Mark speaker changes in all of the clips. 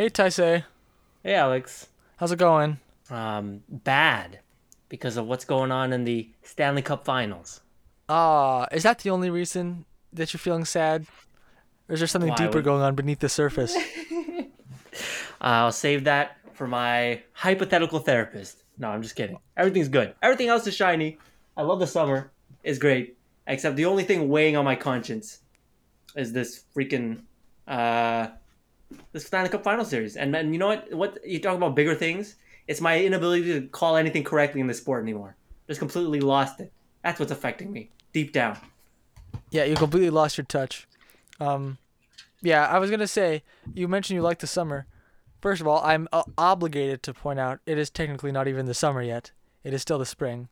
Speaker 1: Hey, Taisei.
Speaker 2: Hey, Alex.
Speaker 1: How's it going?
Speaker 2: Um, bad because of what's going on in the Stanley Cup Finals.
Speaker 1: Ah, is that the only reason that you're feeling sad? Or is there something
Speaker 2: Why
Speaker 1: deeper
Speaker 2: would-
Speaker 1: going on beneath the surface?
Speaker 2: I'll save that for my hypothetical therapist. No, I'm just kidding. Everything's good. Everything else is shiny. I love the summer. It's great. Except the only thing weighing on my conscience is this freaking uh this Stanley Cup Final Series. And man, you know what? What you talk about bigger things? It's my inability to call anything correctly in this sport anymore. Just completely lost it. That's what's affecting me deep down.
Speaker 1: yeah, you completely lost your touch. Um, yeah, I was gonna say you mentioned you like the summer. First of all, I'm uh, obligated to point out it is technically not even the summer yet. It is still the spring,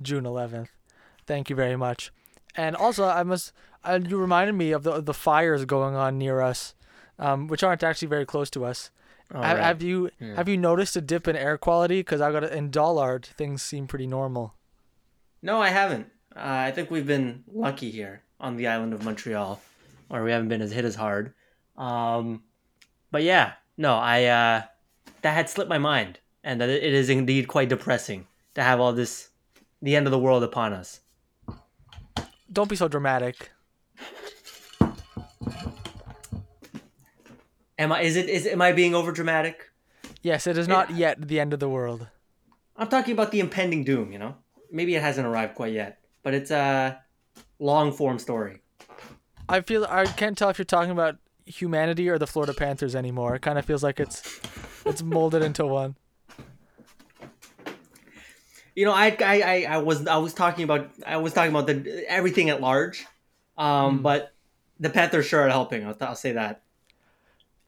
Speaker 1: June 11th. Thank you very much. And also, I must. Uh, you reminded me of the the fires going on near us, um, which aren't actually very close to us.
Speaker 2: All
Speaker 1: have,
Speaker 2: right.
Speaker 1: have you
Speaker 2: Yeah.
Speaker 1: have you noticed a dip in air quality? Because I got in Dollard, things seem pretty normal.
Speaker 2: No, I haven't. Uh, I think we've been lucky here on the island of Montreal, where we haven't been as hit as hard. Um, but yeah, no, I uh, that had slipped my mind, and that it is indeed quite depressing to have all this, the end of the world upon us.
Speaker 1: Don't be so dramatic.
Speaker 2: Am I? Is it? Is am I being over dramatic?
Speaker 1: Yes, it is not yet the end of the world.
Speaker 2: I'm talking about the impending doom. You know, maybe it hasn't arrived quite yet, but it's a long form story.
Speaker 1: I feel I can't tell if you're talking about humanity or the Florida Panthers anymore. It kind of feels like it's it's molded into one.
Speaker 2: You know, I, I, I, was I was talking about I was talking about the everything at large, um, but the Panthers sure are helping. I'll, I'll say that.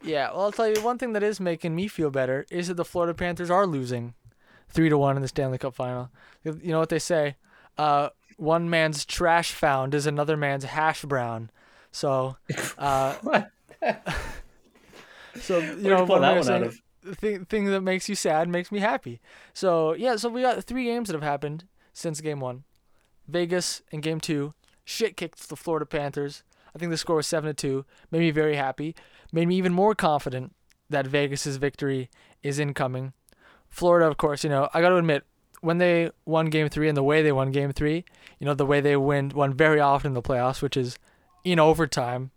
Speaker 1: Yeah, well, I'll tell you one thing that is making me feel better is that the Florida Panthers are losing three to one in the Stanley Cup final. You know what they say? Uh, one man's trash found is another man's hash brown. So, uh,
Speaker 2: What?
Speaker 1: so you
Speaker 2: Where'd
Speaker 1: know
Speaker 2: you that one
Speaker 1: saying
Speaker 2: out of?
Speaker 1: the thing, thing that makes you sad makes me happy. So yeah, so we got three games that have happened since game one. Vegas in game two, shit kicked the Florida Panthers. I think the score was seven to two. Made me very happy. Made me even more confident that Vegas's victory is incoming. Florida, of course, you know, I got to admit, when they won game three and the way they won game three, you know, the way they win won very often in the playoffs, which is in overtime.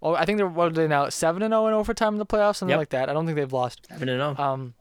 Speaker 1: Well, I think they're what are they now seven and zero in overtime in the playoffs, something
Speaker 2: Yep.
Speaker 1: like that. I don't think they've lost.
Speaker 2: I don't know.
Speaker 1: Um,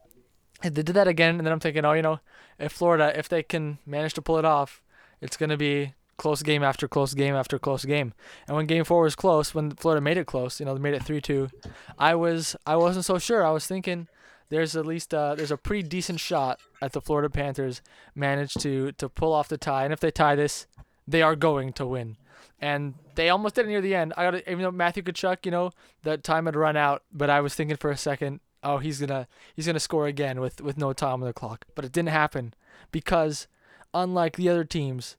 Speaker 1: and they did that again, and then I'm thinking, oh, you know, if Florida, if they can manage to pull it off, it's gonna be close game after close game after close game. And when game four was close, when Florida made it close, you know, they made it three two. I was, I wasn't so sure. I was thinking, there's at least, uh, there's a pretty decent shot at the Florida Panthers manage to to pull off the tie, and if they tie this, they are going to win. And they almost did it near the end. I got even though Matthew Tkachuk, you know, that time had run out, but I was thinking for a second, oh, he's gonna he's gonna score again with with no time on the clock. But it didn't happen because, unlike the other teams,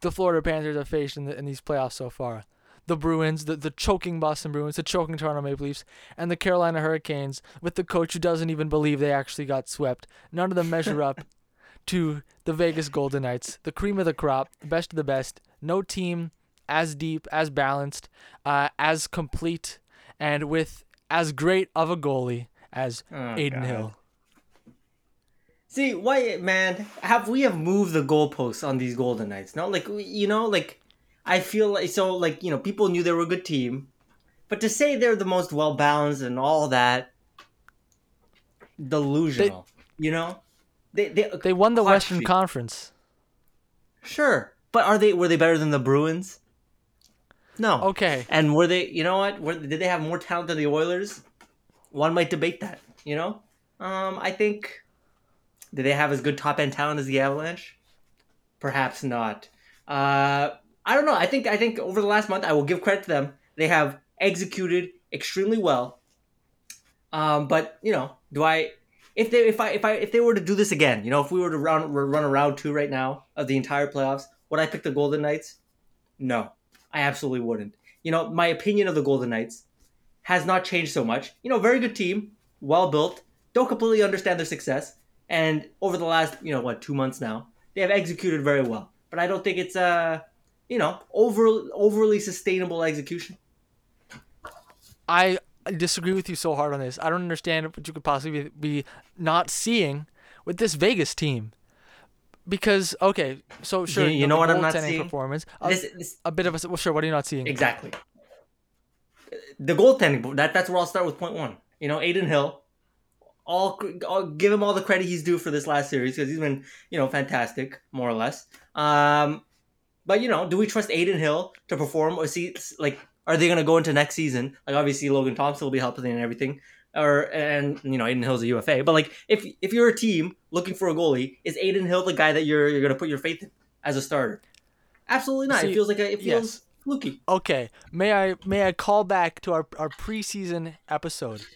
Speaker 1: the Florida Panthers have faced in, the, in these playoffs so far, the Bruins, the the choking Boston Bruins, the choking Toronto Maple Leafs, and the Carolina Hurricanes, with the coach who doesn't even believe they actually got swept. None of them measure up to the Vegas Golden Knights, the cream of the crop, the best of the best. No team as deep, as balanced, uh, as complete, and with as great of a goalie as
Speaker 2: Oh,
Speaker 1: Adin
Speaker 2: God.
Speaker 1: Hill.
Speaker 2: See, why, man? Have we have moved the goalposts on these Golden Knights? No, like you know, like I feel like so, like you know, people knew they were a good team, but to say they're the most well balanced and all that, delusional. you know, they they
Speaker 1: They won the Western
Speaker 2: streak.
Speaker 1: Conference.
Speaker 2: Sure, but are they were they better than the Bruins? No.
Speaker 1: Okay.
Speaker 2: And were they? You know what? Were, did they have more talent than the Oilers? One might debate that. You know, um, I think. Did they have as good top end talent as the Avalanche? Perhaps not. Uh, I don't know. I think I think over the last month, I will give credit to them. They have executed extremely well. Um, but you know, do I? If they if I if I if they were to do this again, you know, if we were to run run a round two right now of the entire playoffs, would I pick the Golden Knights? No, I absolutely wouldn't. You know, my opinion of the Golden Knights has not changed so much. You know, very good team, well built. Don't completely understand their success, and over the last you know what two months now, they have executed very well. But I don't think it's uh you know over overly sustainable execution.
Speaker 1: I disagree with you so hard on this. I don't understand what you could possibly be, not seeing with this Vegas team. Because okay, so sure,
Speaker 2: You- you know what I'm not seeing?
Speaker 1: Performance, a,
Speaker 2: This, this
Speaker 1: a bit of a well, sure. What are you not seeing?
Speaker 2: exactly. The goaltending. That that's where I'll start with point one. You know, Adin Hill. All, I'll give him all the credit he's due for this last series because he's been, you know, fantastic, more or less. Um, but you know, do we trust Adin Hill to perform, or see, like, are they gonna go into next season? Like, obviously, Logan Thompson will be helping and everything, or and you know, Adin Hill's a UFA. But like, if if you're a team looking for a goalie, is Adin Hill the guy that you're you're gonna put your faith in as a starter? Absolutely not.
Speaker 1: See,
Speaker 2: it feels like a, it feels
Speaker 1: yes.
Speaker 2: fluky.
Speaker 1: Okay, may I may I call back to our our preseason episode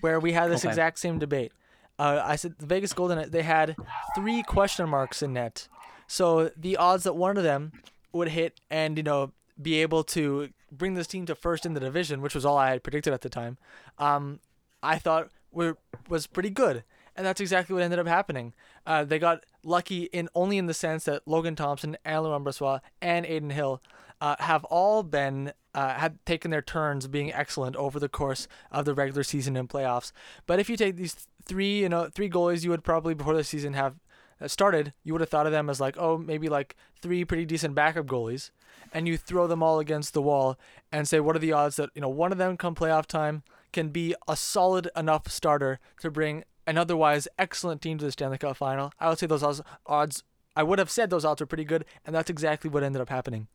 Speaker 1: where we had this
Speaker 2: Okay.
Speaker 1: exact same debate. Uh, I said the Vegas Golden Knights they had three question marks in net, so the odds that one of them would hit and you know be able to bring this team to first in the division, which was all I had predicted at the time, um, I thought were was pretty good, and that's exactly what ended up happening. Uh, they got lucky in only in the sense that Logan Thompson and Laurent Brossoit and Adin Hill uh, have all been uh, had taken their turns being excellent over the course of the regular season and playoffs. But if you take these three, you know, three goalies, you would probably before the season have uh, started, you would have thought of them as like, oh, maybe like three pretty decent backup goalies, and you throw them all against the wall and say, what are the odds that you know one of them come playoff time can be a solid enough starter to bring an otherwise excellent team to the Stanley Cup final? I would say those odds- odds. I would have said those odds are pretty good, and that's exactly what ended up happening.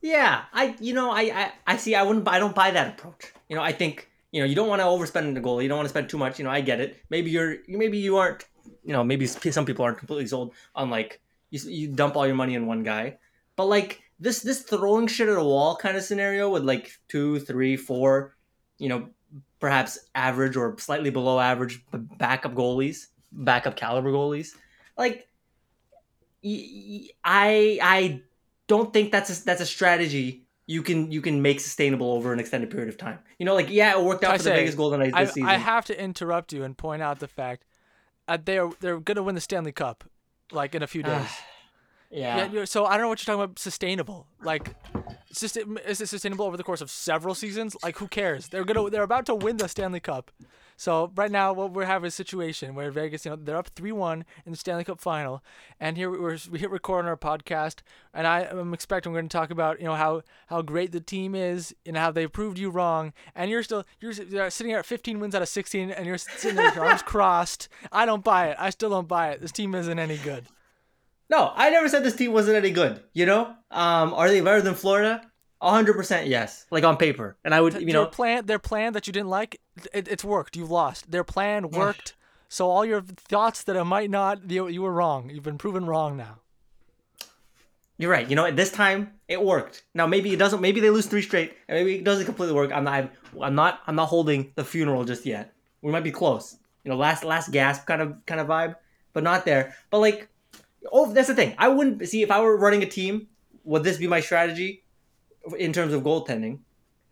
Speaker 2: Yeah, I you know I, I I see I wouldn't I don't buy that approach. You know I think you know you don't want to overspend in the goal. You don't want to spend too much. You know I get it. Maybe you're maybe you aren't. You know maybe some people aren't completely sold on like you, you dump all your money in one guy. But like this this throwing shit at a wall kind of scenario with like two three four, you know perhaps average or slightly below average backup goalies, backup caliber goalies. Like I I don't think that's a, that's a strategy you can you can make sustainable over an extended period of time. You know, like yeah, it worked out
Speaker 1: I
Speaker 2: for the
Speaker 1: say,
Speaker 2: Vegas Golden Knights
Speaker 1: I,
Speaker 2: this season.
Speaker 1: I have to interrupt you and point out the fact uh, they're they're gonna win the Stanley Cup, like in a few days.
Speaker 2: yeah.
Speaker 1: yeah. you're- so I don't know what you're talking about. Sustainable, like, just is it sustainable over the course of several seasons? Like, who cares? They're gonna they're about to win the Stanley Cup. So right now, what we're having a situation where Vegas, you know, they're up three one in the Stanley Cup final, and here we're we hit record on our podcast, and I am expecting we're going to talk about you know how how great the team is and how they proved you wrong, and you're still you're, sitting at 15 wins out of 16, and you're sitting there with your arms crossed. I don't buy it. I still don't buy it. This team isn't any good.
Speaker 2: No, I never said this team wasn't any good. You know, um, are they better than Florida? Hundred percent yes, like on paper. And I would, you
Speaker 1: their
Speaker 2: know,
Speaker 1: plan their plan that you didn't like it, it's worked you've lost their plan worked so all your thoughts that it might not you, you were wrong you've been proven wrong now
Speaker 2: you're right. You know, at this time it worked. Now maybe it doesn't. Maybe they lose three straight, and maybe it doesn't completely work. I'm not. I'm not. I'm not holding the funeral just yet. We might be close. You know, last last gasp kind of kind of vibe, but not there. But like, oh, that's the thing. I wouldn't see if I were running a team. Would this be my strategy in terms of goaltending?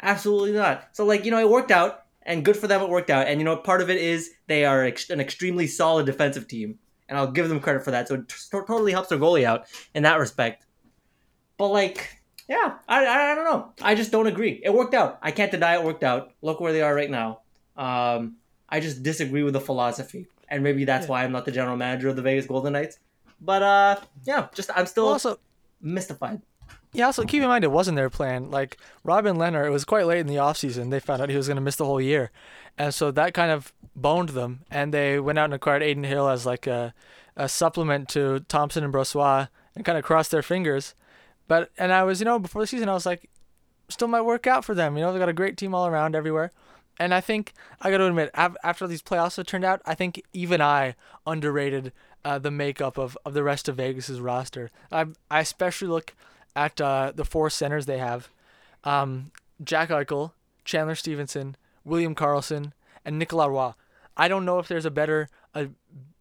Speaker 2: Absolutely not. So like, you know, it worked out, and good for them. It worked out, and you know, part of it is they are ex- an extremely solid defensive team, and I'll give them credit for that. So it t- totally helps their goalie out in that respect. But like, yeah, I, I I don't know. I just don't agree. It worked out. I can't deny it worked out. Look where they are right now. Um, I just disagree with the philosophy, and maybe that's
Speaker 1: Yeah.
Speaker 2: why I'm not the general manager of the Vegas Golden Knights. But uh, yeah, just I'm still
Speaker 1: also
Speaker 2: mystified.
Speaker 1: Yeah also keep in mind it wasn't their plan like robin lehner it was quite late in the offseason they found out he was going to miss the whole year and so that kind of boned them and they went out and acquired adin hill as like a, a supplement to thompson and brossoit and kind of crossed their fingers but and i was you know before the season i was like still might work out for them. You know, they got a great team all around everywhere. And I think I got to admit, after these playoffs have turned out, I think even I underrated uh, the makeup of, of the rest of Vegas's roster. I I especially look at uh, the four centers they have: um, Jack Eichel, Chandler Stephenson, William Karlsson, and Nicolas Roy. I don't know if there's a better a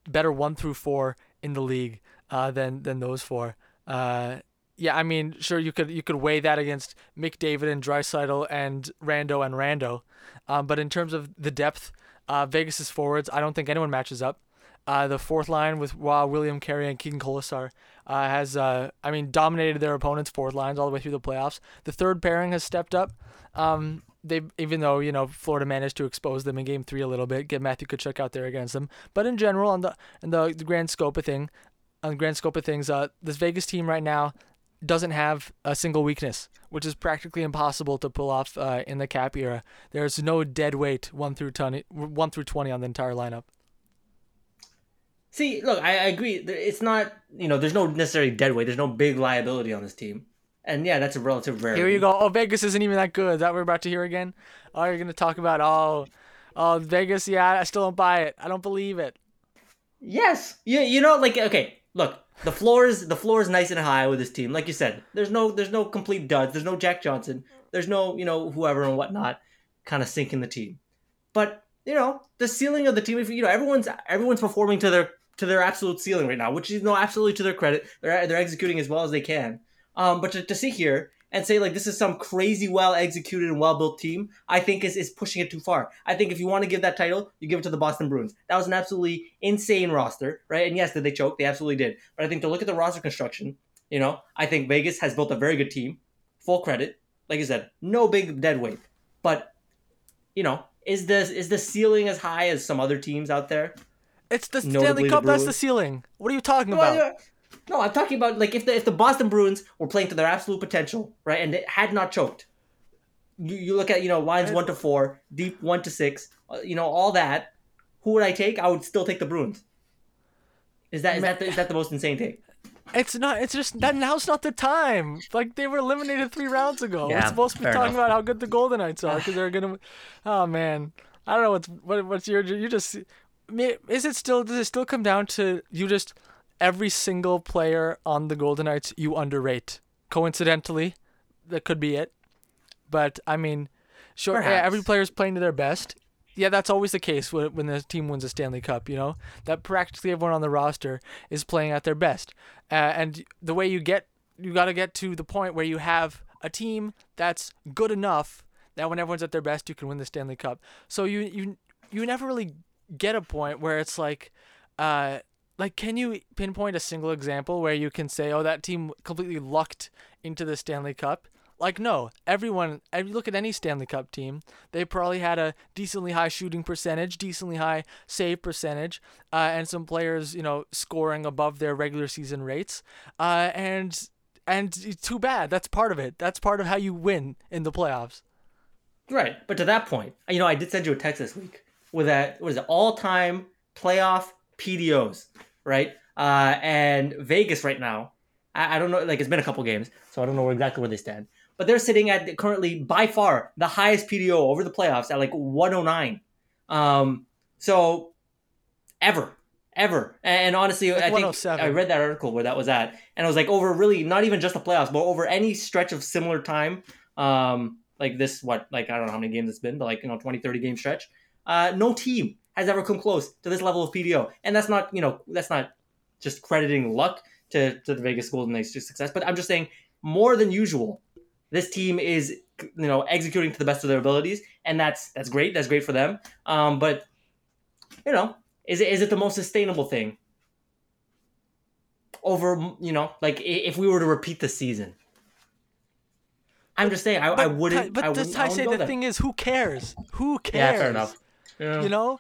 Speaker 1: better one through four in the league uh, than than those four. Uh, yeah, I mean, sure you could you could weigh that against McDavid and Draisaitl and Rando and Rando, um, but in terms of the depth, uh, Vegas's forwards, I don't think anyone matches up. Uh, the fourth line with Wa, William Carrier, and Keegan Kolesar uh, has, uh, I mean, dominated their opponents' forward lines all the way through the playoffs. The third pairing has stepped up. Um, they even though you know Florida managed to expose them in Game Three a little bit, get Matthew Tkachuk out there against them. But in general, on the in the, the grand scope of thing, on the grand scope of things, uh, this Vegas team right now doesn't have a single weakness, which is practically impossible to pull off uh, in the cap era. There's no dead weight one through twenty, one through twenty on the entire lineup.
Speaker 2: See, look, I, I agree. It's not, you know, there's no necessarily dead weight. There's no big liability on this team. And yeah, that's a relative rarity.
Speaker 1: Here you go. Oh, Vegas isn't even that good. Is that what we're about to hear again? Oh, you're gonna talk about oh, oh Vegas. Yeah, I still don't buy it. I don't believe it.
Speaker 2: Yes. Yeah. You know, like okay, look, the floor is the floor is nice and high with this team. Like you said, there's no there's no complete duds. There's no Jack Johnson. There's no you know whoever and whatnot, kind of sinking the team. But you know the ceiling of the team. If you know everyone's everyone's performing to their to their absolute ceiling right now, which is no absolutely to their credit. They're they're executing as well as they can. Um, but to, to sit here and say like this is some crazy well executed and well built team, I think is, is pushing it too far. I think if you want to give that title, you give it to the Boston Bruins. That was an absolutely insane roster, right? And yes, did they choke? They absolutely did. But I think to look at the roster construction, you know, I think Vegas has built a very good team. Full credit. Like I said, no big dead weight. But you know, is this is the ceiling as high as some other teams out there?
Speaker 1: It's the Stanley Cup. The that's the ceiling. What are you talking about?
Speaker 2: No, I'm talking about like if the if the Boston Bruins were playing to their absolute potential, right, and it had not choked. You, you look at you know lines one to four, deep one to six, uh, you know all that. Who would I take? I would still take the Bruins. Is that is that the, is that the most insane take?
Speaker 1: It's not. It's just that now's not the time. Like they were eliminated three rounds ago. Yeah, we're supposed to be talking enough. about how good the Golden Knights are because they're gonna. Oh man, I don't know what's what, what's your you just. Is it still? Does it still come down to you just every single player on the Golden Knights you underrate. Coincidentally, that could be it. But I mean, sure, yeah, every player's playing to their best. Yeah, that's always the case when, when the team wins a Stanley Cup. You know that practically everyone on the roster is playing at their best, uh, and the way you get, you got to get to the point where you have a team that's good enough that when everyone's at their best, you can win the Stanley Cup. So you you you never really get a point where it's like, uh, like can you pinpoint a single example where you can say oh that team completely lucked into the Stanley Cup like no. Everyone if you look at any Stanley Cup team. They probably had a decently high shooting percentage decently high save percentage uh, and some players you know scoring above their regular season rates. Uh, and and too bad. That's part of it. That's part of how you win in the playoffs.
Speaker 2: Right. But to that point you know I did send you a text this week with that what is it all time playoff PDOs, right? Uh, and Vegas right now, I, I, don't know, like it's been a couple games, so I don't know exactly where they stand. But they're sitting at currently by far the highest PDO over the playoffs at like 109. Um, so ever, ever. And honestly, like I think I read that article where that was at, and it was like over really not even just the playoffs, but over any stretch of similar time. Um, like this, what, like I don't know how many games it's been, but like you know, 20, 30 game stretch. Uh, no team has ever come close to this level of PDO. And that's not, you know, that's not just crediting luck to, to the Vegas Golden Knights' success, but I'm just saying more than usual, this team is, you know, executing to the best of their abilities, and that's that's great. That's great for them. Um, but you know, is it is it the most sustainable thing? Over, you know, like if we were to repeat the season, I'm just saying I, I wouldn't.
Speaker 1: But
Speaker 2: I
Speaker 1: wouldn't, I say the that. thing is, who cares? Who cares?
Speaker 2: Yeah, fair enough. Yeah.
Speaker 1: You know,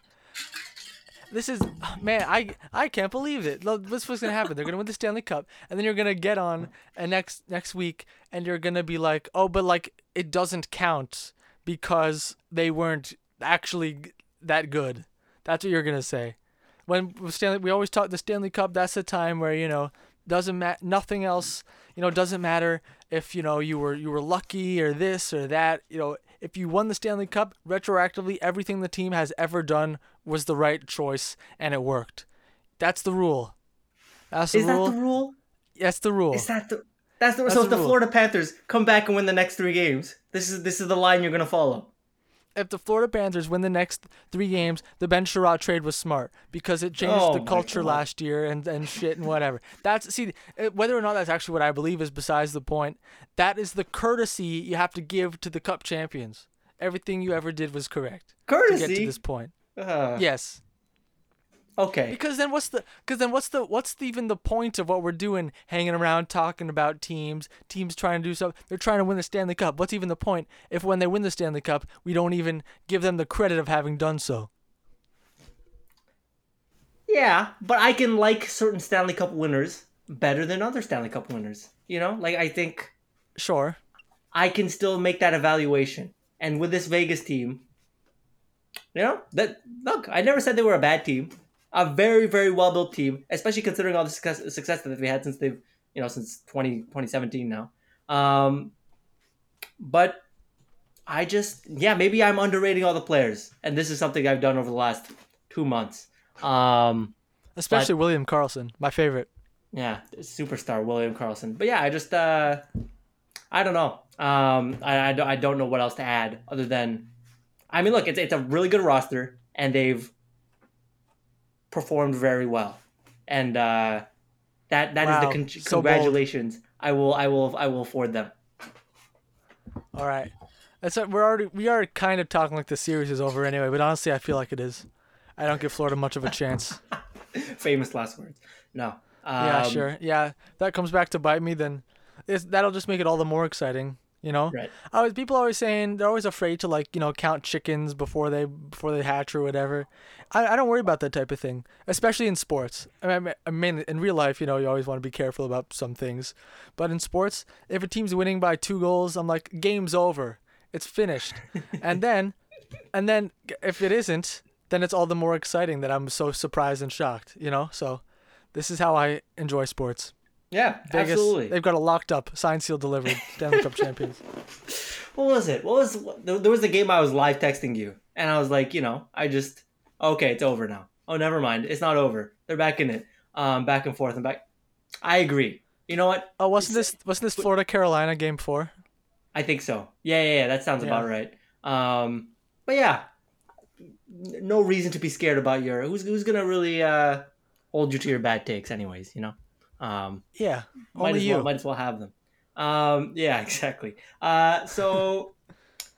Speaker 1: this is man, I I can't believe it. This what's gonna happen. They're gonna win the Stanley Cup, and then you're gonna get on and next next week, and you're gonna be like, oh, but like it doesn't count because they weren't actually that good. That's what you're gonna say. When Stanley, we always talk the Stanley Cup. That's the time where you know doesn't matter. Nothing else. You know doesn't matter if you know you were you were lucky or this or that. You know if you won the Stanley Cup, retroactively, everything the team has ever done was the right choice and it worked. That's the rule.
Speaker 2: That's the Is rule. that the rule?
Speaker 1: That's the rule.
Speaker 2: Is that the that's the that's so the if the rule. Florida Panthers come back and win the next three games, this is this is the line you're gonna follow
Speaker 1: if the Florida Panthers win the next three games, the Ben Chiarot trade was smart because it changed oh the culture last year and, and shit and whatever. That's see whether or not that's actually what I believe is besides the point. That is the courtesy you have to give to the Cup champions. Everything you ever did was correct.
Speaker 2: Courtesy
Speaker 1: to get to this point. Uh, yes.
Speaker 2: Okay.
Speaker 1: Because then what's the because then what's the what's the, even the point of what we're doing hanging around talking about teams teams trying to do something they're trying to win the Stanley Cup what's even the point if when they win the Stanley Cup we don't even give them the credit of having done so
Speaker 2: Yeah, but I can like certain Stanley Cup winners better than other Stanley Cup winners. You know, like I think
Speaker 1: sure
Speaker 2: I can still make that evaluation. And with this Vegas team, you know, that look, I never said they were a bad team. A very, very well built team, especially considering all the success, success that they've had since they've, you know, since 20, 2017 now. Um, but I just, yeah, maybe I'm underrating all the players. And this is something I've done over the last two months. Um,
Speaker 1: especially William Karlsson, my favorite
Speaker 2: yeah, superstar William Karlsson. But yeah, I just uh I don't know. Um I, I, don't- I don't know what else to add other than I mean look, it's it's a really good roster and they've performed very well. And uh that that is
Speaker 1: Wow,
Speaker 2: the con-
Speaker 1: so bold.
Speaker 2: congratulations. I will I will I will afford them.
Speaker 1: all right that's we're already we are kind of talking like the series is over anyway but honestly I feel like it is I don't give Florida much of a chance
Speaker 2: Famous last words. No. Um,
Speaker 1: yeah sure yeah that comes back to bite me then it's, that'll just make it all the more exciting you know
Speaker 2: Right.
Speaker 1: I was people always saying they're always afraid to like you know count chickens before they before they hatch or whatever. I, I don't worry about that type of thing, especially in sports. I mean, I mean in real life, you know, you always want to be careful about some things, but in sports, if a team's winning by two goals, I'm like, game's over, it's finished, and then, and then if it isn't, then it's all the more exciting that I'm so surprised and shocked. You know, so this is how I enjoy sports.
Speaker 2: Yeah,
Speaker 1: Vegas,
Speaker 2: absolutely.
Speaker 1: they've got it locked up, signed, sealed, delivered, Stanley Cup champions.
Speaker 2: what was it? What was there there was a game I was live texting you, and I was like, you know, I just okay, it's over now. Oh, never mind, it's not over. They're back in it, um, back and forth and back. I agree. You know what?
Speaker 1: Oh, wasn't this wasn't this Florida Carolina game four?
Speaker 2: I think so. Yeah, yeah, yeah. That sounds
Speaker 1: Yeah.
Speaker 2: about right. Um, but yeah, no reason to be scared about your who's who's gonna really uh hold you to your bad takes, anyways. You know. Um,
Speaker 1: Yeah,
Speaker 2: might as well might as well have them. Um, yeah, exactly. Uh, so,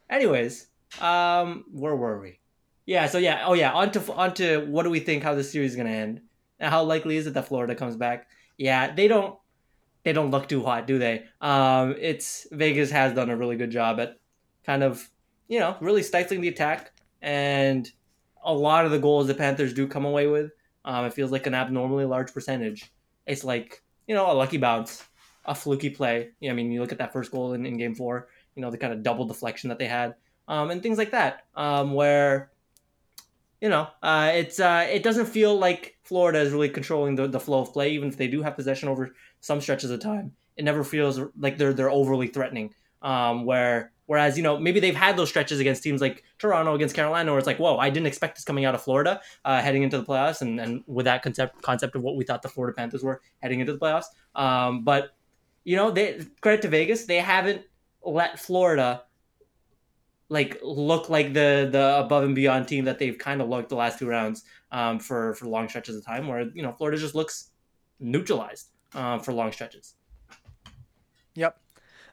Speaker 2: anyways, um, where were we? Yeah, so yeah, oh yeah, on to on to what do we think how this series is gonna end, and how likely is it that Florida comes back? Yeah, they don't they don't look too hot, do they? Um, it's Vegas has done a really good job at kind of you know really stifling the attack, and a lot of the goals the Panthers do come away with. Um, it feels like an abnormally large percentage. It's like you know a lucky bounce, a fluky play. I mean, you look at that first goal in, in Game Four. You know, the kind of double deflection that they had, um, and things like that, um, where you know, uh, it's uh, it doesn't feel like Florida is really controlling the, the flow of play, even if they do have possession over some stretches of time. It never feels like they're they're overly threatening. Um, where whereas you know maybe they've had those stretches against teams like Toronto against Carolina, where it's like, whoa, I didn't expect this coming out of Florida, uh, heading into the playoffs, and, and with that concept concept of what we thought the Florida Panthers were heading into the playoffs. Um, but you know, they credit to Vegas, they haven't let Florida like look like the the above and beyond team that they've kind of looked the last two rounds um, for for long stretches of time, where you know Florida just looks neutralized um, for long stretches.
Speaker 1: Yep.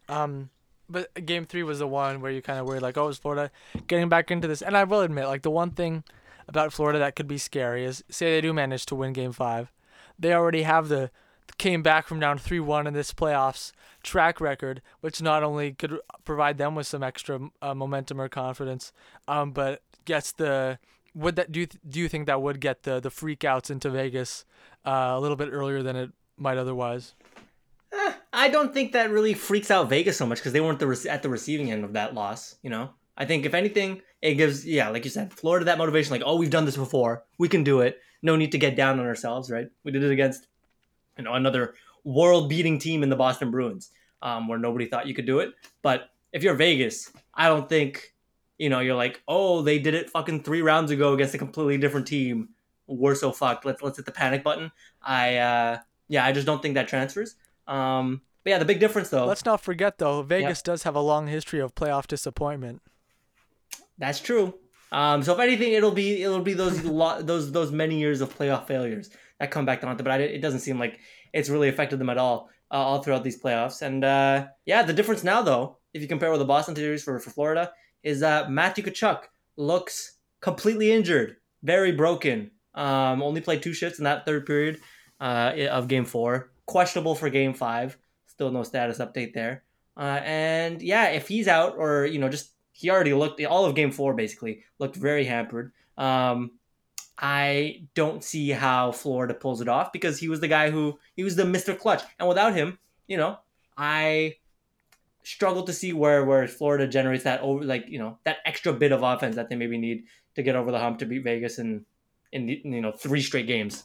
Speaker 1: Um, but game three was the one where you kind of worried, like, oh, is Florida getting back into this? And I will admit, like, the one thing about Florida that could be scary is, say they do manage to win game five, they already have the came back from down three one in this playoffs track record, which not only could provide them with some extra uh, momentum or confidence, um, but gets the would that do you, do you think that would get the the freakouts into Vegas uh, a little bit earlier than it might otherwise?
Speaker 2: Eh, I don't think that really freaks out Vegas so much because they weren't the rec- at the receiving end of that loss. You know, I think if anything, it gives yeah, like you said, Florida that motivation. Like, oh, we've done this before, we can do it. No need to get down on ourselves, right? We did it against you know another world-beating team in the Boston Bruins, um, where nobody thought you could do it. But if you're Vegas, I don't think you know you're like, oh, they did it fucking three rounds ago against a completely different team. We're so fucked. Let's let's hit the panic button. I uh, yeah, I just don't think that transfers. Um, but yeah, the big difference though.
Speaker 1: Let's not forget though, Vegas does have a long history of playoff disappointment.
Speaker 2: That's true. Um, so if anything, it'll be it'll be those lo- those those many years of playoff failures that come back to haunt them. But I, it doesn't seem like it's really affected them at all uh, all throughout these playoffs. And uh, yeah, the difference now though, if you compare with the Boston series for for Florida, is that Matthew Tkachuk looks completely injured, very broken. Um, only played two shifts in that third period uh, of game four. Questionable for game five. Still no status update there. Uh, and yeah, if he's out or you know just he already looked all of game four basically looked very hampered. Um, I don't see how Florida pulls it off because he was the guy who he was the Mr. Clutch, and without him, you know, I struggle to see where where Florida generates that over like you know that extra bit of offense that they maybe need to get over the hump to beat Vegas in in you know three straight games.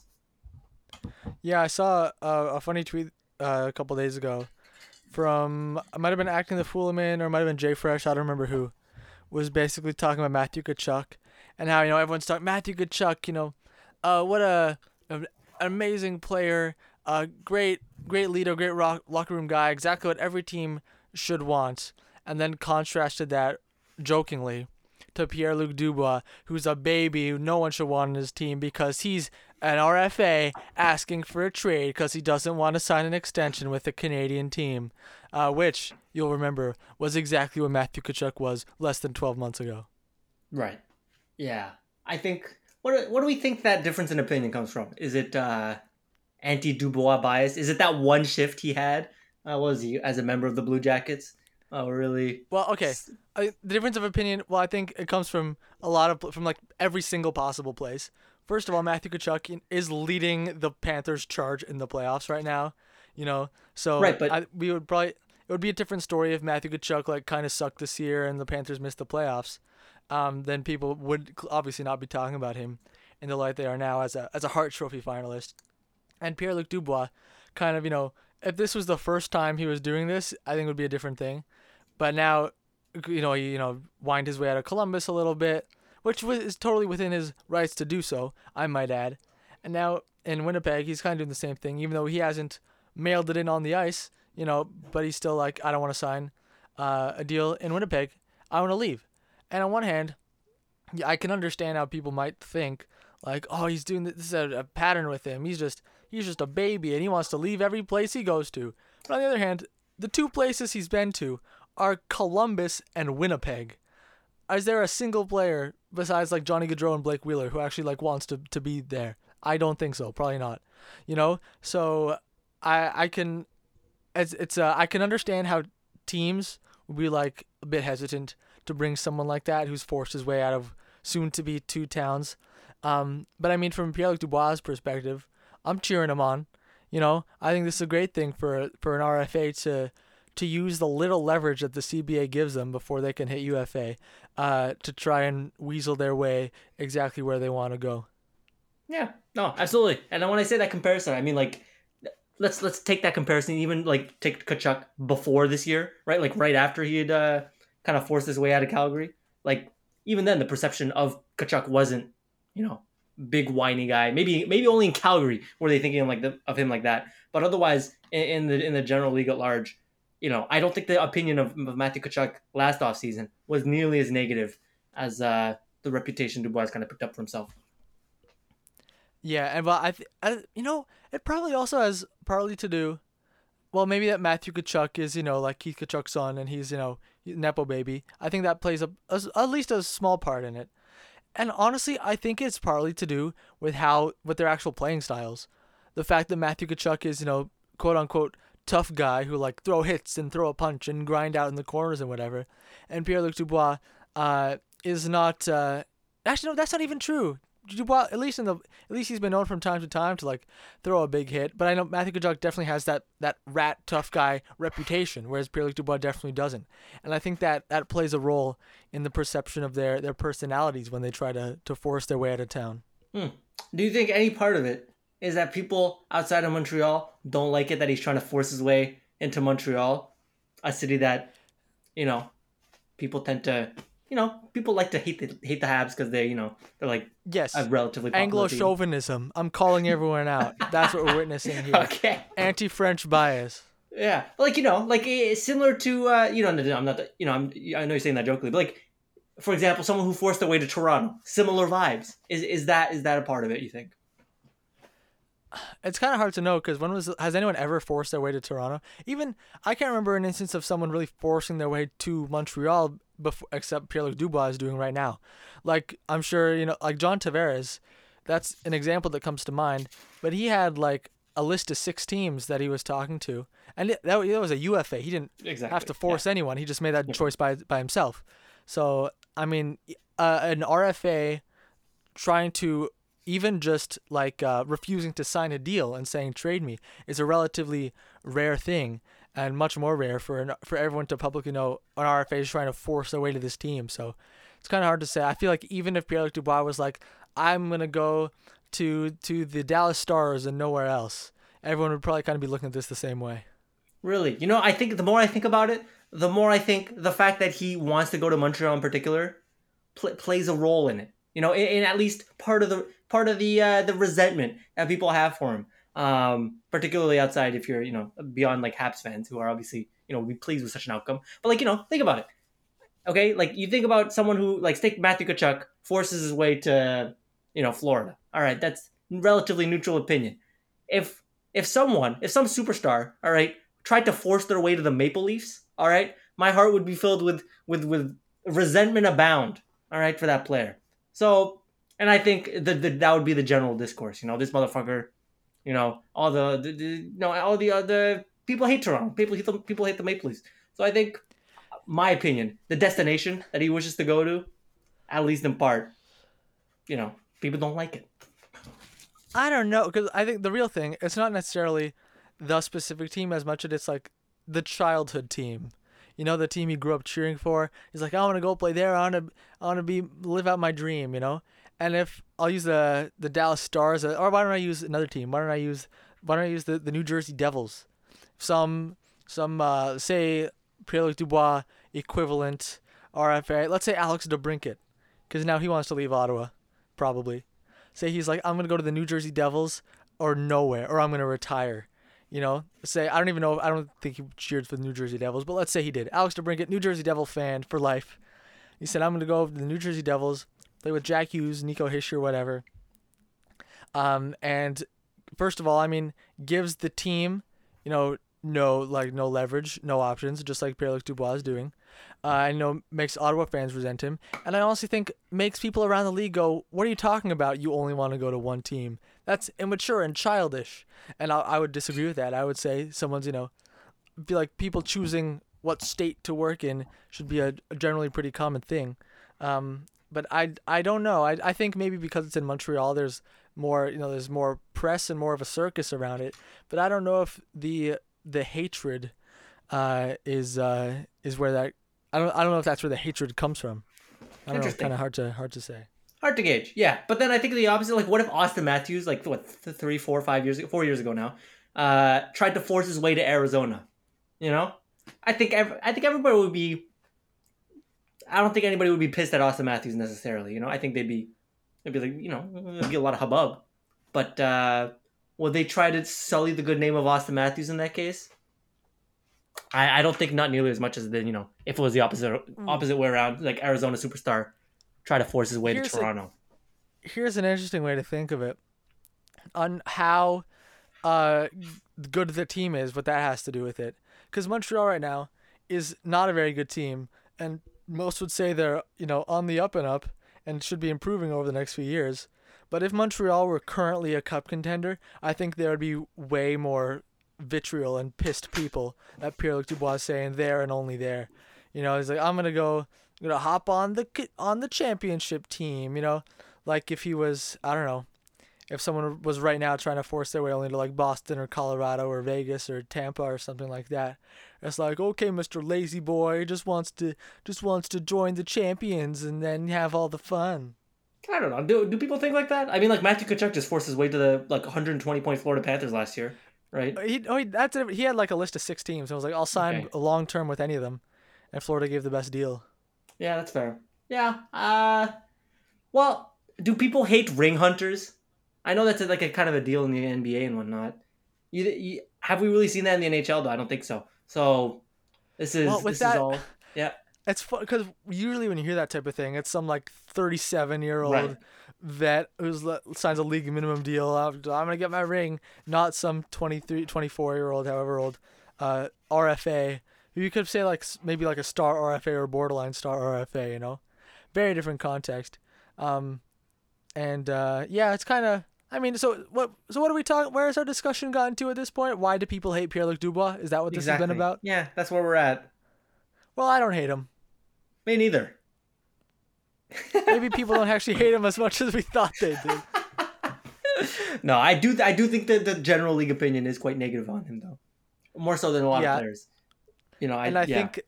Speaker 1: Yeah, I saw a, a funny tweet uh, a couple days ago from it might have been acting the fool Foolman or might have been Jay Fresh, I don't remember who, was basically talking about Matthew Tkachuk and how you know everyone's talking Matthew Tkachuk, you know, uh, what a, an amazing player, a great great leader, great rock, locker room guy, exactly what every team should want, and then contrasted that jokingly to Pierre Luc Dubois, who's a baby who no one should want on his team because he's an RFA asking for a trade because he doesn't want to sign an extension with the Canadian team, uh, which you'll remember was exactly what Matthew Tkachuk was less than 12 months ago.
Speaker 2: Right. Yeah. I think. What, what do we think that difference in opinion comes from? Is it uh, anti Dubois bias? Is it that one shift he had? Uh, was he as a member of the Blue Jackets? Oh, really?
Speaker 1: Well, okay. The difference of opinion. Well, I think it comes from a lot of from like every single possible place. First of all, Matthew Tkachuk is leading the Panthers' charge in the playoffs right now. You know, so
Speaker 2: right, but
Speaker 1: I, we would probably it would be a different story if Matthew Tkachuk like kind of sucked this year and the Panthers missed the playoffs. Um, then people would obviously not be talking about him in the light they are now as a as a Hart Trophy finalist. And Pierre Luc Dubois, kind of you know, if this was the first time he was doing this, I think it would be a different thing. But now, you know, he you know wind his way out of Columbus a little bit, which was is totally within his rights to do so. I might add. And now in Winnipeg, he's kind of doing the same thing, even though he hasn't mailed it in on the ice. You know, but he's still like, I don't want to sign uh, a deal in Winnipeg. I want to leave. And on one hand, yeah, I can understand how people might think like, oh, he's doing this, this is a, a pattern with him. He's just he's just a baby and he wants to leave every place he goes to. But on the other hand, the two places he's been to are Columbus and Winnipeg. Is there a single player besides like Johnny Gaudreau and Blake Wheeler who actually like wants to, to be there? I don't think so. Probably not. You know, so I I can it's it's uh, I can understand how teams would be like a bit hesitant to bring someone like that who's forced his way out of soon to be two towns. Um, but I mean, from Pierre Luc Dubois' perspective, I'm cheering him on. You know, I think this is a great thing for for an RFA to to use the little leverage that the CBA gives them before they can hit UFA uh, to try and weasel their way exactly where they want to go.
Speaker 2: Yeah, no, absolutely. And when I say that comparison, I mean like let's let's take that comparison, even like take Tkachuk before this year, right? Like right after he had uh, kind of forced his way out of Calgary. Like even then, the perception of Tkachuk wasn't, you know, big whiny guy. Maybe maybe only in Calgary were they thinking like the, of him like that. But otherwise, in, in, the in the general league at large, you know, I don't think the opinion of, of Matthew Tkachuk last offseason was nearly as negative as uh, the reputation Dubois kind of picked up for himself.
Speaker 1: Yeah, and well, I, th- I, you know, it probably also has partly to do, well, maybe that Matthew Tkachuk is, you know, like Keith Tkachuk's son, and he's, you know, nepo baby. I think that plays a, a at least a small part in it. And honestly, I think it's partly to do with how with their actual playing styles. The fact that Matthew Tkachuk is, you know, quote unquote tough guy who like throw hits and throw a punch and grind out in the corners and whatever, and Pierre Luc Dubois uh, is not. Uh, actually, no, that's not even true. Dubois, at least in the, at least he's been known from time to time to like throw a big hit. But I know Matthew Tkachuk definitely has that that rat tough guy reputation, whereas Pierre Luc Dubois definitely doesn't. And I think that that plays a role in the perception of their their personalities when they try to to force their way out of town.
Speaker 2: Hmm. Do you think any part of it is that people outside of Montreal don't like it that he's trying to force his way into Montreal, a city that, you know, people tend to you know, people like to hate the hate the Habs because they, you know, they're like
Speaker 1: yes,
Speaker 2: a relatively
Speaker 1: Anglo chauvinism. I'm calling everyone out. That's what we're witnessing here.
Speaker 2: Okay.
Speaker 1: Anti-French bias.
Speaker 2: Yeah, like you know, like eh, similar to uh, you know, I'm not, you know, I'm I know you're saying that jokingly, but like, for example, someone who forced their way to Toronto, similar vibes. Is is that is that a part of it? You think?
Speaker 1: It's kind of hard to know because when was has anyone ever forced their way to Toronto? Even I can't remember an instance of someone really forcing their way to Montreal before, except Pierre Luc Dubois is doing right now. Like I'm sure you know, like John Tavares, that's an example that comes to mind. But he had like a list of six teams that he was talking to, and that, that was a UFA. He didn't
Speaker 2: Exactly.
Speaker 1: have to force anyone. He just made that
Speaker 2: Yeah.
Speaker 1: choice by by himself. So I mean, uh, an RFA trying to even just like uh, refusing to sign a deal and saying trade me is a relatively rare thing and much more rare for an, for everyone to publicly know an RFA is trying to force their way to this team. So it's kind of hard to say. I feel like even if Pierre-Luc Dubois was like, I'm gonna go to to the Dallas Stars and nowhere else, everyone would probably kind of be looking at this the same way.
Speaker 2: Really, you know, I think the more I think about it, the more I think the fact that he wants to go to Montreal in particular pl- plays a role in it. You know, in, in at least part of the part of the uh, the resentment that people have for him. Um, particularly outside if you're you know beyond like Habs fans who are obviously you know be pleased with such an outcome. But like you know, think about it. Okay, like you think about someone who like take Matthew Tkachuk forces his way to you know Florida. All right, that's relatively neutral opinion. If if someone, if some superstar, all right, tried to force their way to the Maple Leafs, all right, my heart would be filled with with with resentment abound, all right, for that player. So, and I think the, the that would be the general discourse. You know, this motherfucker, you know, all the, the, the you know all the other people hate Toronto. People hate the people hate the Maple Leafs. So I think, my opinion, the destination that he wishes to go to, at least in part, you know, people don't like it.
Speaker 1: I don't know because I think the real thing it's not necessarily the specific team as much as it's like the childhood team. You know, the team you grew up cheering for. He's like, I want to go play there. I want to, I want to be live out my dream. You know, and if I'll use the the Dallas Stars, uh, or why don't I use another team? Why don't I use why don't I use the, the New Jersey Devils? Some some uh, say Pierre-Luc Dubois equivalent RFA. Let's say Alex DeBrincat, because now he wants to leave Ottawa, probably say he's like, I'm gonna go to the New Jersey Devils or nowhere, or I'm gonna retire. You know, say I don't even know. I don't think he cheered for the New Jersey Devils, but let's say he did. Alex DeBrincat, New Jersey Devil fan for life. He said, I'm gonna go to the New Jersey Devils, play with Jack Hughes, Nico Hischier, whatever. Um, and first of all, I mean, gives the team, you know, no like no leverage, no options, just like Pierre-Luc Dubois is doing. Uh, I know makes Ottawa fans resent him, and I honestly think makes people around the league go, "What are you talking about? You only want to go to one team? That's immature and childish." And I, I would disagree with that. I would say someone's, you know, be like people choosing what state to work in should be a, a generally pretty common thing. Um, but I, I don't know. I, I think maybe because it's in Montreal, there's more, you know, there's more press and more of a circus around it. But I don't know if the the hatred uh, is uh, is where that I don't I don't know if that's where the hatred comes from. I don't know.
Speaker 2: Interesting.
Speaker 1: Kind of hard to hard to say.
Speaker 2: Hard to gauge, yeah. But then I think the opposite. Like, what if Auston Matthews, like what th- three, four, five years, ago, four years ago now, uh, tried to force his way to Arizona? You know, I think ev- I think everybody would be. I don't think anybody would be pissed at Auston Matthews necessarily. You know, I think they'd be, they'd be like, you know, there'd be a lot of hubbub. But uh, would they try to sully the good name of Auston Matthews in that case? I, I don't think not nearly as much as the you know if it was the opposite opposite way around like Arizona superstar try to force his way
Speaker 1: Here's
Speaker 2: to
Speaker 1: a-
Speaker 2: Toronto.
Speaker 1: here's an interesting way to think of it on how uh, good the team is, what that has to do with it. Because Montreal right now is not a very good team, and most would say they're you know on the up and up and should be improving over the next few years. But if Montreal were currently a cup contender, I think there would be way more vitriol and pissed people at Pierre-Luc Dubois saying there and only there. You know, he's like, I'm gonna go, I'm gonna hop on the on the championship team. You know, like if he was, I don't know, if someone was right now trying to force their way only to like Boston or Colorado or Vegas or Tampa or something like that. It's like, okay, Mr. Lazy Boy just wants to just wants to join the champions and then have all the fun.
Speaker 2: I don't know. Do, do people think like that? I mean, like Matthew Tkachuk just forced his way to the like 120 point Florida Panthers last year, right?
Speaker 1: He, oh, he, that's it. He had like a list of six teams. I was like, I'll sign
Speaker 2: Okay.
Speaker 1: a long term with any of them, and Florida gave the best deal.
Speaker 2: Yeah, that's fair. Yeah. Uh, well, do people hate ring hunters? I know that's like a kind of a deal in the NBA and whatnot. You, you have we really seen that in the NHL though? I don't think so. So this is
Speaker 1: Well,
Speaker 2: this
Speaker 1: that-
Speaker 2: is all. Yeah.
Speaker 1: It's fun because usually when you hear that type of thing, it's some like 37 year old
Speaker 2: Right.
Speaker 1: vet who's le- signs a league minimum deal. I'm, I'm gonna get my ring, not some 23, 24 year old, however old, uh, RFA. You could say like maybe like a star RFA or borderline star RFA. You know, very different context. Um, And uh, yeah, it's kind of. I mean, so what? So what are we talking? Where has our discussion gotten to at this point? Why do people hate Pierre Luc Dubois? Is that what this has been about?
Speaker 2: Yeah, that's where we're at.
Speaker 1: Well, I don't hate him.
Speaker 2: Me neither.
Speaker 1: Maybe people don't actually hate him as much as we thought they did.
Speaker 2: no, I do. I do think that the general league opinion is quite negative on him, though, more so than a lot
Speaker 1: Yeah.
Speaker 2: of players. You know, I,
Speaker 1: and I
Speaker 2: yeah.
Speaker 1: think,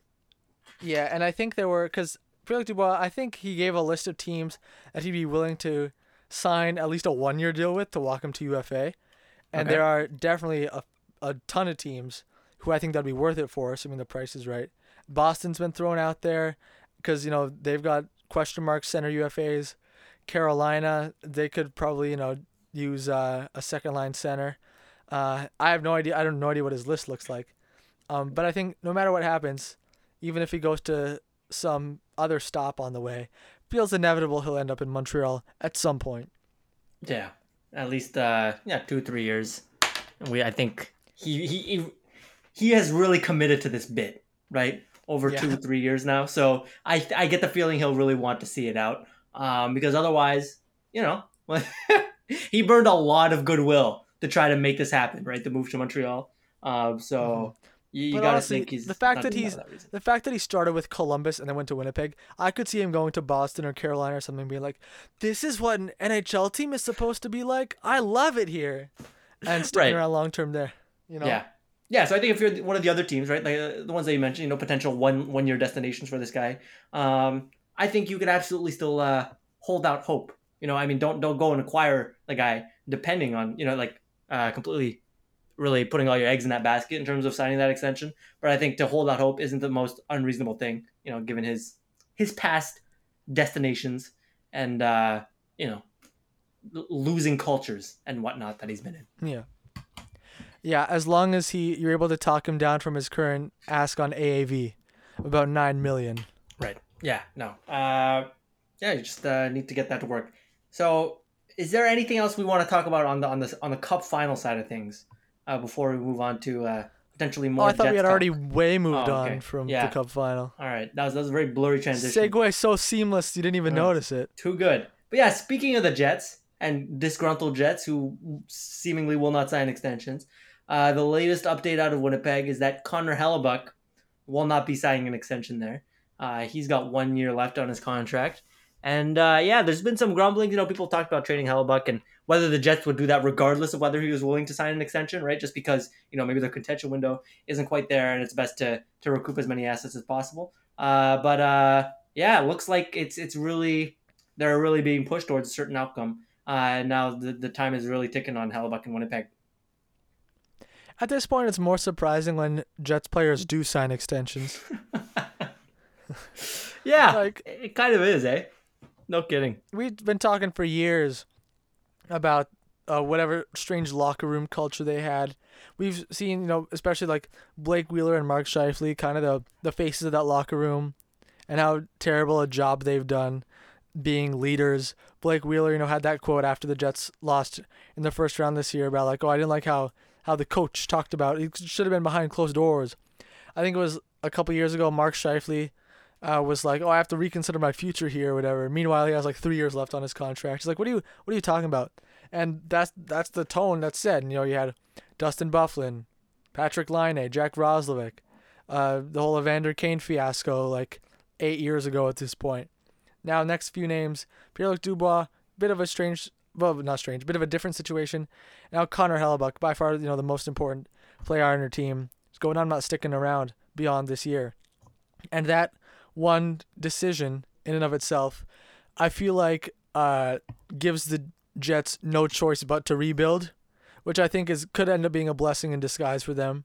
Speaker 1: yeah, and I think there were because Pierre-Luc Dubois. I think he gave a list of teams that he'd be willing to sign at least a one-year deal with to walk him to UFA, and
Speaker 2: Okay.
Speaker 1: there are definitely a, a ton of teams who I think that'd be worth it for, assuming the price is right. Boston's been thrown out there because you know they've got question mark center UFAs. Carolina, they could probably you know use uh, a second line center. Uh, I have no idea. I don't no idea what his list looks like. Um, but I think no matter what happens, even if he goes to some other stop on the way, feels inevitable he'll end up in Montreal at some point.
Speaker 2: Yeah, at least uh, yeah, two three years. We I think he he he, has really committed to this bit right over
Speaker 1: Yeah.
Speaker 2: two three years now. So I I get the feeling he'll really want to see it out. Um, because otherwise, you know, he burned a lot of goodwill to try to make this happen. Right, the move to Montreal. Um, so you, you gotta
Speaker 1: honestly,
Speaker 2: think he's
Speaker 1: the fact that he's-
Speaker 2: that.
Speaker 1: The fact that he started with Columbus and then went to Winnipeg, I could see him going to Boston or Carolina or something, being like, "This is what an NHL team is supposed to be like. I love it here," and sticking
Speaker 2: Right.
Speaker 1: around long term there. You know,
Speaker 2: Yeah. Yeah, so I think if you're one of the other teams, right, like uh, the ones that you mentioned, you know, potential one one year destinations for this guy, um, I think you could absolutely still uh, hold out hope. You know, I mean, don't don't go and acquire the guy depending on you know like uh, completely really putting all your eggs in that basket in terms of signing that extension. But I think to hold out hope isn't the most unreasonable thing. You know, given his his past destinations and uh, you know losing cultures and whatnot that he's been in.
Speaker 1: Yeah. Yeah, as long as he you're able to talk him down from his current ask on AAV, about nine million.
Speaker 2: Right. Yeah. No. Uh, yeah. You just uh, need to get that to work. So, is there anything else we want to talk about on the on the on the Cup final side of things uh, before we move on to uh, potentially
Speaker 1: Oh,
Speaker 2: more?
Speaker 1: I thought we had
Speaker 2: talk?
Speaker 1: already way moved
Speaker 2: Oh, okay.
Speaker 1: on from
Speaker 2: Yeah.
Speaker 1: the Cup final.
Speaker 2: All right. That was that was a very blurry transition.
Speaker 1: Segue so seamless you didn't even
Speaker 2: Yeah.
Speaker 1: notice it.
Speaker 2: Too good. But yeah, speaking of the Jets and disgruntled Jets who seemingly will not sign extensions, uh, the latest update out of Winnipeg is that Connor Hellebuyck will not be signing an extension there. Uh, he's got one year left on his contract. And uh, yeah, there's been some grumbling. You know, people talked about trading Hellebuyck and whether the Jets would do that regardless of whether he was willing to sign an extension, right? Just because, you know, maybe their contention window isn't quite there and it's best to, to recoup as many assets as possible. Uh, but uh, yeah, it looks like it's it's really they're really being pushed towards a certain outcome. Uh, and now the, the time is really ticking on Hellebuyck and Winnipeg.
Speaker 1: At this point, it's more surprising when Jets players do sign extensions.
Speaker 2: Yeah,
Speaker 1: Like-
Speaker 2: it kind of is, eh? No kidding.
Speaker 1: We've been talking for years about uh, whatever strange locker room culture they had. We've seen, you know, especially like Blake Wheeler and Mark Scheifele, kind of the, the faces of that locker room and how terrible a job they've done being leaders. Blake Wheeler, you know, had that quote after the Jets lost in the first round this year about like, oh, I didn't like how, how the coach talked about it. It should have been behind closed doors. I think it was a couple years ago, Mark Scheifele uh, was like, "Oh, I have to reconsider my future here, or whatever." Meanwhile, he has like three years left on his contract. He's like, "What are you, what are you talking about?" And that's that's the tone that's said. And, you know, you had Dustin Byfuglien, Patrick Laine, Jack Roslovic, uh, the whole Evander Kane fiasco, like eight years ago at this point. Now, next few names: Pierre-Luc Dubois, bit of a strange, well, not strange, bit of a different situation. Now, Connor Hellebuyck, by far, you know, the most important player on your team, is going on not sticking around beyond this year, and that one decision in and of itself, I feel like uh, gives the Jets no choice but to rebuild, which I think is could end up being a blessing in disguise for them.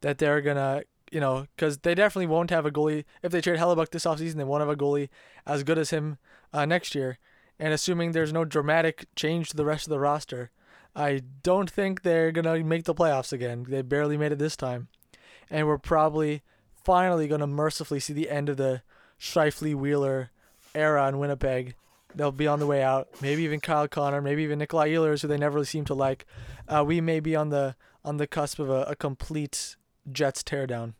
Speaker 1: That they're gonna, you know, because they definitely won't have a goalie if they trade Hellebuyck this offseason. They won't have a goalie as good as him uh, next year. And assuming there's no dramatic change to the rest of the roster, I don't think they're gonna make the playoffs again. They barely made it this time, and we're probably finally going to mercifully see the end of the Scheifele Wheeler era in Winnipeg. They'll be on the way out. Maybe even Kyle Connor, maybe even Nikolai Ehlers, who they never really seem to like. Uh, we may be on the on the cusp of a, a complete Jets teardown.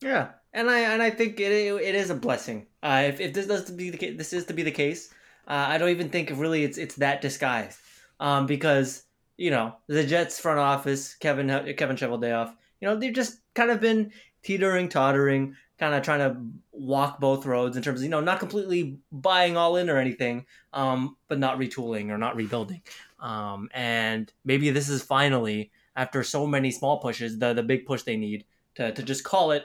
Speaker 2: Yeah, and I and I think it it is a blessing. Uh, if, if this does to be the this is to be the case. Uh, I don't even think really it's it's that disguised um, because you know the Jets front office, Kevin Kevin Cheveldayoff, you know they've just kind of been teetering, tottering, kind of trying to walk both roads in terms of you know not completely buying all in or anything, um, but not retooling or not rebuilding. Um, and maybe this is finally after so many small pushes the the big push they need to to just call it,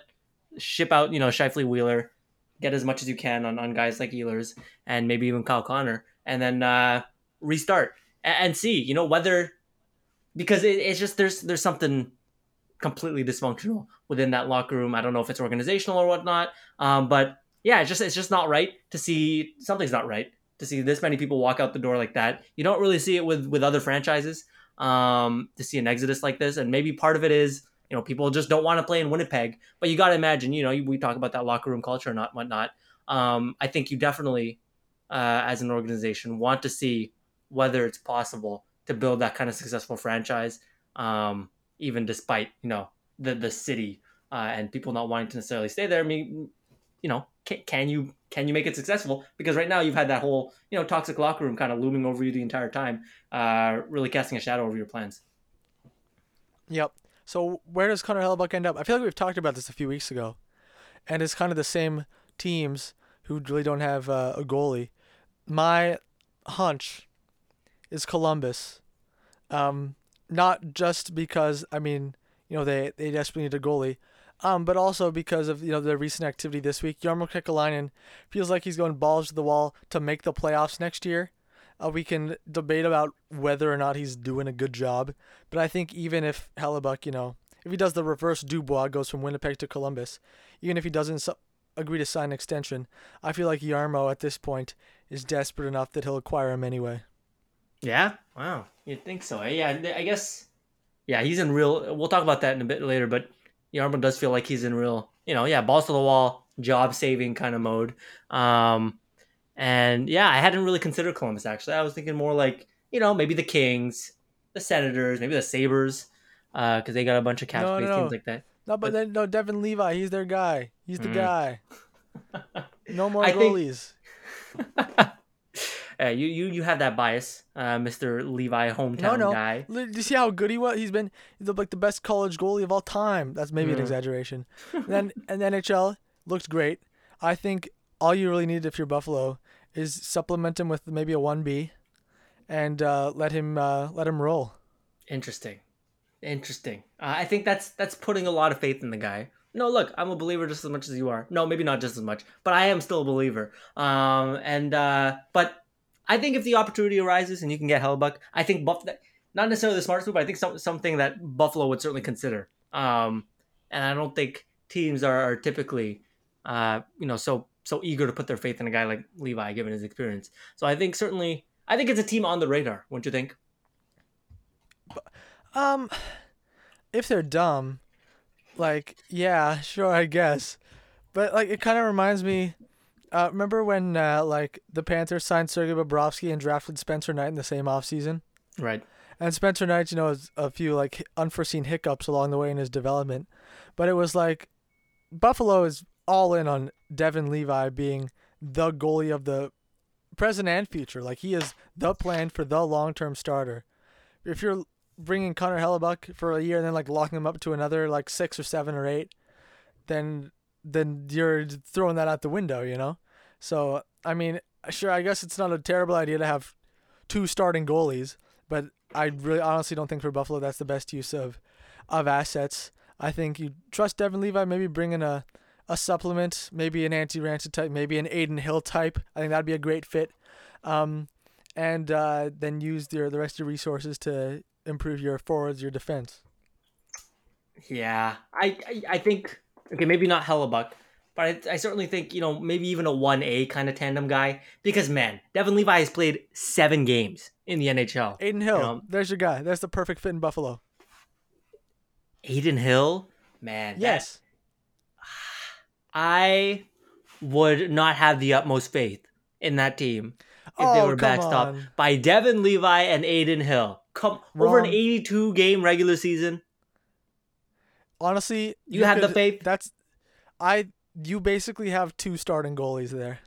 Speaker 2: ship out you know Scheifele Wheeler get as much as you can on, on guys like Ehlers and maybe even Kyle Connor, and then uh, restart and, and, see, you know, whether because it, it's just there's there's something completely dysfunctional within that locker room. I don't know if it's organizational or whatnot, um, but yeah, it's just it's just not right to see something's not right to see this many people walk out the door like that. You don't really see it with with other franchises um, to see an exodus like this, and maybe part of it is you know, people just don't want to play in Winnipeg. But you got to imagine, you know, we talk about that locker room culture and not whatnot. Um, I think you definitely, uh, as an organization, want to see whether it's possible to build that kind of successful franchise, um, even despite you know the the city uh, and people not wanting to necessarily stay there. I mean, you know, can, can you can you make it successful? Because right now you've had that whole you know toxic locker room kind of looming over you the entire time, uh, really casting a shadow over your plans.
Speaker 1: Yep. So where does Connor Hellebuyck end up? I feel like we've talked about this a few weeks ago, and it's kind of the same teams who really don't have uh, a goalie. My hunch is Columbus, um, not just because I mean you know they they desperately need a goalie, um, but also because of you know the recent activity this week. Jarmo Kekalainen feels like he's going balls to the wall to make the playoffs next year. Uh, we can debate about whether or not he's doing a good job, but I think even if Hellebuyck, you know, if he does the reverse Dubois, goes from Winnipeg to Columbus, even if he doesn't su- agree to sign an extension, I feel like Jarmo at this point is desperate enough that he'll acquire him anyway.
Speaker 2: Yeah. Wow. You'd think so. Eh? Yeah. I guess. Yeah, he's in real. We'll talk about that in a bit later, but Jarmo does feel like he's in real. You know, yeah, balls to the wall, job saving kind of mode. Um, and yeah, I hadn't really considered Columbus actually. I was thinking more like, you know, maybe the Kings, the Senators, maybe the Sabres, because uh, they got a bunch of cap space no, no. teams like that.
Speaker 1: No, but, but, then no, Devon Levi, he's their guy. He's the mm. guy. No more I goalies.
Speaker 2: Think... uh, you you you have that bias, uh, Mr. Levi, hometown no, no. guy.
Speaker 1: Do you see how good he was? He's been he's like the best college goalie of all time. That's maybe mm. an exaggeration. and then and the NHL looked great. I think all you really need if you're Buffalo is supplement him with maybe a one B, and uh, let him uh, let him roll.
Speaker 2: Interesting, interesting. Uh, I think that's that's putting a lot of faith in the guy. No, look, I'm a believer just as much as you are. No, maybe not just as much, but I am still a believer. Um, and uh, but I think if the opportunity arises and you can get Hellebuyck, I think Buff not necessarily the smartest move, but I think some, something that Buffalo would certainly consider. Um, and I don't think teams are, are typically, uh, you know, so so eager to put their faith in a guy like Levi, given his experience. So I think certainly, I think it's a team on the radar. Wouldn't you think?
Speaker 1: Um, if they're dumb, like yeah, sure, I guess. But like, it kind of reminds me. Uh, remember when uh, like the Panthers signed Sergei Bobrovsky and drafted Spencer Knight in the same offseason?
Speaker 2: Right.
Speaker 1: And Spencer Knight, you know, has a few like unforeseen hiccups along the way in his development, but it was like Buffalo is all in on Devon Levi being the goalie of the present and future. Like he is the plan for the long term starter. If you're bringing Connor Hellebuyck for a year and then like locking him up to another like six or seven or eight, then then you're throwing that out the window, you know. So I mean, sure, I guess it's not a terrible idea to have two starting goalies, but I really honestly don't think for Buffalo that's the best use of of assets. I think you trust Devon Levi, maybe bring in a a supplement, maybe an Antti Raanta type, maybe an Adin Hill type. I think that'd be a great fit. Um, and uh, then use your the rest of your resources to improve your forwards, your defense.
Speaker 2: Yeah, I I, I think okay, maybe not Hellebuyck, but I, I certainly think you know maybe even a one A kind of tandem guy because man, Devon Levi has played seven games in the NHL.
Speaker 1: Adin Hill, you know? there's your guy. That's the perfect fit in Buffalo.
Speaker 2: Adin Hill, man.
Speaker 1: Yes.
Speaker 2: I would not have the utmost faith in that team if oh, they were backstopped by Devon Levi and Adin Hill. Come Wrong. over an 82 game regular season.
Speaker 1: Honestly,
Speaker 2: you, you have could, the faith.
Speaker 1: That's I. You basically have two starting goalies there.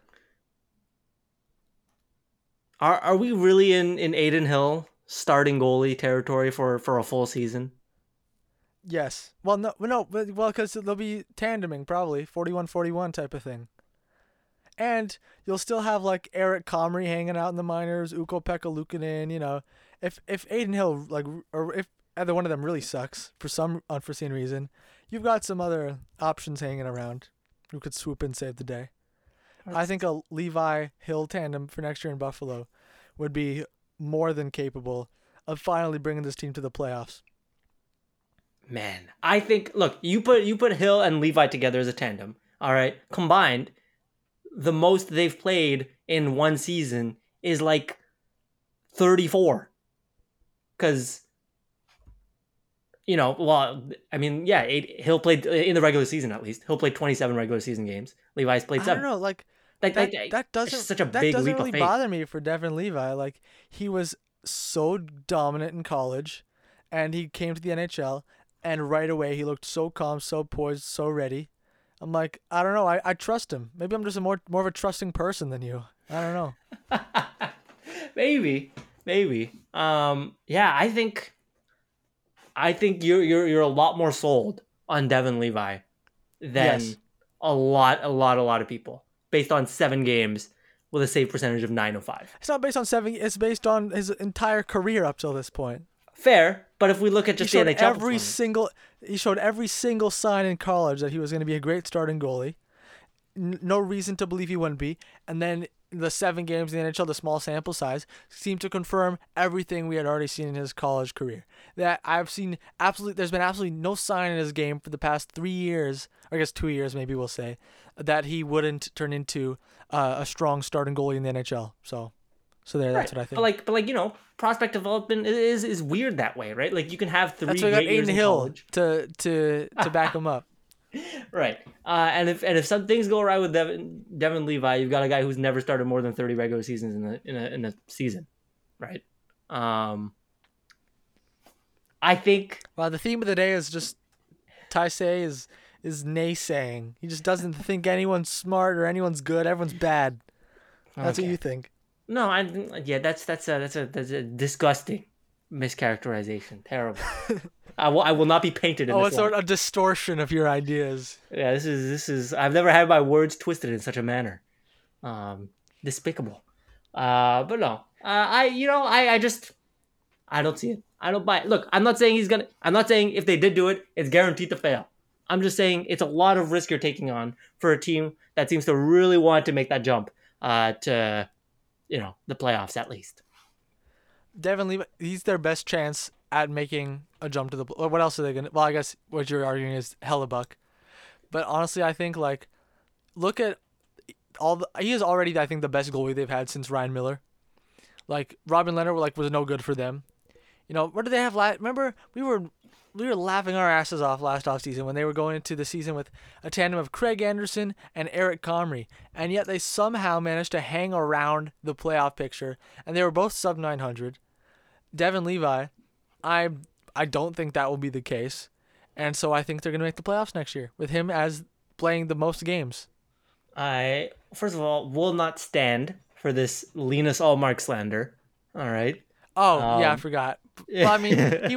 Speaker 2: Are are we really in in Adin Hill starting goalie territory for for a full season?
Speaker 1: Yes. Well, no, no, but well, because they'll be tandeming probably 41-41 type of thing. And you'll still have like Eric Comrie hanging out in the minors, Ukko-Pekka Luukkonen, you know. If if Adin Hill like or if either one of them really sucks for some unforeseen reason, you've got some other options hanging around who could swoop in save the day. I think a Levi Hill tandem for next year in Buffalo would be more than capable of finally bringing this team to the playoffs.
Speaker 2: Man, I think look, you put you put Hill and Levi together as a tandem. All right, combined, the most they've played in one season is like 34. Cuz you know, well, I mean, yeah, eight, Hill played in the regular season at least. Hill played 27 regular season games. Levi's played
Speaker 1: I
Speaker 2: seven.
Speaker 1: don't know, like
Speaker 2: Like,
Speaker 1: that,
Speaker 2: like,
Speaker 1: that doesn't
Speaker 2: such a
Speaker 1: that
Speaker 2: big
Speaker 1: doesn't
Speaker 2: leap
Speaker 1: really
Speaker 2: of faith.
Speaker 1: bother me for Devon Levi. Like he was so dominant in college, and he came to the NHL, and right away he looked so calm, so poised, so ready. I'm like, I don't know, I, I trust him. Maybe I'm just a more more of a trusting person than you. I don't know.
Speaker 2: maybe, maybe. Um, yeah, I think, I think you're you're you're a lot more sold on Devon Levi than
Speaker 1: Yes.
Speaker 2: a lot, a lot, a lot of people based on seven games with a save percentage of nine oh five.
Speaker 1: It's not based on seven. It's based on his entire career up till this point.
Speaker 2: Fair, but if we look at
Speaker 1: He
Speaker 2: just the
Speaker 1: showed
Speaker 2: NHL,
Speaker 1: every single. He showed every single sign in college that he was going to be a great starting goalie. N- no reason to believe he wouldn't be. And then the seven games in the NHL, the small sample size, seemed to confirm everything we had already seen in his college career. That I've seen absolutely. There's been absolutely no sign in his game for the past three years, or I guess two years, maybe we'll say, that he wouldn't turn into uh, a strong starting goalie in the NHL. So, so there. That's what I think.
Speaker 2: But like, but like you know, prospect development is is weird that way, right? Like you can have three
Speaker 1: that's why I got
Speaker 2: Adin
Speaker 1: Hill
Speaker 2: college,
Speaker 1: to to to back him up.
Speaker 2: Right? Uh, and if and if some things go right with Devon Devon Levi, you've got a guy who's never started more than thirty regular seasons in a in a in a season, right? Um, I think
Speaker 1: Well, the theme of the day is just Taisei is is naysaying. He just doesn't think anyone's smart or anyone's good. Everyone's bad. That's
Speaker 2: Okay.
Speaker 1: what you think.
Speaker 2: no, I yeah, that's that's a that's a that's a disgusting mischaracterization. Terrible. I will I will not be painted in
Speaker 1: Oh,
Speaker 2: this
Speaker 1: it's sort of a distortion of your ideas.
Speaker 2: Yeah, this is this is I've never had my words twisted in such a manner. Um despicable. Uh but no. Uh I you know, I I just I don't see it. I don't buy it. Look, I'm not saying he's gonna I'm not saying if they did do it, it's guaranteed to fail. I'm just saying it's a lot of risk you're taking on for a team that seems to really want to make that jump uh to you know, the playoffs at least.
Speaker 1: Devon he's their best chance at making a jump to the. Or what else are they gonna? Well, I guess what you're arguing is Hellebuyck, but honestly, I think like, look at all the. He is already, I think, the best goalie they've had since Ryan Miller. Like Robin Lehner, like was no good for them. You know what did they have last? Remember we were we were laughing our asses off last offseason when they were going into the season with a tandem of Craig Anderson and Eric Comrie, and yet they somehow managed to hang around the playoff picture, and they were both sub 900. Devon Levi, I I don't think that will be the case, and so I think they're gonna make the playoffs next year with him as playing the most games.
Speaker 2: I first of all will not stand for this Linus Ullmark slander. All right.
Speaker 1: Oh yeah, I
Speaker 2: Um,
Speaker 1: forgot. Well, I mean he.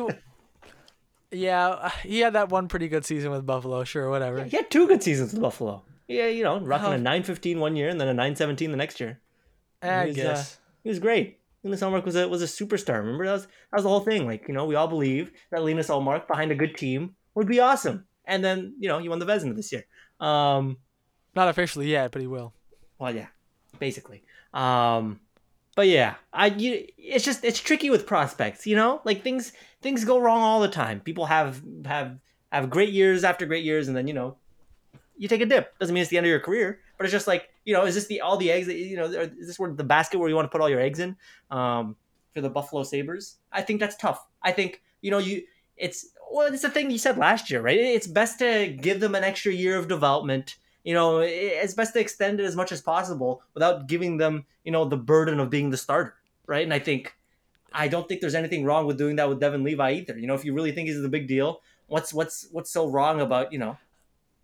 Speaker 1: Yeah, he had that one pretty good season with Buffalo. Sure, whatever.
Speaker 2: He had two good seasons with Buffalo. Yeah, you know, rocking
Speaker 1: Oh.
Speaker 2: a 9-15 one year and then a 9-17 the next year.
Speaker 1: I
Speaker 2: He was, uh,
Speaker 1: guess.
Speaker 2: He was great. Linus Ullmark was a was a superstar. Remember that was that was the whole thing. Like you know, we all believe that Linus Ullmark behind a good team would be awesome. And then you know he won the Vezina this year. Um,
Speaker 1: Not officially yet, but he will.
Speaker 2: well, yeah, basically. Um, but yeah, I you, it's just it's tricky with prospects. You know, like things things go wrong all the time. People have have have great years after great years, and then you know you take a dip. Doesn't mean it's the end of your career, but it's just like you know, is this the all the eggs that you know? Is this where the basket where you want to put all your eggs in? Um, for the Buffalo Sabres, I think that's tough. I think you know you. It's well, it's the thing you said last year, right? It's best to give them an extra year of development. You know, it- it's best to extend it as much as possible without giving them, you know, the burden of being the starter, right? And I think, I don't think there's anything wrong with doing that with Devon Levi either. You know, if you really think he's the big deal, what's what's what's so wrong about you know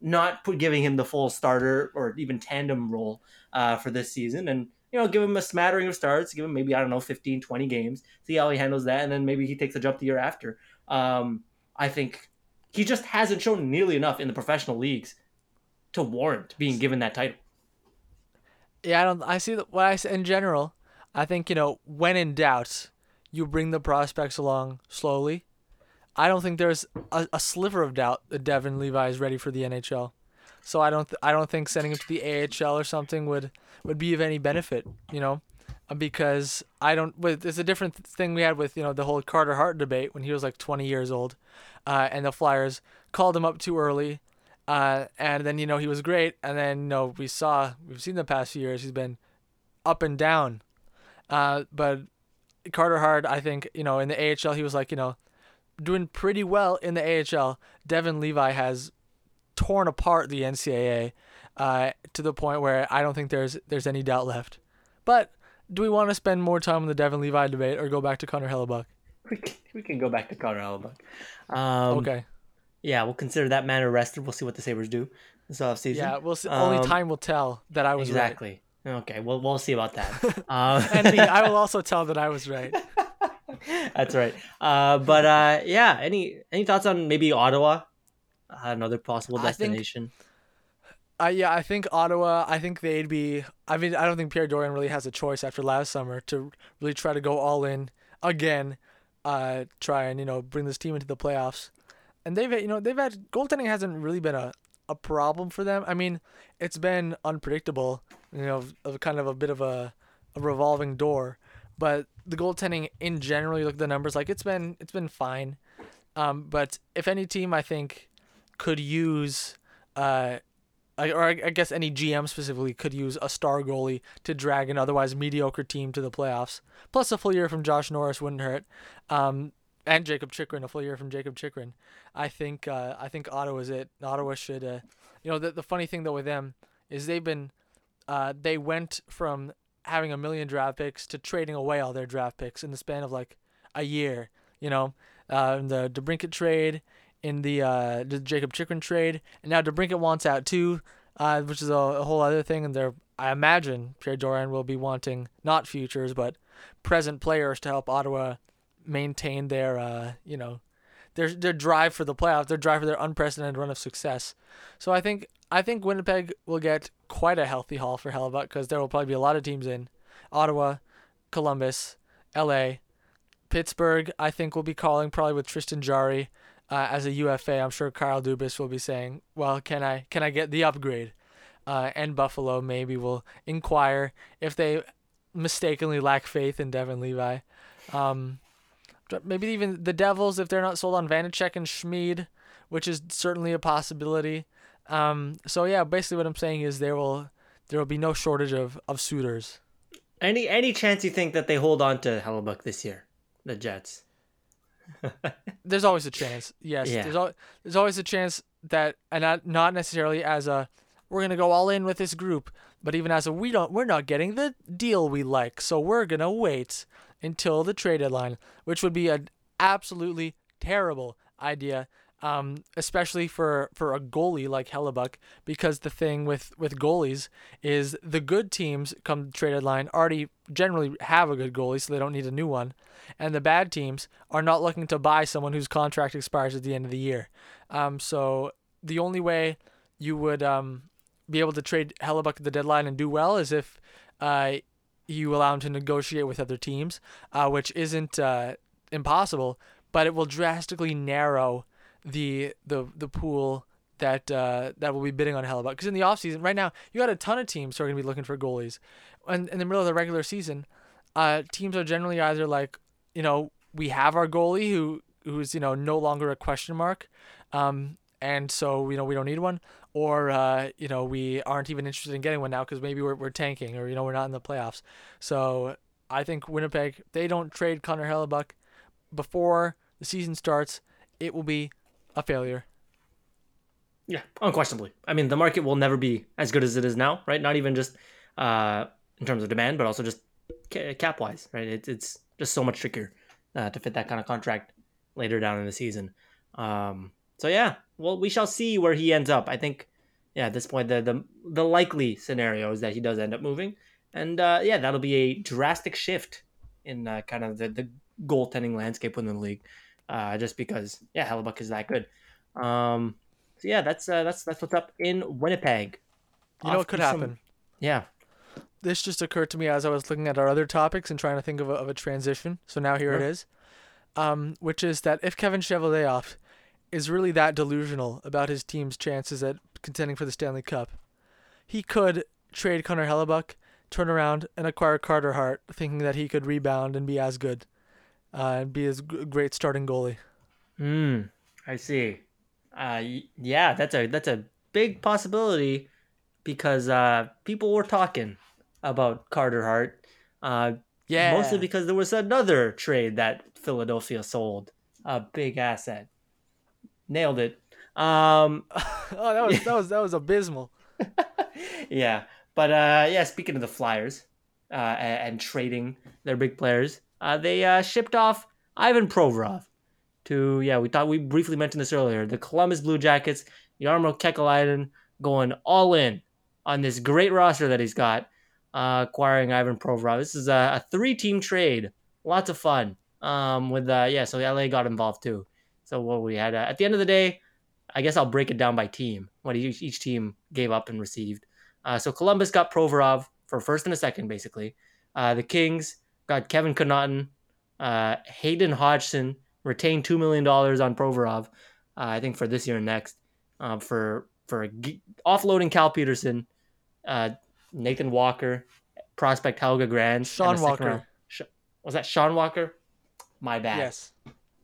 Speaker 2: not put, giving him the full starter or even tandem role uh, for this season and you know, give him a smattering of starts, give him maybe I don't know 15, 20 games, see how he handles that, and then maybe he takes a jump the year after. Um, I think he just hasn't shown nearly enough in the professional leagues to warrant being given that title.
Speaker 1: Yeah, I don't. I see that. What I say in general, I think you know when in doubt, you bring the prospects along slowly. I don't think there's a, a sliver of doubt that Devon Levi is ready for the NHL. So I don't th- I don't think sending him to the AHL or something would would be of any benefit, you know, uh, because I don't. It's a different thing we had with you know the whole Carter Hart debate when he was like 20 years old, uh, and the Flyers called him up too early, uh, and then you know he was great, and then you know we saw we've seen the past few years he's been up and down, uh, but Carter Hart I think you know in the AHL he was like you know doing pretty well in the AHL. Devon Levi has torn apart the NCAA uh, to the point where I don't think there's there's any doubt left. But do we want to spend more time on the Devon Levi debate or go back to Connor Hellebuyck?
Speaker 2: We can, we can go back to Connor Hellebuyck. Um,
Speaker 1: okay.
Speaker 2: Yeah, we'll consider that man arrested. We'll see what the Sabres do this offseason.
Speaker 1: Yeah, we'll see. Only
Speaker 2: Um,
Speaker 1: time will tell that I was right.
Speaker 2: exactly. Okay, well, we'll see about that. um,
Speaker 1: and me, I will also tell that I was right.
Speaker 2: That's right. Uh, but uh, yeah, any any thoughts on maybe Ottawa, uh, another possible
Speaker 1: I think-
Speaker 2: destination?
Speaker 1: Uh, yeah, I think Ottawa. I think they'd be. I mean, I don't think Pierre Dorion really has a choice after last summer to really try to go all in again. Uh, try and you know bring this team into the playoffs, and they've you know they've had goaltending hasn't really been a, a problem for them. I mean, it's been unpredictable. You know, of kind of a bit of a, a revolving door, but the goaltending in general, you look at the numbers, like it's been it's been fine. Um, but if any team I think could use uh or I guess any GM specifically could use a star goalie to drag an otherwise mediocre team to the playoffs. Plus, a full year from Josh Norris wouldn't hurt, um, and Jacob Chychrun, a full year from Jacob Chychrun. I think uh, I think Ottawa's it. Ottawa should, uh, you know, the the funny thing though with them is they've been, uh, they went from having a million draft picks to trading away all their draft picks in the span of like a year. You know, uh, in the DeBrincat trade, in the uh, the Jacob Chychrun trade, and now DeBrincat wants out too, uh, which is a, a whole other thing. And they're, I imagine, Pierre Dorion will be wanting not futures but present players to help Ottawa maintain their, uh, you know, their their drive for the playoffs, their drive for their unprecedented run of success. So I think I think Winnipeg will get quite a healthy haul for Hellebuyck because there will probably be a lot of teams in Ottawa, Columbus, L.A. Pittsburgh, I think will be calling probably with Tristan Jarry uh, as a UFA. I'm sure Kyle Dubas will be saying, "Well, can I can I get the upgrade?" Uh, and Buffalo maybe will inquire if they mistakenly lack faith in Devon Levi. Um, maybe even the Devils if they're not sold on Vanecek and Schmid, which is certainly a possibility. Um, so yeah, basically what I'm saying is there will there will be no shortage of, of suitors.
Speaker 2: Any any chance you think that they hold on to Hellebuyck this year, the Jets?
Speaker 1: There's always a chance. Yes,
Speaker 2: Yeah.
Speaker 1: there's al- there's always a chance that, and not not necessarily as a we're gonna go all in with this group, but even as a we don't we're not getting the deal we like, so we're gonna wait until the trade deadline, which would be an absolutely terrible idea. Um, especially for, for a goalie like Hellebuyck, because the thing with, with goalies is the good teams come trade deadline already generally have a good goalie, so they don't need a new one and the bad teams are not looking to buy someone whose contract expires at the end of the year. Um, so the only way you would um, be able to trade Hellebuyck at the deadline and do well is if uh, you allow him to negotiate with other teams, uh, which isn't uh, impossible, but it will drastically narrow the the the pool that uh, that will be bidding on Hellebuyck. Because in the offseason, right now, you got a ton of teams who are going to be looking for goalies. And in the middle of the regular season, uh, teams are generally either like, you know, we have our goalie who who's you know no longer a question mark, um, and so you know we don't need one, or uh, you know we aren't even interested in getting one now because maybe we're we're tanking or you know we're not in the playoffs. So I think Winnipeg they don't trade Connor Hellebuyck before the season starts, it will be a failure.
Speaker 2: Yeah, unquestionably. I mean, the market will never be as good as it is now, right? Not even just uh, in terms of demand, but also just cap wise, right? It's it's just so much trickier uh, to fit that kind of contract later down in the season. Um, so yeah, well, we shall see where he ends up. I think, yeah, at this point, the the the likely scenario is that he does end up moving, and uh, yeah, that'll be a drastic shift in uh, kind of the, the goaltending landscape within the league, uh, just because yeah, Hellebuyck is that good. Um, so yeah, that's uh, that's that's what's up in Winnipeg.
Speaker 1: You know
Speaker 2: Off
Speaker 1: what could
Speaker 2: some-
Speaker 1: happen?
Speaker 2: Yeah.
Speaker 1: This just occurred to me as I was looking at our other topics and trying to think of a, of a transition. So now here it
Speaker 2: Sure.
Speaker 1: is, um, which is that if Kevin Cheveldayoff is really that delusional about his team's chances at contending for the Stanley Cup, he could trade Connor Hellebuyck, turn around and acquire Carter Hart, thinking that he could rebound and be as good, uh, and be g- great starting goalie.
Speaker 2: Hmm. I see. Uh, yeah, that's a that's a big possibility because uh, people were talking about Carter Hart. Uh,
Speaker 1: Yeah,
Speaker 2: mostly because there was another trade that Philadelphia sold, a big asset. Nailed it. Um,
Speaker 1: oh, that was that was that was abysmal.
Speaker 2: yeah, but uh, yeah. Speaking of the Flyers, uh, and, and trading their big players, uh, they uh, shipped off Ivan Provorov to yeah. We thought we briefly mentioned this earlier. The Columbus Blue Jackets, Jarmo Kekalainen going all in on this great roster that he's got, uh, acquiring Ivan Provorov. This is a, a three-team trade. Lots of fun. Um, with uh, yeah, so LA got involved too. So what we had uh, at the end of the day, I guess I'll break it down by team. What each, each team gave up and received. Uh, so Columbus got Provorov for first and a second, basically. The Kings got Kevin Connauton, uh, Hayden Hodgson retained two million dollars on Provorov, uh, I think for this year and next, um, for for g- offloading Cal Petersen, uh, Nathan Walker, prospect Helge Grans,
Speaker 1: Sean
Speaker 2: and a second
Speaker 1: Walker.
Speaker 2: Sh- was that Sean Walker? My bad.
Speaker 1: Yes.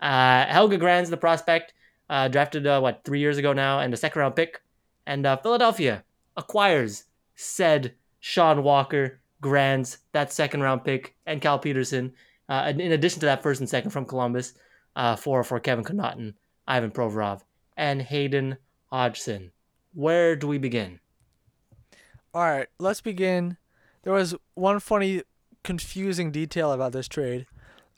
Speaker 2: Uh, Helge Grans's the prospect, uh, drafted uh, what three years ago now, and a second round pick. And uh, Philadelphia acquires said Sean Walker, Grans, that second round pick, and Cal Petersen. Uh, in addition to that first and second from Columbus, uh, for for Kevin Connauton, Ivan Provorov, and Hayden Hodgson. Where do we begin?
Speaker 1: All right, let's begin. There was one funny, confusing detail about this trade,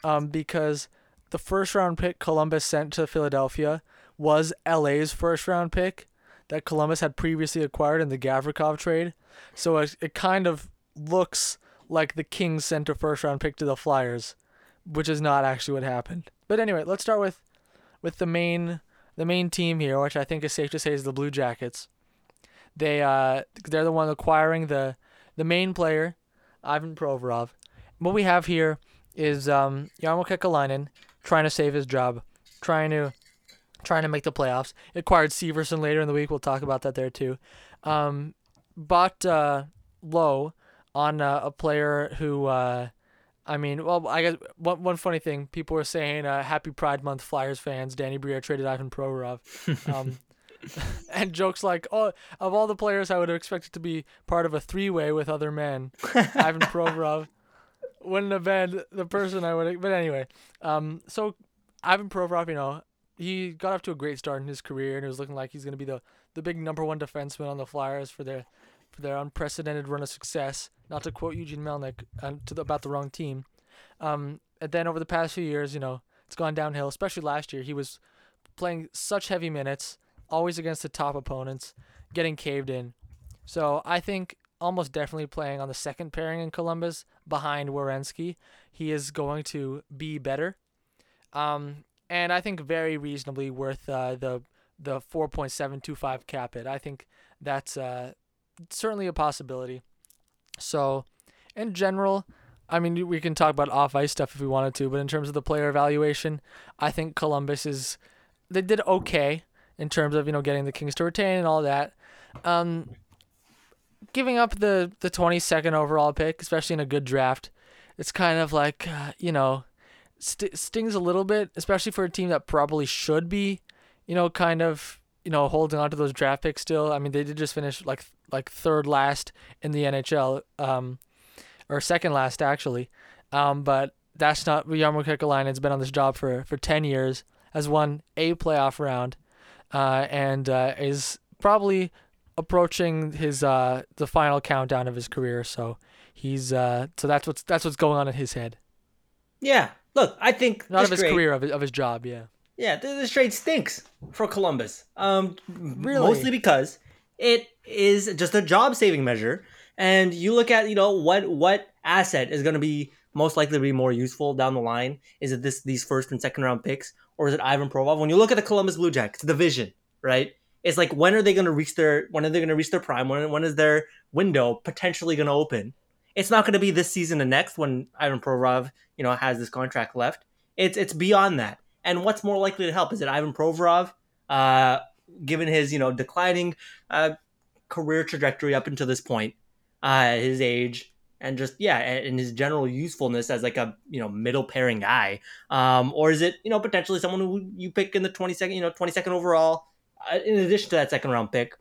Speaker 1: um, because the first round pick Columbus sent to Philadelphia was LA's first round pick that Columbus had previously acquired in the Gavrikov trade. So it, it kind of looks like the Kings sent a first round pick to the Flyers, which is not actually what happened. But anyway, let's start with with the main the main team here, which I think is safe to say is the Blue Jackets. They uh they're the one acquiring the the main player, Ivan Provorov. What we have here is um Jarmo Kekalainen trying to save his job, trying to trying to make the playoffs. Acquired Severson later in the week. We'll talk about that there too. Um, bought uh, low on uh, a player who. Uh, I mean, well, I guess one one funny thing people were saying, uh, "Happy Pride Month, Flyers fans." Danny Briere traded Ivan Provorov, um, and jokes like, "Oh, of all the players I would have expected to be part of a three-way with other men, Ivan Provorov wouldn't have been the person I would." But anyway, um, so Ivan Provorov, you know, he got off to a great start in his career, and it was looking like he's going to be the the big number one defenseman on the Flyers for their for their unprecedented run of success. Not to quote Eugene Melnyk uh, to the, about the wrong team. Um, and then over the past few years, you know, it's gone downhill. Especially last year, he was playing such heavy minutes, always against the top opponents, getting caved in. So I think almost definitely playing on the second pairing in Columbus behind Werenski, he is going to be better. Um, and I think very reasonably worth uh, the the 4.725 cap it. I think that's uh, certainly a possibility. So, in general, I mean, we can talk about off ice stuff if we wanted to, but in terms of the player evaluation, I think Columbus is they did okay in terms of you know getting the Kings to retain and all that. Um, giving up the the 22nd overall pick, especially in a good draft, it's kind of like uh, you know st- stings a little bit, especially for a team that probably should be, you know, kind of you know holding on to those draft picks still. I mean, they did just finish like like third last in the NHL, um, or second last actually, um, but that's not Jarmo Kekalainen's been on this job for for ten years, has won a playoff round, uh, and uh, is probably approaching his uh the final countdown of his career. So he's uh so that's what's that's what's going on in his head,
Speaker 2: Yeah. Look, I think
Speaker 1: not of his
Speaker 2: trade-
Speaker 1: career, of his, of his job. Yeah.
Speaker 2: Yeah, th- this trade stinks for Columbus. Um,
Speaker 1: Really?
Speaker 2: mostly because it is just a job saving measure And you look at you know what what asset is going to be most likely to be more useful down the line. Is it this these first and second round picks, or is it Ivan Provorov? When you look at the Columbus Blue Jackets, the vision, right? It's like when are they going to reach their when are they going to reach their prime? When when is their window potentially going to open? It's not going to be this season and next when Ivan Provorov, you know, has this contract left. It's it's beyond that. And what's more likely to help? Is it Ivan Provorov, uh, given his you know declining uh, career trajectory up until this point, uh, his age, and just yeah, and his general usefulness as like a you know middle pairing guy, um, or is it you know potentially someone who you pick in the twenty second you know twenty second overall, uh, in addition to that second round pick?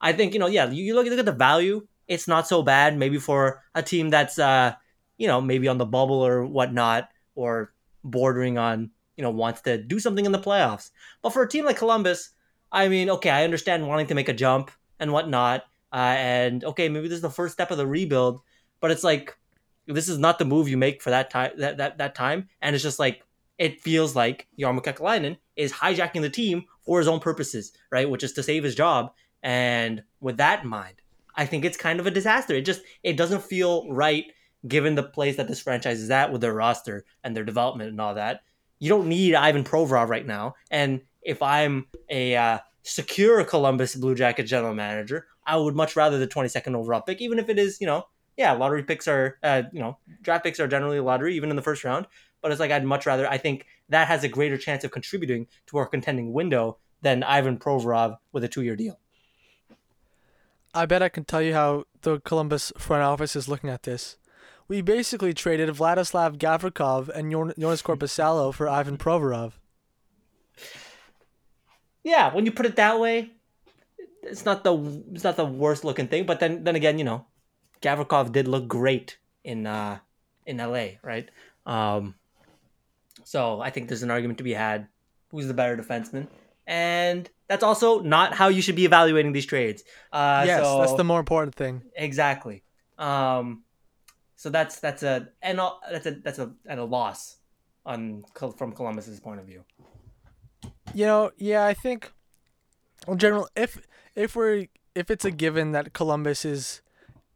Speaker 2: I think you know yeah you, you look look at the value it's not so bad. Maybe for a team that's uh, you know, maybe on the bubble or whatnot, or bordering on, you know, wants to do something in the playoffs. But for a team like Columbus, I mean, okay, I understand wanting to make a jump and whatnot. Uh, and okay, maybe this is the first step of the rebuild, but it's like this is not the move you make for that time that, that, that time. And it's just like it feels like Jarmo Kekalainen is hijacking the team for his own purposes, right? Which is to save his job. And with that in mind, I think it's kind of a disaster. It just it doesn't feel right given the place that this franchise is at with their roster and their development and all that. You don't need Ivan Provorov right now. And if I'm a uh, secure Columbus Blue Jacket general manager, I would much rather the 22nd overall pick, even if it is, you know, yeah, lottery picks are, uh, you know, draft picks are generally lottery, even in the first round. But it's like I'd much rather. I think that has a greater chance of contributing to our contending window than Ivan Provorov with a two-year deal.
Speaker 1: I bet I can tell you how the Columbus front office is looking at this. We basically traded Vladislav Gavrikov and Jonas Korpisalo for Ivan Provorov.
Speaker 2: Yeah, when you put it that way, it's not the it's not the worst looking thing. But then then again, you know, Gavrikov did look great in uh in LA, right? Um, so I think there's an argument to be had. Who's the better defenseman? And that's also not how you should be evaluating these trades. Uh,
Speaker 1: yes,
Speaker 2: so,
Speaker 1: that's the more important thing.
Speaker 2: Exactly. Um, so that's that's a and that's a that's a and a loss on from Columbus's point of view.
Speaker 1: You know, yeah, I think, in general, if if we're if it's a given that Columbus is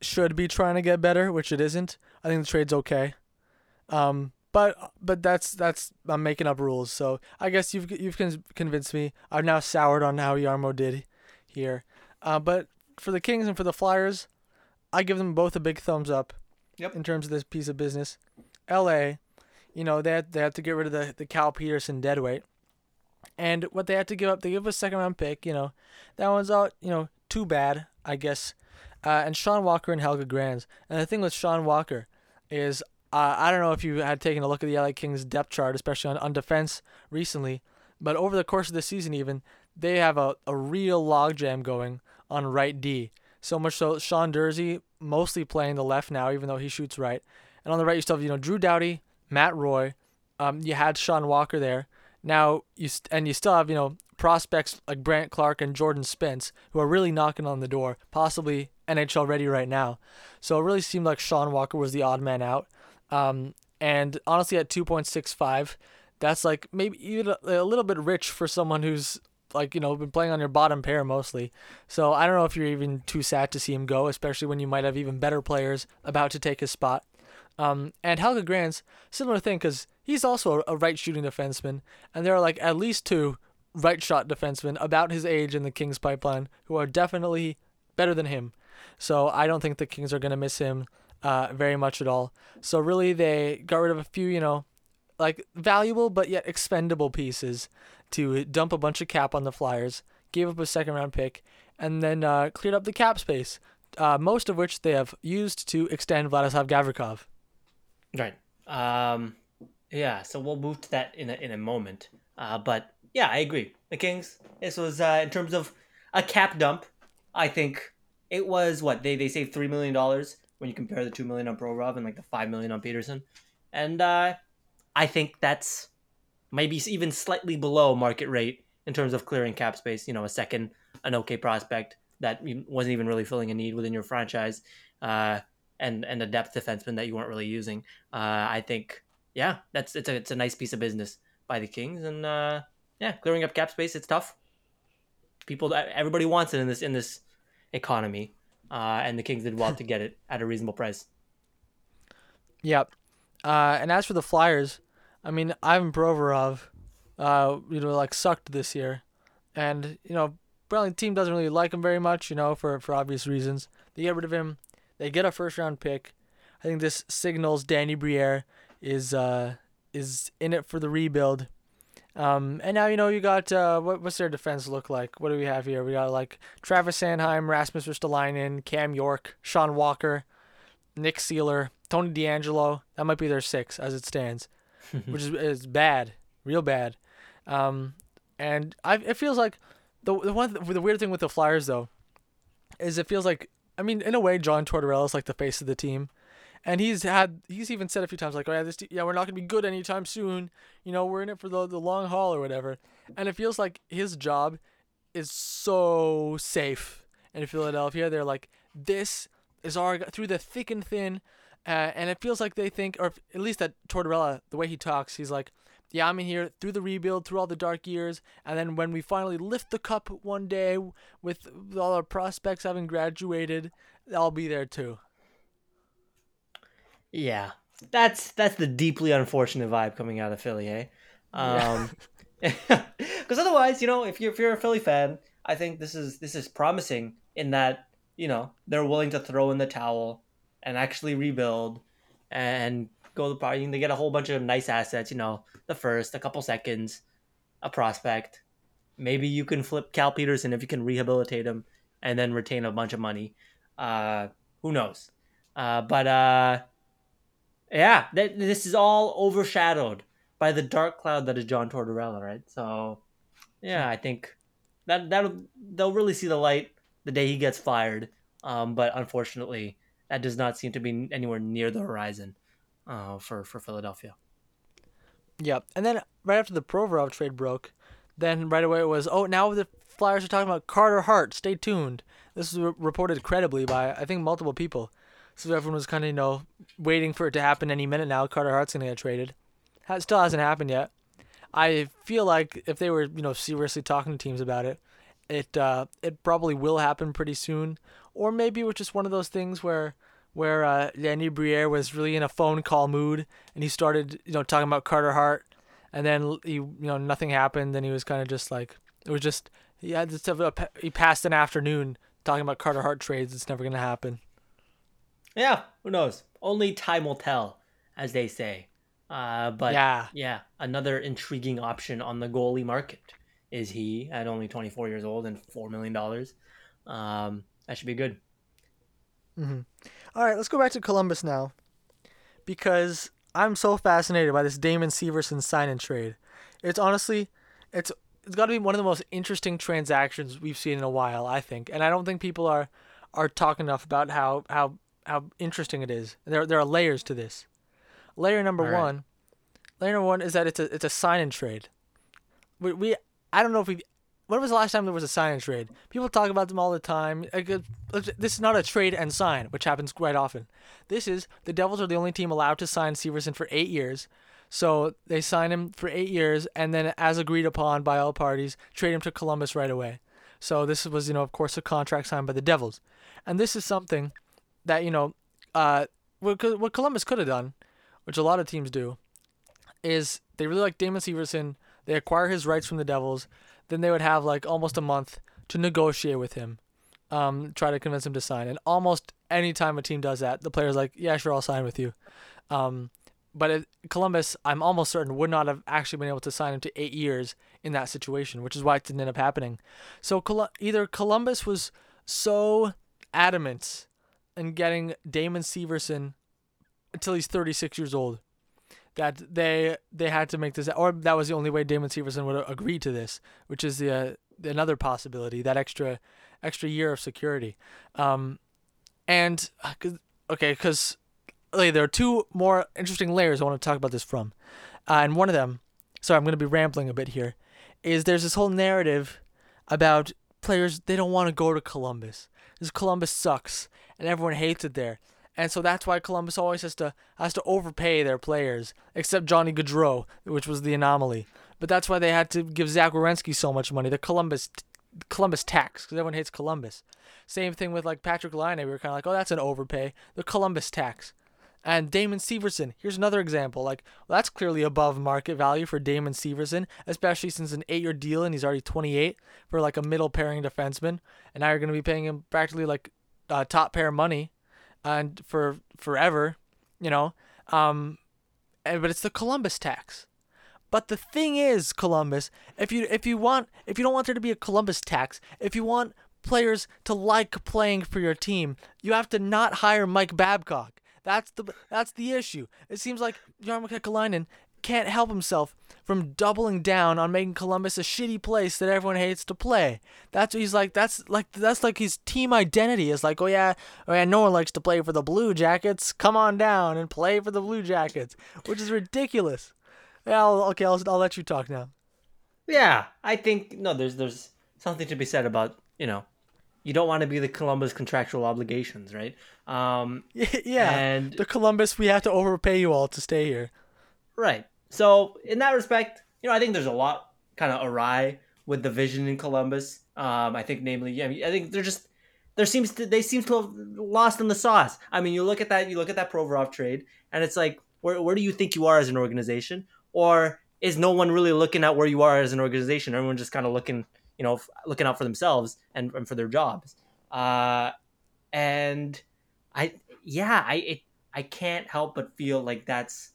Speaker 1: should be trying to get better, which it isn't, I think the trade's okay. Um, but but that's that's I'm making up rules. So I guess you've you've convinced me. I've now soured on how Jarmo did here. Uh, but for the Kings and for the Flyers, I give them both a big thumbs up.
Speaker 2: Yep.
Speaker 1: In terms of this piece of business, L.A. You know they had, they had to get rid of the the Cal Petersen deadweight, and what they had to give up, they give a second round pick. You know, that one's out. You know, too bad, I guess. Uh, and Sean Walker and Helge Grans. And the thing with Sean Walker is uh, I don't know if you had taken a look at the LA Kings depth chart, especially on, on defense recently, but over the course of the season, even, they have a, a real logjam going on right D. So much so, Sean Durzi mostly playing the left now, even though he shoots right. And on the right, you still have, you know, Drew Doughty, Matt Roy. Um, you had Sean Walker there. Now, you st- and you still have, you know, prospects like Brandt Clarke and Jordan Spence, who are really knocking on the door, possibly NHL ready right now. So it really seemed like Sean Walker was the odd man out. Um, and honestly, at 2.65, that's like maybe even a, a little bit rich for someone who's like you know been playing on your bottom pair mostly. So I don't know if you're even too sad to see him go, especially when you might have even better players about to take his spot. Um, and Helge Grans, similar thing because he's also a right shooting defenseman, and there are like at least two right shot defensemen about his age in the Kings pipeline who are definitely better than him. So I don't think the Kings are gonna miss him uh, very much at all. So really, they got rid of a few, you know, like valuable but yet expendable pieces to dump a bunch of cap on the Flyers, gave up a second round pick, and then uh, cleared up the cap space, uh, most of which they have used to extend Vladislav Gavrikov.
Speaker 2: Right. Um, yeah. So we'll move to that in a, in a moment. Uh, but yeah, I agree. The Kings. This was uh, in terms of a cap dump. I think it was what they they saved three million dollars when you compare the two million on Provorov and like the five million on Petersen, and uh, I think that's maybe even slightly below market rate in terms of clearing cap space. You know, a second, an okay prospect that wasn't even really filling a need within your franchise, uh, and and a depth defenseman that you weren't really using. Uh, I think, yeah, that's it's a it's a nice piece of business by the Kings, and uh, yeah, clearing up cap space, it's tough. People, everybody wants it in this in this economy. uh, and the Kings did well to get it at a reasonable price.
Speaker 1: Yep. Uh, and as for the Flyers, I mean, Ivan Provorov, uh, you know, like sucked this year, and you know, the team doesn't really like him very much, you know, for for obvious reasons. They get rid of him. They get a first round pick. I think this signals Danny Briere is uh is in it for the rebuild. Um, and now you know you got uh, what what's their defense look like? What do we have here? We got like Travis Sanheim, Rasmus Ristolainen, Cam York, Sean Walker, Nick Seeler, Tony DeAngelo. That might be their six as it stands, which is is bad, real bad. Um, and I it feels like the the one the weird thing with the Flyers though is it feels like I mean in a way John Tortorella is like the face of the team. And he's had he's even said a few times like, oh yeah, this yeah we're not gonna be good anytime soon. You know we're in it for the the long haul or whatever. And it feels like his job is so safe in Philadelphia. They're like this is our through the thick and thin, uh, and it feels like they think, or at least that Tortorella, the way he talks, he's like, yeah, I'm in here through the rebuild, through all the dark years, and then when we finally lift the cup one day with all our prospects having graduated, I'll be there too.
Speaker 2: Yeah, that's that's the deeply unfortunate vibe coming out of Philly, eh? Um, because otherwise, you know, if you're if you're a Philly fan, I think this is this is promising in that you know they're willing to throw in the towel and actually rebuild and go the party. They get a whole bunch of nice assets, you know, the first, a couple seconds, a prospect. Maybe you can flip Cal Petersen if you can rehabilitate him and then retain a bunch of money. Uh, who knows? Uh, but uh, yeah, th- this is all overshadowed by the dark cloud that is John Tortorella, right? So, yeah, I think that that they'll really see the light the day he gets fired. Um, but unfortunately, that does not seem to be anywhere near the horizon uh, for for Philadelphia.
Speaker 1: Yeah, And then right after the Provorov trade broke, then right away it was, oh, now the Flyers are talking about Carter Hart. Stay tuned. This was re- reported credibly by I think multiple people. So everyone was kind of you know waiting for it to happen any minute now. Carter Hart's gonna get traded. It still hasn't happened yet. I feel like if they were you know seriously talking to teams about it, it uh, it probably will happen pretty soon. Or maybe it was just one of those things where where uh, Danny Briere was really in a phone call mood and he started you know talking about Carter Hart, and then he you know nothing happened. and he was kind of just like it was just he had this he passed an afternoon talking about Carter Hart trades. It's never gonna happen.
Speaker 2: Yeah, who knows? Only time will tell, as they say. Uh, but
Speaker 1: yeah,
Speaker 2: yeah, another intriguing option on the goalie market is he at only 24 years old and four million dollars. Um, that should be good.
Speaker 1: Mm-hmm. All right, let's go back to Columbus now, because I'm so fascinated by this Damon Severson sign and trade. It's honestly, it's it's got to be one of the most interesting transactions we've seen in a while, I think, and I don't think people are are talking enough about how how how interesting it is. There there are layers to this. Layer number right. one, layer number one is that it's a it's a sign and trade. We, we I don't know if we when was the last time there was a sign and trade? People talk about them all the time. This is not a trade and sign, which happens quite often. This is the Devils are the only team allowed to sign Severson for eight years. So they sign him for eight years, and then, as agreed upon by all parties, trade him to Columbus right away. So this was, you know, of course, a contract signed by the Devils, and this is something that you know, uh, what, what Columbus could have done, which a lot of teams do, is they really like Damon Severson. They acquire his rights from the Devils then they would have like almost a month to negotiate with him, um, try to convince him to sign. And almost any time a team does that, the player's like, "Yeah, sure, I'll sign with you." Um, but it, Columbus, I'm almost certain, would not have actually been able to sign him to eight years in that situation, which is why it didn't end up happening. So Col- either Columbus was so adamant in getting Damon Severson until he's 36 years old, that they they had to make this, or that was the only way Damon Severson would agree to this, which is the uh, another possibility, that extra extra year of security. Um, and uh, okay, because like, there are two more interesting layers I want to talk about this from, uh, and one of them, sorry, I'm going to be rambling a bit here, is there's this whole narrative about players they don't want to go to Columbus. Because Columbus sucks and everyone hates it there and so that's why Columbus always has to has to overpay their players, except Johnny Gaudreau, which was the anomaly. But that's why they had to give Zach Werenski so much money. The Columbus Columbus tax because everyone hates Columbus. Same thing with like Patrick Laine. We were kind of like, oh, that's an overpay. The Columbus tax. And Damon Severson, here's another example. Like, well, that's clearly above market value for Damon Severson, especially since an eight year deal and he's already 28 for like a middle pairing defenseman. And now you're going to be paying him practically like uh, top pair money and for forever, you know. Um, and, but it's the Columbus tax. But the thing is, Columbus, if you if you want if you don't want there to be a Columbus tax, if you want players to like playing for your team, you have to not hire Mike Babcock. That's the that's the issue. It seems like Jarmo Kekalainen can't help himself from doubling down on making Columbus a shitty place that everyone hates to play. That's what he's like. That's like that's like his team identity is like, oh yeah, oh yeah, no one likes to play for the Blue Jackets. Come on down and play for the Blue Jackets, which is ridiculous. Yeah, I'll, okay, I'll I'll let you talk now.
Speaker 2: Yeah, I think no. There's there's something to be said about you know you don't want to be the Columbus contractual obligations, right? Um,
Speaker 1: yeah, and the Columbus, we have to overpay you all to stay here.
Speaker 2: Right. So in that respect, you know, I think there's a lot kind of awry with the vision in Columbus. Um, I think, namely, I mean, I think they're just there seems to they seem to have lost in the sauce. I mean, you look at that, you look at that Provorov trade, and it's like, where where do you think you are as an organization, or is no one really looking at where you are as an organization? Everyone just kind of looking you know, looking out for themselves and, and for their jobs. Uh, and I, yeah, I, it, I can't help but feel like that's,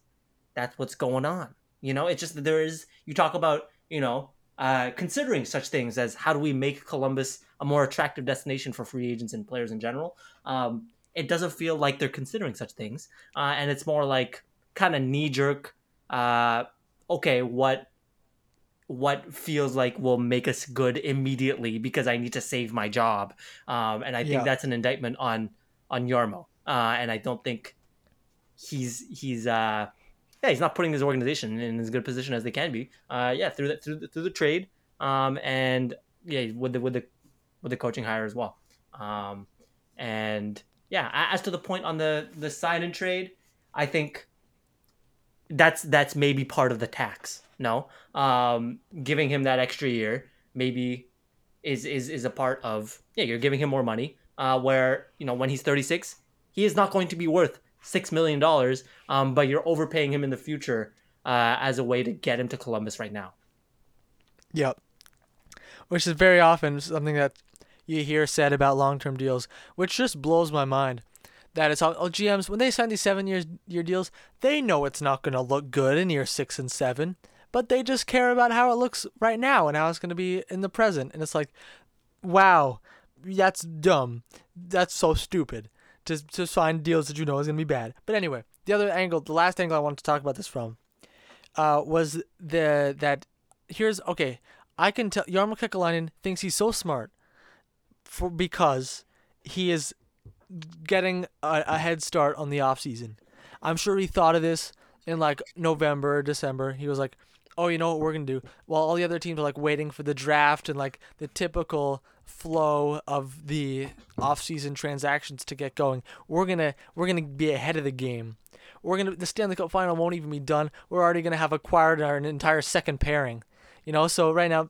Speaker 2: that's what's going on. You know, it's just that there is, you talk about, you know, uh, considering such things as how do we make Columbus a more attractive destination for free agents and players in general. Um, it doesn't feel like they're considering such things. Uh, and it's more like kind of knee jerk, uh, okay, what what feels like will make us good immediately because I need to save my job. Um, and I think yeah. that's an indictment on on Jarmo. Uh, and I don't think he's he's uh, yeah he's not putting his organization in as good a position as they can be. Uh, yeah, through that through the, through the trade um, and yeah with the with the with the coaching hire as well. Um, and yeah, as to the point on the the sign and trade, I think that's that's maybe part of the tax. No, um, giving him that extra year maybe is is is a part of yeah. You're giving him more money. Uh, where you know when he's 36, he is not going to be worth six million dollars. Um, but you're overpaying him in the future uh, as a way to get him to Columbus right now.
Speaker 1: Yep. Which is very often something that you hear said about long-term deals, which just blows my mind. That it's all oh, GMs when they sign these seven years year deals, they know it's not going to look good in year six and seven but they just care about how it looks right now and how it's going to be in the present. And it's like, wow, that's dumb. That's so stupid to, to sign deals that you know is going to be bad. But anyway, the other angle, the last angle I wanted to talk about this from, uh, was the that here's okay. I can tell Jarmo Kekalainen thinks he's so smart for because he is getting a, a head start on the off season. I'm sure he thought of this in like November, December. He was like, oh, you know what we're gonna do? While all the other teams are like waiting for the draft and like the typical flow of the off-season transactions to get going, we're gonna we're gonna be ahead of the game. We're gonna the Stanley Cup final won't even be done. We're already gonna have acquired our entire second pairing. You know, so right now,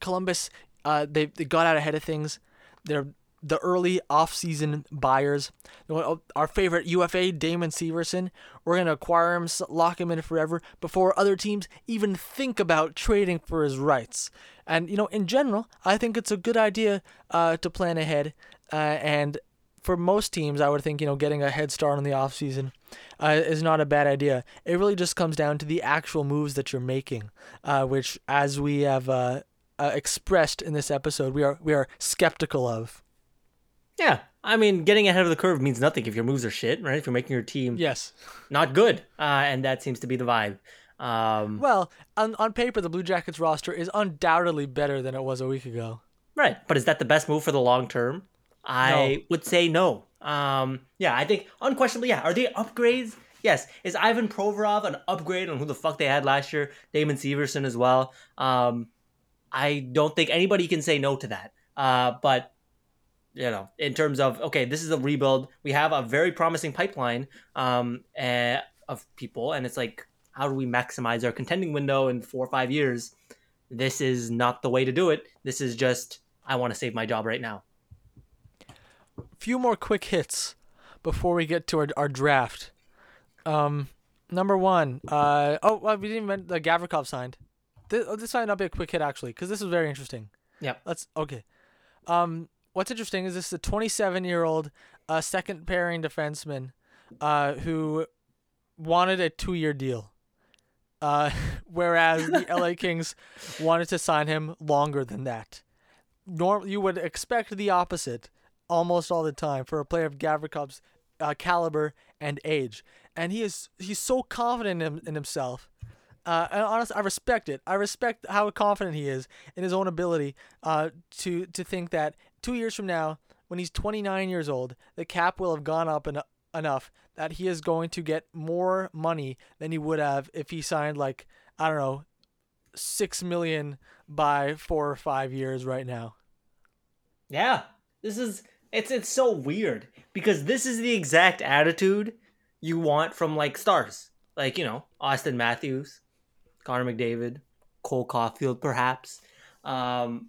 Speaker 1: Columbus, uh, they they got out ahead of things. They're the early off-season buyers. Our favorite UFA, Damon Severson, we're going to acquire him, lock him in forever before other teams even think about trading for his rights. And, you know, in general, I think it's a good idea uh, to plan ahead. Uh, and for most teams, I would think, you know, getting a head start on the offseason uh, is not a bad idea. It really just comes down to the actual moves that you're making, uh, which, as we have uh, uh, expressed in this episode, we are we are skeptical of.
Speaker 2: Yeah, I mean, getting ahead of the curve means nothing if your moves are shit, right? If you're making your team
Speaker 1: yes
Speaker 2: not good, uh, and that seems to be the vibe. Um,
Speaker 1: well, on on paper, the Blue Jackets roster is undoubtedly better than it was a week ago.
Speaker 2: Right, but is that the best move for the long term? I no. would say no. Um, yeah, I think unquestionably, yeah. Are they upgrades? Yes. Is Ivan Provorov an upgrade on who the fuck they had last year? Damon Severson as well. Um, I don't think anybody can say no to that. Uh, but you know, in terms of okay, this is a rebuild. We have a very promising pipeline um, uh, of people, and it's like, how do we maximize our contending window in four or five years? This is not the way to do it. This is just I want to save my job right now.
Speaker 1: few more quick hits before we get to our, our draft. Um, number one. Uh, oh, well, we didn't even the Gavrikov signed. This, oh, this might not be a quick hit actually, because this is very interesting.
Speaker 2: Yeah.
Speaker 1: Let's okay. Um, what's interesting is this is a 27 year old uh, second pairing defenseman, uh, who wanted a two year deal. Uh, whereas the LA Kings wanted to sign him longer than that. Norm, you would expect the opposite almost all the time for a player of Gavrikov's uh, caliber and age, and he is he's so confident in, in himself. Uh, and honestly, I respect it. I respect how confident he is in his own ability uh, to to think that two years from now, when he's 29 years old, the cap will have gone up en- enough that he is going to get more money than he would have if he signed like I don't know, six million by four or five years right now.
Speaker 2: Yeah, this is it's it's so weird because this is the exact attitude you want from like stars, like you know Auston Matthews, Connor McDavid, Cole Caufield, perhaps. Um,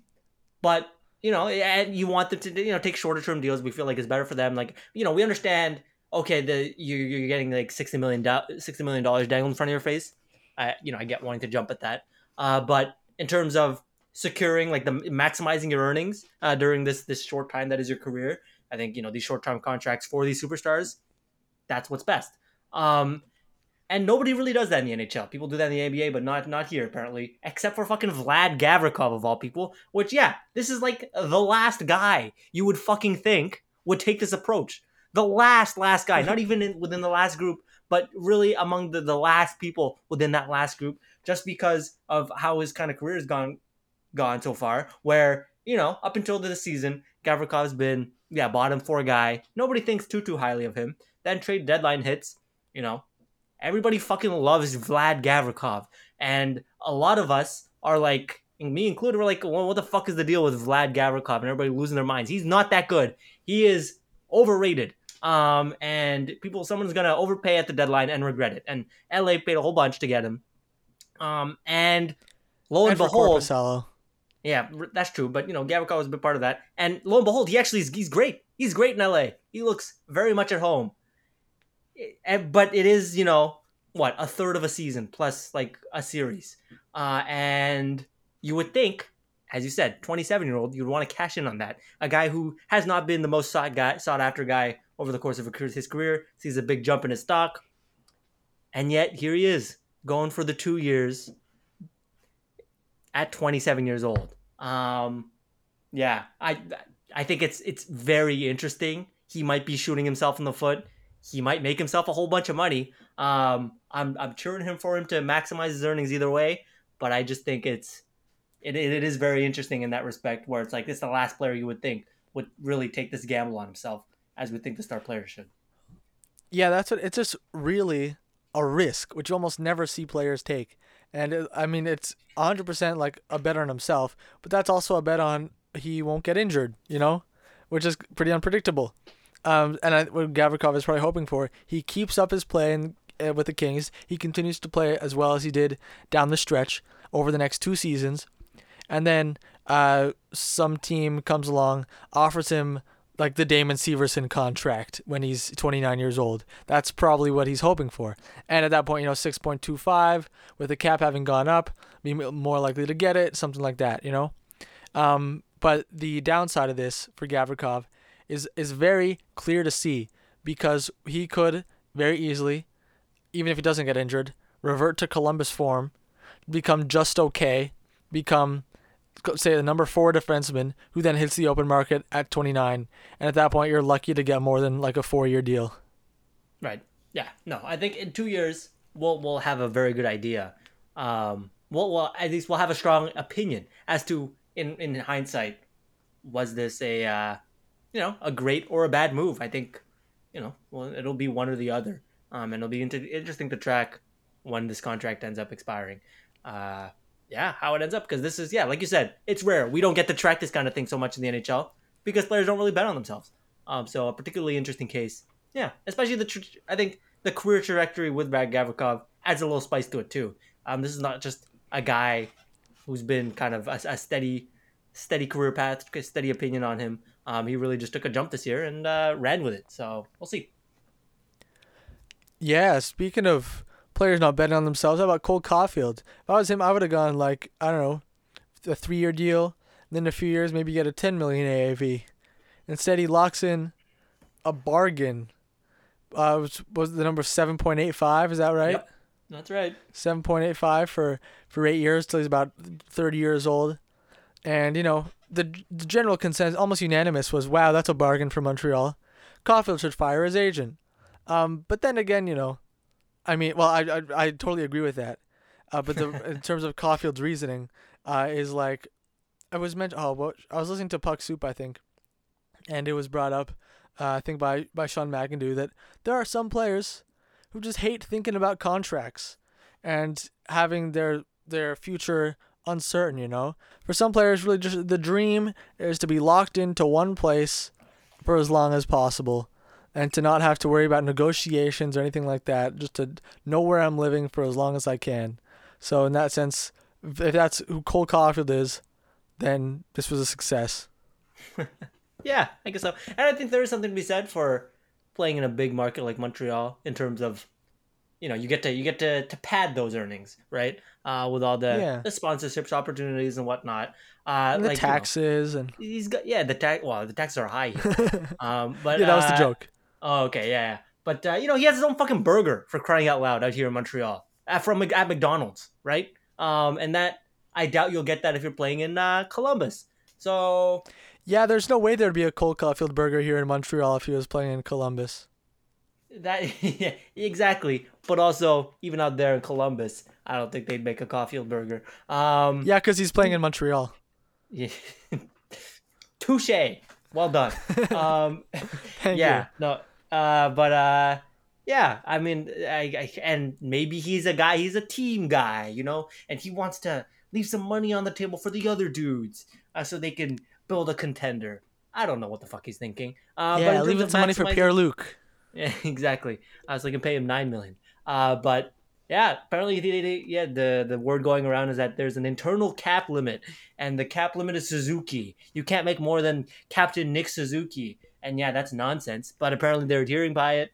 Speaker 2: but you know, and you want them to you know take shorter term deals. We feel like it's better for them. Like you know, we understand. Okay, the you you're getting like sixty million dollars dangling in front of your face. I you know I get wanting to jump at that. Uh, but in terms of securing like the maximizing your earnings uh, during this this short time that is your career, I think you know these short term contracts for these superstars, that's what's best. Um, and nobody really does that in the NHL. People do that in the NBA, but not not here apparently, except for fucking Vlad Gavrikov of all people. Which yeah, this is like the last guy you would fucking think would take this approach. The last last guy, not even in, within the last group, but really among the, the last people within that last group, just because of how his kind of career has gone gone so far. Where you know up until this season, Gavrikov's been yeah bottom four guy. Nobody thinks too too highly of him. Then trade deadline hits, you know, everybody fucking loves Vlad Gavrikov, and a lot of us are like, me included, we're like, well, what the fuck is the deal with Vlad Gavrikov? And everybody losing their minds. He's not that good. He is overrated. Um, and people, someone's gonna overpay at the deadline and regret it. And LA paid a whole bunch to get him. Um, and lo and,
Speaker 1: And
Speaker 2: behold, yeah, that's true. But you know, Gavrikov was a big part of that. And lo and behold, he actually is, he's great. He's great in LA. He looks very much at home. But it is, you know, what a third of a season plus like a series. Uh, and you would think, as you said, 27 year old, you'd want to cash in on that. A guy who has not been the most sought guy, sought after guy over the course of his career, sees a big jump in his stock, and yet here he is going for the two years at 27 years old. Um, yeah, I I think it's it's very interesting. He might be shooting himself in the foot. He might make himself a whole bunch of money. Um, I'm I'm cheering him for him to maximize his earnings either way. But I just think it's it, it is very interesting in that respect, where it's like this is the last player you would think would really take this gamble on himself, as we think the star player should.
Speaker 1: Yeah, that's what it's just really a risk, which you almost never see players take. And it, I mean, it's 100% like a bet on himself, but that's also a bet on he won't get injured, you know, which is pretty unpredictable. Um, and I, what Gavrikov is probably hoping for, he keeps up his play in, uh, with the Kings. He continues to play as well as he did down the stretch over the next two seasons. And then uh, some team comes along, offers him like the Damon Severson contract when he's 29 years old. That's probably what he's hoping for. And at that point, you know, 6.25 with the cap having gone up, be more likely to get it, something like that, you know. Um, but the downside of this for Gavrikov is is very clear to see because he could very easily, even if he doesn't get injured, revert to Columbus form, become just okay, become say the number four defenseman who then hits the open market at 29 and at that point you're lucky to get more than like a four year deal
Speaker 2: Right. Yeah. No, I think in two years we'll we'll have a very good idea. Um, we'll, well at least we'll have a strong opinion as to in in hindsight was this a uh, you know a great or a bad move. I think you know well it'll be one or the other. Um, and it'll be inter- interesting to track when this contract ends up expiring. Uh, yeah, how it ends up because this is yeah, like you said, it's rare. We don't get to track this kind of thing so much in the NHL because players don't really bet on themselves. Um, so a particularly interesting case. Yeah, especially the I think the career trajectory with Vlad Gavrikov adds a little spice to it too. Um, this is not just a guy who's been kind of a, a steady, steady career path, steady opinion on him. Um, he really just took a jump this year and uh, ran with it. So we'll see.
Speaker 1: Yeah, speaking of players not betting on themselves, how about Cole Caufield? If I was him, I would have gone like I don't know, a three-year deal, and then in a few years maybe get a 10 million AAV. Instead, he locks in a bargain. Uh, was, was the number 7.85? Is that right?
Speaker 2: Yep. That's right.
Speaker 1: 7.85 for for eight years till he's about 30 years old, and you know the the general consensus, almost unanimous, was wow, that's a bargain for Montreal. Caufield should fire his agent. Um, but then again, you know, I mean, well, I I, I totally agree with that. Uh, but the in terms of Caufield's reasoning, uh, is like, I was meant. Oh, what I was listening to Puck Soup, I think, and it was brought up, uh, I think by by Sean McIndoe that there are some players who just hate thinking about contracts and having their their future uncertain. You know, for some players, really just the dream is to be locked into one place for as long as possible and to not have to worry about negotiations or anything like that, just to know where I'm living for as long as I can. So in that sense, if that's who Cole Caufield is, then this was a success.
Speaker 2: yeah, I guess so. And I think there is something to be said for playing in a big market like Montreal in terms of you know, you get to you get to, to pad those earnings, right? Uh, with all the,
Speaker 1: Yeah.
Speaker 2: the sponsorships opportunities and whatnot. Uh,
Speaker 1: And the
Speaker 2: like, you know,
Speaker 1: taxes and
Speaker 2: he's got yeah, the tax well, the taxes are high um but
Speaker 1: yeah, that was the
Speaker 2: uh,
Speaker 1: joke.
Speaker 2: Oh, okay, yeah. But uh, you know, he has his own fucking burger for crying out loud out here in Montreal uh, from at McDonald's, right? Um, and that I doubt you'll get that if you're playing in uh, Columbus. So
Speaker 1: Yeah, there's no way there'd be a Cole Caufield burger here in Montreal if he was playing in Columbus.
Speaker 2: That yeah, exactly. But also, even out there in Columbus, I don't think they'd make a Caufield burger. Um,
Speaker 1: Yeah, because he's playing in Montreal.
Speaker 2: yeah. touche. Well done. Um,
Speaker 1: Thank
Speaker 2: yeah,
Speaker 1: you.
Speaker 2: no, uh, but uh, yeah, I mean, I, I, and maybe he's a guy, he's a team guy, you know, and he wants to leave some money on the table for the other dudes, uh, so they can build a contender. I don't know what the fuck he's thinking. Uh,
Speaker 1: yeah,
Speaker 2: in
Speaker 1: leave
Speaker 2: terms
Speaker 1: it
Speaker 2: of
Speaker 1: some money for Pierre Luc.
Speaker 2: Yeah, exactly. Uh, so they can pay him nine million. Uh, but yeah, apparently, the, the- yeah, the the word going around is that there's an internal cap limit, and the cap limit is Suzuki. You can't make more than Captain Nick Suzuki, and yeah, that's nonsense. But apparently, they're adhering by it.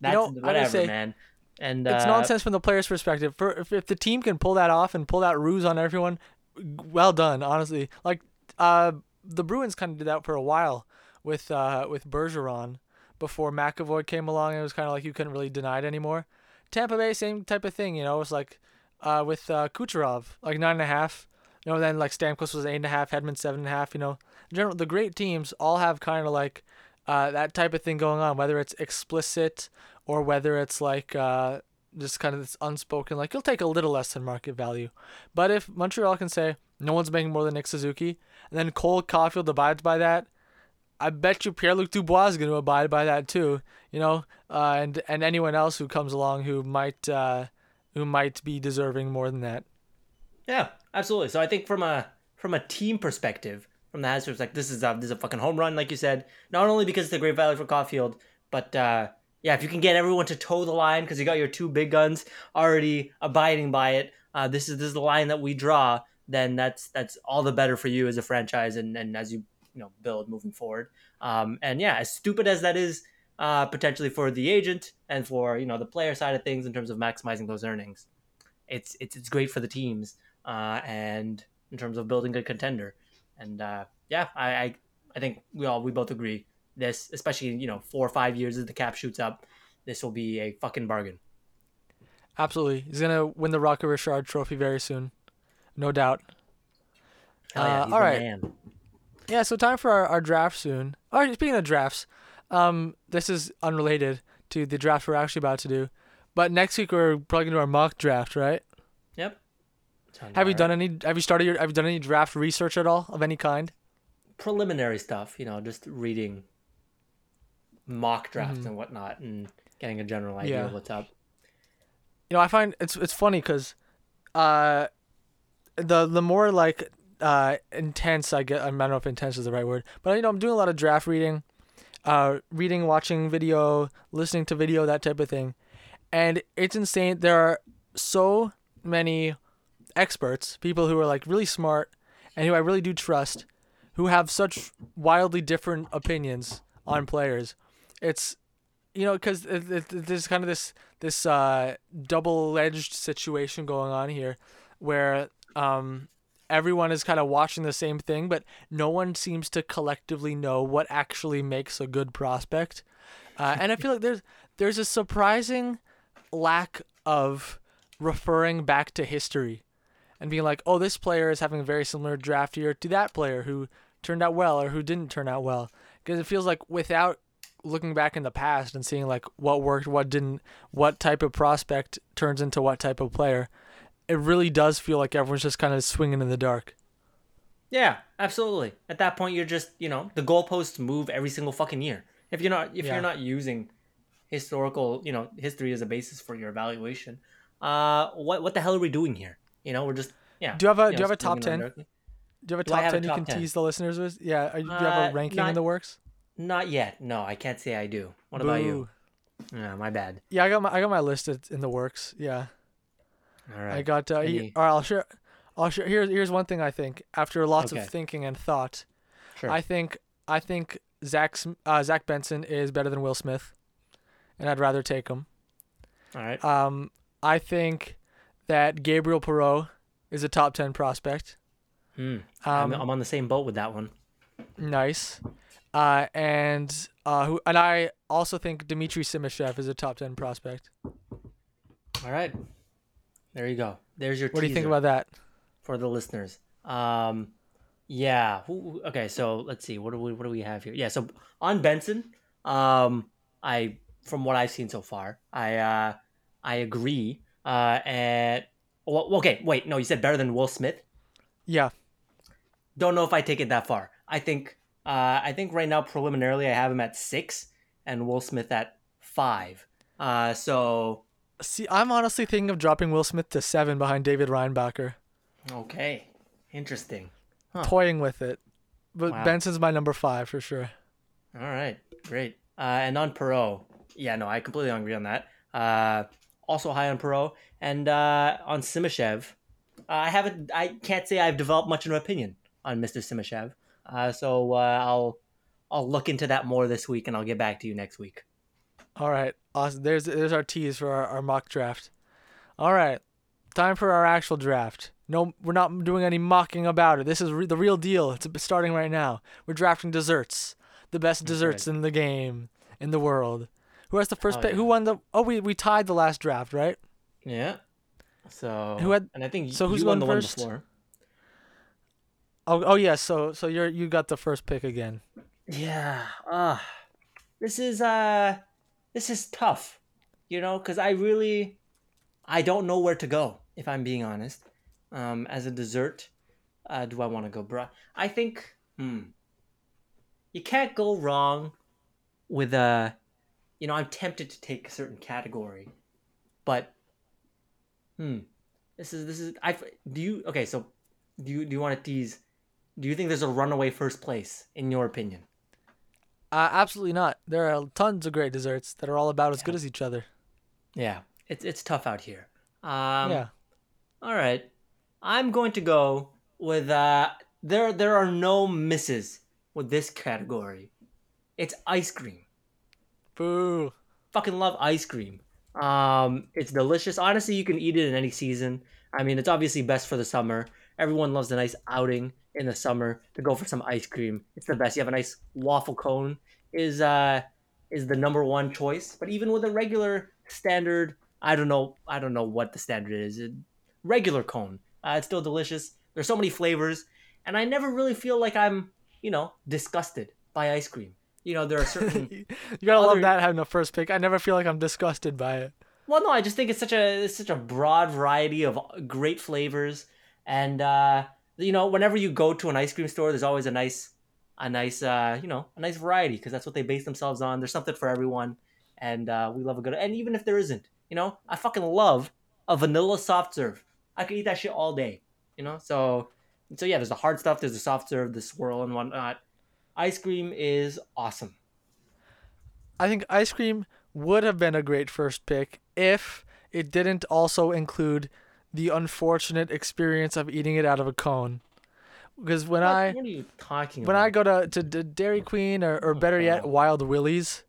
Speaker 2: That's
Speaker 1: know, I would
Speaker 2: whatever,
Speaker 1: say
Speaker 2: man. And
Speaker 1: It's
Speaker 2: uh,
Speaker 1: nonsense from the player's perspective. For if, if the team can pull that off and pull that ruse on everyone, well done. Honestly, like uh, the Bruins kind of did that for a while with uh, with Bergeron before McAvoy came along. It was kind of like you couldn't really deny it anymore. Tampa Bay, same type of thing. You know, it was like uh, with uh, Kucherov, like nine and a half. You know, then like Stamkos was eight and a half, Hedman seven and a half. You know, in general, the great teams all have kind of like uh, that type of thing going on, whether it's explicit or whether it's like uh, just kind of this unspoken, like you'll take a little less than market value. But if Montreal can say no one's making more than Nick Suzuki, and then Cole Caufield abides by that, I bet you Pierre Luc Dubois is going to abide by that too. You know, uh, and and anyone else who comes along who might uh, who might be deserving more than that.
Speaker 2: Yeah, absolutely. So I think from a from a team perspective, from the Habs perspective, this is a this is a fucking home run, like you said. Not only because it's a great value for Caufield, but uh, yeah, if you can get everyone to toe the line because you got your two big guns already abiding by it, uh, this is this is the line that we draw. Then that's that's all the better for you as a franchise and, and as you you know build moving forward. Um, and yeah, as stupid as that is, uh, potentially for the agent and for you know the player side of things in terms of maximizing those earnings, it's it's it's great for the teams uh, and in terms of building a contender. And uh, yeah, I, I I think we all we both agree this, especially you know four or five years as the cap shoots up, this will be a fucking bargain.
Speaker 1: Absolutely, he's gonna win the Rocket Richard Trophy very soon, no doubt.
Speaker 2: Yeah,
Speaker 1: Uh, all right.
Speaker 2: man.
Speaker 1: Yeah, so time for our, our draft soon. All right, speaking of drafts, um, this is unrelated to the draft we're actually about to do, but next week we're probably gonna do our mock draft, right?
Speaker 2: Yep. Sounds
Speaker 1: Have you
Speaker 2: alright.
Speaker 1: done any? Have you started your? Have you done any draft research at all of any kind?
Speaker 2: preliminary stuff? You know, just reading mock drafts
Speaker 1: Mhm.
Speaker 2: and whatnot, and getting a general idea
Speaker 1: Yeah.
Speaker 2: of what's up.
Speaker 1: You know, I find it's it's funny because, uh, the the more like uh intense I get, I don't know if intense is the right word, but you know I'm doing a lot of draft reading, uh, reading, watching video, listening to video, that type of thing, and it's insane. There are so many experts, people who are like really smart and who I really do trust, who have such wildly different opinions on players. It's you know because it, it, there's kind of this this uh, double-edged situation going on here, where um, everyone is kind of watching the same thing, but no one seems to collectively know what actually makes a good prospect. Uh, and I feel like there's there's a surprising lack of referring back to history and being like, oh, this player is having a very similar draft year to that player who turned out well or who didn't turn out well. Because it feels like without looking back in the past and seeing like what worked, what didn't, what type of prospect turns into what type of player, it really does feel like everyone's just kind of swinging in the dark.
Speaker 2: Yeah, absolutely. At that point, you're just you know the goalposts move every single fucking year. If you're not if
Speaker 1: Yeah.
Speaker 2: you're not using historical you know history as a basis for your evaluation, uh, what what the hell are we doing here? You know, we're just yeah.
Speaker 1: Do you have a
Speaker 2: you
Speaker 1: do you
Speaker 2: know,
Speaker 1: have a top ten? Do you have a top
Speaker 2: have a
Speaker 1: ten you can
Speaker 2: 10?
Speaker 1: tease the listeners with? Yeah, are, you- do you have
Speaker 2: Uh,
Speaker 1: a ranking
Speaker 2: not-
Speaker 1: in the works?
Speaker 2: Not yet. No, I can't say I do. What about you? Yeah, my bad.
Speaker 1: Yeah, I got my I got my list in the works. Yeah.
Speaker 2: All
Speaker 1: I got. Uh, he, all right, I'll share. I'll share. Here's here's one thing I think. After lots
Speaker 2: Okay.
Speaker 1: of thinking and thought,
Speaker 2: Sure.
Speaker 1: I think I think Zach uh, Zach Benson is better than Will Smith, and I'd rather take him.
Speaker 2: All right.
Speaker 1: Um, I think that Gabriel Perreault is a top ten prospect.
Speaker 2: Hmm.
Speaker 1: Um,
Speaker 2: I'm, I'm on the same boat with that one.
Speaker 1: nice. Uh, and uh, who and I also think Dmitry Simashev is a top ten prospect.
Speaker 2: All right. There you go. There's your.
Speaker 1: What do you think about that?
Speaker 2: for the listeners. Um, yeah. Who, okay, so let's see. What do we what do we have here? Yeah. So on Benson, um, I from what I've seen so far, I uh, I agree. Uh, and well, okay, wait, no, you said better than Will Smith.
Speaker 1: Yeah.
Speaker 2: Don't know if I take it that far. I think uh, I think right now preliminarily I have him at six and Will Smith at five. Uh, so
Speaker 1: See, I'm honestly thinking of dropping Will Smith to seven behind David Reinbacher,
Speaker 2: okay, interesting. Huh.
Speaker 1: toying with it. But
Speaker 2: Wow.
Speaker 1: Benson's my number five for sure.
Speaker 2: All right, great. Uh, and on Perreault, yeah, no, I completely agree on that. Uh, also high on Perreault, and uh, on Simashev, uh, I haven't. I can't say I've developed much of an opinion on Mr. Simashev. Uh, so uh, I'll I'll look into that more this week, and I'll get back to you next week.
Speaker 1: All right, awesome. There's there's our tease for our, our mock draft. All right, time for our actual draft. No, we're not doing any mocking about it. This is re- the real deal. It's starting right now. We're drafting desserts, the best desserts in the game, in the world. Who has the first
Speaker 2: Oh,
Speaker 1: pick?
Speaker 2: yeah.
Speaker 1: Who won the? Oh, we we tied the last draft, right?
Speaker 2: Yeah. So
Speaker 1: Who had-
Speaker 2: and I think
Speaker 1: so who's
Speaker 2: won the
Speaker 1: first?
Speaker 2: one before.
Speaker 1: Oh oh yeah. So so you're you got the first pick again.
Speaker 2: Yeah. Uh this is uh this is tough. You know, cuz I really I don't know where to go if I'm being honest. Um as a dessert, uh do I want to go bra? I think hmm you can't go wrong with a you know, I'm tempted to take a certain category. But hmm this is this is I do you okay, so do you do you want to tease do you think there's a runaway first place in your opinion?
Speaker 1: Uh, absolutely not. There are tons of great desserts that are all about as good as each other.
Speaker 2: Yeah, it's it's tough out here. Um,
Speaker 1: yeah.
Speaker 2: All right, I'm going to go with uh. There there are no misses with this category. It's ice cream.
Speaker 1: Boo.
Speaker 2: Fucking love ice cream. Um, it's delicious. Honestly, you can eat it in any season. I mean, it's obviously best for the summer. Everyone loves a nice outing in the summer to go for some ice cream. It's the best. You have a nice waffle cone is uh is the number one choice. But even with a regular standard, I don't know, I don't know what the standard is. A regular cone, uh, it's still delicious. There's so many flavors, and I never really feel like I'm, you know, disgusted by ice cream. You know, there are certain.
Speaker 1: you gotta love that having a first pick. I never feel like I'm disgusted by it.
Speaker 2: Well, no, I just think it's such a it's such a broad variety of great flavors, and uh, you know, whenever you go to an ice cream store, there's always a nice, a nice, uh, you know, a nice variety because that's what they base themselves on. There's something for everyone, and uh, we love a good. And even if there isn't, you know, I fucking love a vanilla soft serve. I could eat that shit all day, you know. So, so yeah, there's the hard stuff, there's the soft serve, the swirl and whatnot. Ice cream is awesome.
Speaker 1: I think ice cream would have been a great first pick if it didn't also include the unfortunate experience of eating it out of a cone. because when
Speaker 2: What,
Speaker 1: I
Speaker 2: what are you talking
Speaker 1: when
Speaker 2: about?
Speaker 1: I go to to D- Dairy Queen or, or better yet Wild Willie's,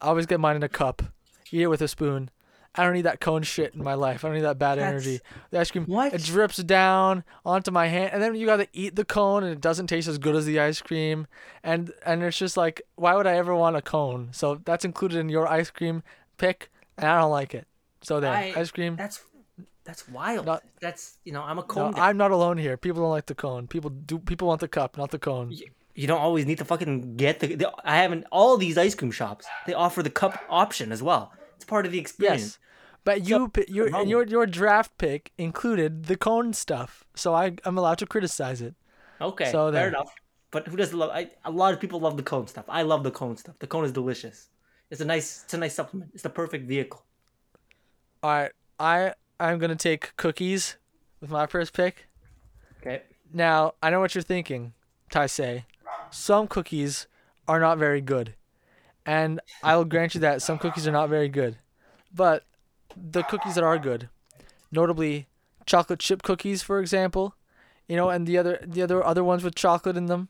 Speaker 1: I always get mine in a cup, eat it with a spoon. I don't need that cone shit in my life. I don't need that bad
Speaker 2: That's-
Speaker 1: energy. The ice cream
Speaker 2: What?
Speaker 1: it drips down onto my hand, and then you gotta eat the cone, and it doesn't taste as good as the ice cream. And and it's just like, why would I ever want a cone? So that's included in your ice cream pick, and I don't like it. So there,
Speaker 2: I-
Speaker 1: ice cream.
Speaker 2: That's that's wild.
Speaker 1: Not-
Speaker 2: that's you know I'm a cone. guy.
Speaker 1: I'm not alone here. People don't like the cone. People do. People want the cup, not the cone.
Speaker 2: you don't always need to fucking get the, the. I haven't all these ice cream shops. They offer the cup option as well. It's part of the experience.
Speaker 1: Yes, but you pi- your
Speaker 2: wrong
Speaker 1: your your draft pick included the cone stuff, so I I'm allowed to criticize it.
Speaker 2: Okay,
Speaker 1: So
Speaker 2: fair enough. But who doesn't love? I, a lot of people love the cone stuff. I love the cone stuff. The cone is delicious. It's a nice. It's a nice supplement. It's the perfect vehicle.
Speaker 1: All right, I I'm gonna take cookies with my first pick.
Speaker 2: Okay.
Speaker 1: Now I know what you're thinking, Taisei. Some cookies are not very good, and I will grant you that some cookies are not very good, but the cookies that are good, notably chocolate chip cookies, for example, you know, and the other the other other ones with chocolate in them,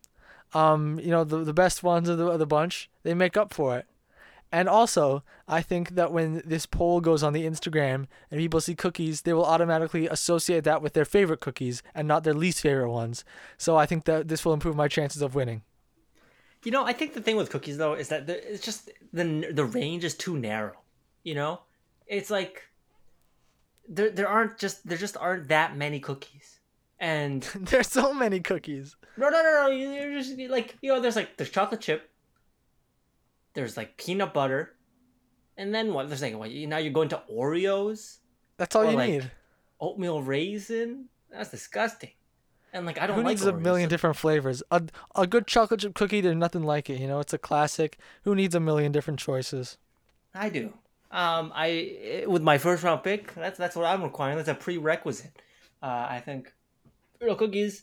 Speaker 1: um, you know, the the best ones of the of the bunch, they make up for it. And also, I think that when this poll goes on the Instagram and people see cookies, they will automatically associate that with their favorite cookies and not their least favorite ones. So I think that this will improve my chances of winning.
Speaker 2: You know, I think the thing with cookies though is that the, it's just the the range is too narrow. You know, it's like there there aren't just there just aren't that many cookies. And
Speaker 1: There's so many cookies.
Speaker 2: no, no, no, no. you- You're just like you know, there's like there's chocolate chip. There's like peanut butter, and then what? There's like what? Now you're going to Oreos,
Speaker 1: That's all you
Speaker 2: like-
Speaker 1: need.
Speaker 2: oatmeal raisin. That's disgusting. And like I don't
Speaker 1: Who
Speaker 2: like
Speaker 1: needs a million different flavors? A, a good chocolate chip cookie, there's nothing like it. You know, it's a classic. Who needs a million different choices?
Speaker 2: I do. Um, I with my first round pick, that's that's what I'm requiring. That's a prerequisite. Uh, I think real cookies.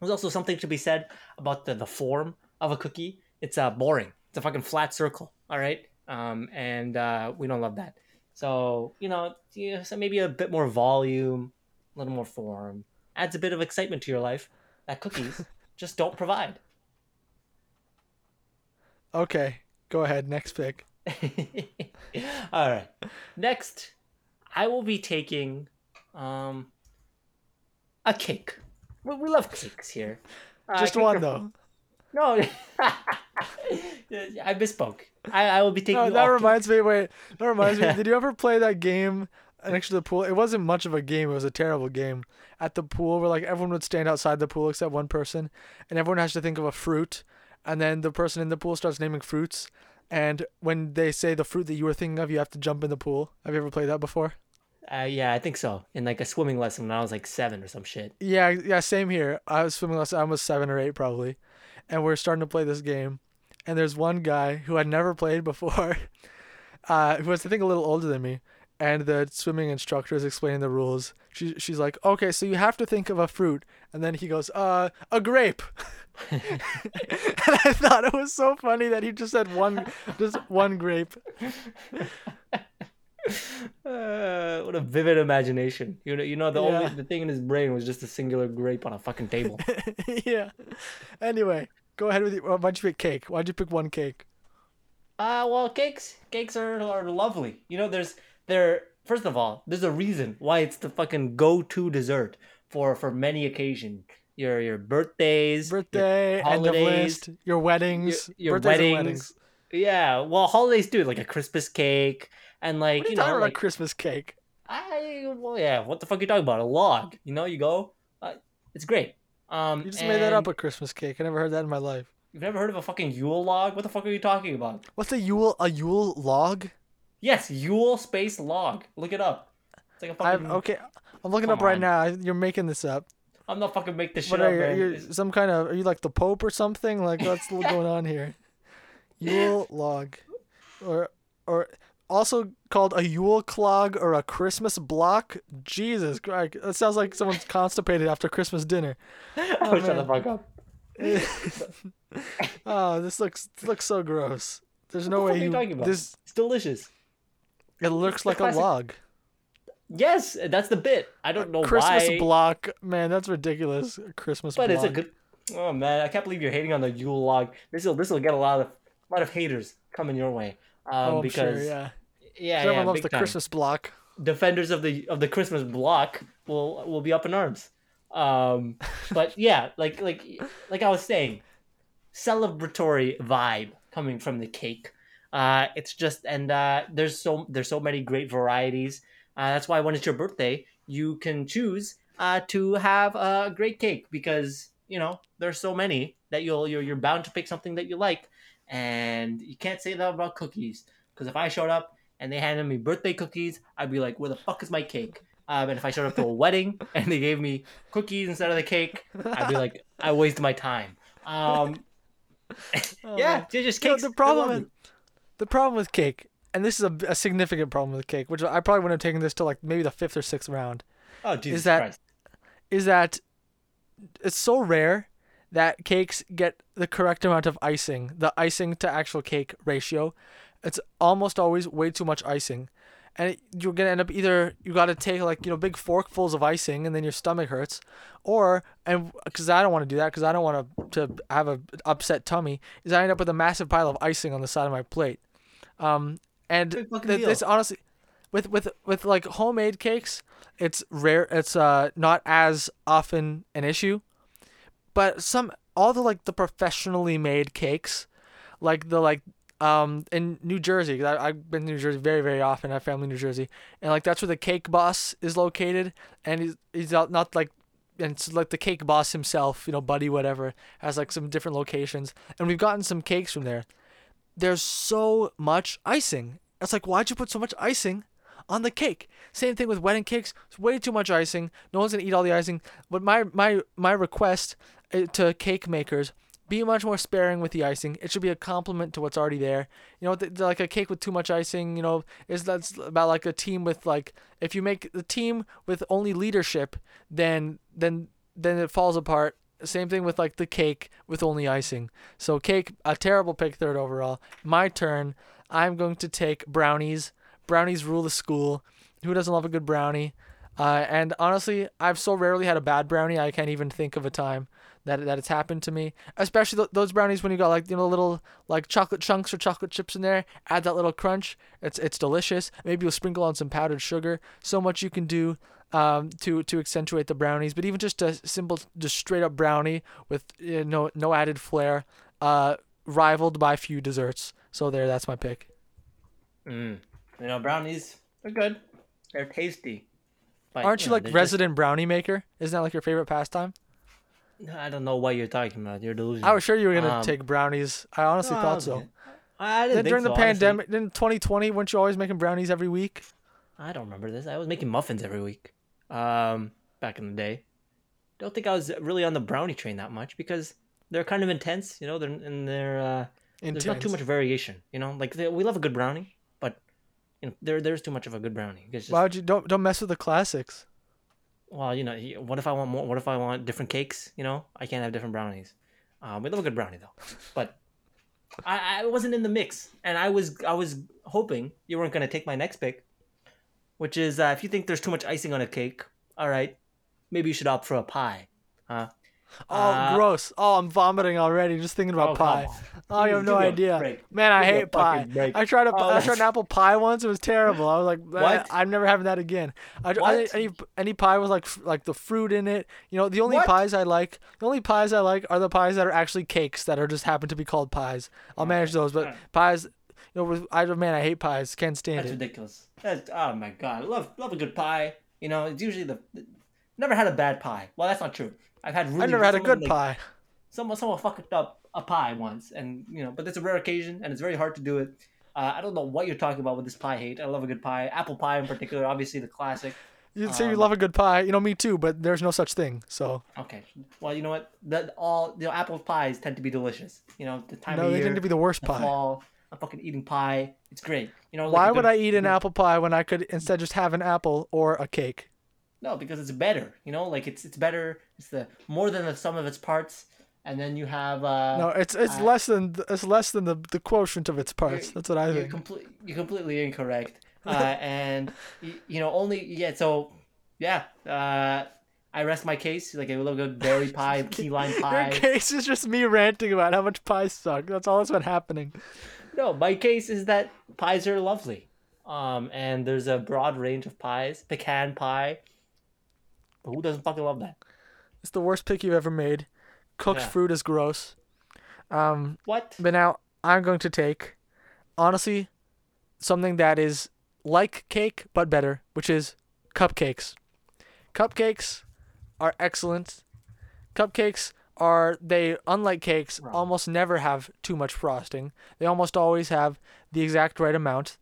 Speaker 2: There's also something to be said about the, the form of a cookie. It's uh boring. It's a fucking flat circle. All right. Um, and uh, we don't love that. So you know, so maybe a bit more volume, a little more form, adds a bit of excitement to your life. That cookies just don't provide.
Speaker 1: Okay, go ahead. Next pick.
Speaker 2: All right. Next, I will be taking um a cake. We, love cakes here. Uh,
Speaker 1: Just
Speaker 2: cakes
Speaker 1: one though.
Speaker 2: No. I misspoke. I, I will be taking.
Speaker 1: Oh, that reminds me. Wait, that reminds me. Did you ever play that game next to the pool? It wasn't much of a game. It was a terrible game at the pool where like everyone would stand outside the pool except one person, and everyone has to think of a fruit, and then the person in the pool starts naming fruits, and when they say the fruit that you were thinking of, you have to jump in the pool. Have you ever played that before?
Speaker 2: Uh, yeah, I think so. In like a swimming lesson when I was like seven or some shit.
Speaker 1: Yeah, yeah, same here. I was swimming lesson. I was seven or eight probably, and we're starting to play this game, and there's one guy who had never played before, uh, who was I think a little older than me, and the swimming instructor is explaining the rules. She she's like, okay, so you have to think of a fruit, and then he goes, uh, a grape. and I thought it was so funny that he just said one, just one grape.
Speaker 2: Uh, what a vivid imagination. You know, you know the
Speaker 1: Yeah.
Speaker 2: only the thing in his brain was just a singular grape on a fucking table.
Speaker 1: yeah. Anyway, go ahead with your. Why'd you pick cake? Why'd you pick one cake?
Speaker 2: Uh, well, cakes, cakes are, are lovely. You know, there's there. First of all, there's a reason why it's the fucking go-to dessert for for many occasions. Your your birthdays, your
Speaker 1: birthday, of
Speaker 2: holidays,
Speaker 1: list, your weddings,
Speaker 2: your
Speaker 1: birthdays and
Speaker 2: weddings. Yeah, well, holidays do like a Christmas cake and like
Speaker 1: What are you
Speaker 2: you
Speaker 1: talking
Speaker 2: know,
Speaker 1: about
Speaker 2: like
Speaker 1: Christmas cake?
Speaker 2: I well, yeah. What the fuck are you talking about? A log? You know, you go. Uh, it's great. Um,
Speaker 1: You just made that up a Christmas cake. I never heard that in my life.
Speaker 2: You've never heard of a fucking Yule log? What the fuck are you talking about?
Speaker 1: What's a Yule? A Yule log?
Speaker 2: Yes, Yule space log. Look it up. It's like a fucking.
Speaker 1: I'm okay. I'm looking
Speaker 2: Come
Speaker 1: up right
Speaker 2: on.
Speaker 1: now. You're making this up.
Speaker 2: I'm not fucking make this shit
Speaker 1: What
Speaker 2: up,
Speaker 1: are you?
Speaker 2: man.
Speaker 1: You're some kind of? Are you like the Pope or something? Like what's going on here? Yule log, or or also called a Yule clog or a Christmas block. Jesus Christ, that sounds like someone's constipated after Christmas dinner.
Speaker 2: oh, shut the
Speaker 1: man.
Speaker 2: fuck up.
Speaker 1: oh, this looks this looks so gross. There's no
Speaker 2: the fuck
Speaker 1: way
Speaker 2: are you
Speaker 1: you.
Speaker 2: talking about?
Speaker 1: This
Speaker 2: It's delicious.
Speaker 1: it looks
Speaker 2: the
Speaker 1: like a log.
Speaker 2: Yes, that's the bit. I don't know why.
Speaker 1: Christmas
Speaker 2: why.
Speaker 1: block, man, that's ridiculous. Christmas
Speaker 2: But
Speaker 1: block.
Speaker 2: it's a good. Oh man, I can't believe you're hating on the Yule log. This will this will get a lot of a lot of haters coming your way. Um,
Speaker 1: oh,
Speaker 2: because
Speaker 1: sure, yeah.
Speaker 2: yeah,
Speaker 1: Everyone
Speaker 2: yeah,
Speaker 1: loves the
Speaker 2: time.
Speaker 1: Christmas block.
Speaker 2: defenders of the of the Christmas block will will be up in arms. Um, but yeah, like like like I was saying, celebratory vibe coming from the cake. Uh, it's just and uh, there's so there's so many great varieties. Uh, that's why when it's your birthday, you can choose uh, to have a great cake because you know there's so many that you'll you're, you're bound to pick something that you like, and you can't say that about cookies because if I showed up and they handed me birthday cookies, I'd be like, where the fuck is my cake? Um, and if I showed up to a wedding and they gave me cookies instead of the cake, I'd be like, I wasted my time. Um,
Speaker 1: Oh,
Speaker 2: yeah, just
Speaker 1: know, the problem is, the problem with cake, and this is a, a significant problem with cake, which I probably wouldn't have taken this to like maybe the fifth or sixth round,
Speaker 2: oh Jesus
Speaker 1: that-
Speaker 2: Christ.
Speaker 1: is that it's so rare that cakes get the correct amount of icing, the icing to actual cake ratio. It's almost always way too much icing. And it, you're gonna end up either you got to take like you know big forkfuls of icing and then your stomach hurts, or and because I don't want to do that because I don't want to to have a upset tummy is I end up with a massive pile of icing on the side of my plate, um and th- this honestly with with with like homemade cakes it's rare it's uh not as often an issue but some all the like the professionally made cakes like the like um in New Jersey I, I've been to New Jersey very very often I have family in New Jersey and like that's where the cake boss is located and he's he's not, not like and it's like the cake boss himself you know buddy whatever has like some different locations and we've gotten some cakes from there. There's so much icing. It's like why'd you put so much icing on the cake. Same thing with wedding cakes. It's way too much icing. No one's gonna eat all the icing. But my my my request uh, to cake makers: be much more sparing with the icing. It should be a compliment to what's already there. You know, like a cake with too much icing. You know, is that's about like a team with like if you make the team with only leadership, then then then it falls apart. Same thing with like the cake with only icing. So cake, a terrible pick third overall. My turn. I'm going to take brownies. Brownies rule the school. Who doesn't love a good brownie? Uh, and honestly, I've so rarely had a bad brownie. I can't even think of a time that that it's happened to me. Especially th- those brownies when you got like you know little like chocolate chunks or chocolate chips in there. Add that little crunch. It's it's delicious. Maybe you'll sprinkle on some powdered sugar. So much you can do um, to to accentuate the brownies. But even just a simple, just straight up brownie with uh, no no added flair, uh, rivaled by few desserts. So there, that's my pick.
Speaker 2: Mm. You know, brownies they're good. They're tasty. But,
Speaker 1: Aren't you
Speaker 2: know,
Speaker 1: like
Speaker 2: they're
Speaker 1: resident brownie maker? Isn't that like your favorite pastime?
Speaker 2: I don't know what you're talking about. You're delusional.
Speaker 1: I was sure you were gonna
Speaker 2: Um,
Speaker 1: take brownies. I honestly
Speaker 2: No,
Speaker 1: thought so.
Speaker 2: I didn't
Speaker 1: Then
Speaker 2: think
Speaker 1: during the
Speaker 2: so, honestly.
Speaker 1: pandemic, in 2020, weren't you always making brownies every week?
Speaker 2: I don't remember this. I was making muffins every week. Um, back in the day. Don't think I was really on the brownie train that much because they're kind of intense. You know, they're and they're uh, there's not too much variation. You know, like they, we love a good brownie, but you know, there there's too much of a good brownie. Just,
Speaker 1: Why would you don't don't mess with the classics?
Speaker 2: well, you know, what if I want more? What if I want different cakes? You know, I can't have different brownies. Um, we love a good brownie though, but I, I wasn't in the mix, and I was I was hoping you weren't gonna take my next pick, which is uh, if you think there's too much icing on a cake, all right, maybe you should opt for a pie. Huh?
Speaker 1: Oh,
Speaker 2: Uh,
Speaker 1: gross! Oh, I'm vomiting already just thinking about
Speaker 2: Oh,
Speaker 1: pie. Oh, you have no
Speaker 2: give me a
Speaker 1: idea.
Speaker 2: break.
Speaker 1: Man, I
Speaker 2: Give
Speaker 1: hate pie.
Speaker 2: break.
Speaker 1: I tried a,
Speaker 2: Oh,
Speaker 1: I tried an apple pie once. It was terrible. I was like,
Speaker 2: What?
Speaker 1: I'm never having that again. I, I any any pie with like like the fruit in it. You know, the only
Speaker 2: What?
Speaker 1: pies I like, the only pies I like are the pies that are actually cakes that are just happen to be called pies. I'll manage those, but
Speaker 2: alright.
Speaker 1: pies. You know, with, I man, I hate pies. Can't stand
Speaker 2: That's
Speaker 1: it.
Speaker 2: That's ridiculous. That's oh my god, I love love a good pie. You know, it's usually the- never had a bad pie. Well, that's not true. I've had really.
Speaker 1: I've never had a good
Speaker 2: like,
Speaker 1: pie.
Speaker 2: Someone someone fucked up a pie once, and you know, but it's a rare occasion, and it's very hard to do it. Uh, I don't know what you're talking about with this pie hate. I love a good pie, apple pie in particular. Obviously, the classic.
Speaker 1: You say you
Speaker 2: um,
Speaker 1: love a good pie. You know, me too. But there's no such thing. So
Speaker 2: Okay, well, you know what? That all the apple pies tend to be delicious. You know, the time
Speaker 1: no,
Speaker 2: of
Speaker 1: they
Speaker 2: year,
Speaker 1: tend to be the worst
Speaker 2: the
Speaker 1: pie.
Speaker 2: fall. I'm fucking eating pie. It's great. You know, like
Speaker 1: Why
Speaker 2: a
Speaker 1: would I eat an apple pie when I could instead just have an apple or a cake?
Speaker 2: No, because it's better. You know, like it's it's better. It's the more than the sum of its parts, and then you have. Uh,
Speaker 1: No, it's it's
Speaker 2: I-
Speaker 1: less than it's less than the the quotient of its parts. That's what I
Speaker 2: you're
Speaker 1: think.
Speaker 2: You're completely incorrect. uh, and y- you know only yeah. So yeah, uh, I rest my case. Like a little good berry pie, key lime pie.
Speaker 1: Your case is just me ranting about how much pies suck. That's all that's been happening.
Speaker 2: No, my case is that pies are lovely. Um, and there's a broad range of pies. Pecan pie. But who doesn't fucking love that?
Speaker 1: It's the worst pick you've ever made. Cooked
Speaker 2: Yeah.
Speaker 1: fruit is gross. Um,
Speaker 2: What?
Speaker 1: but now I'm going to take, honestly, something that is like cake but better, which is cupcakes. Cupcakes are excellent. Cupcakes are they unlike cakes almost never have too much frosting. They almost always have the exact right amount.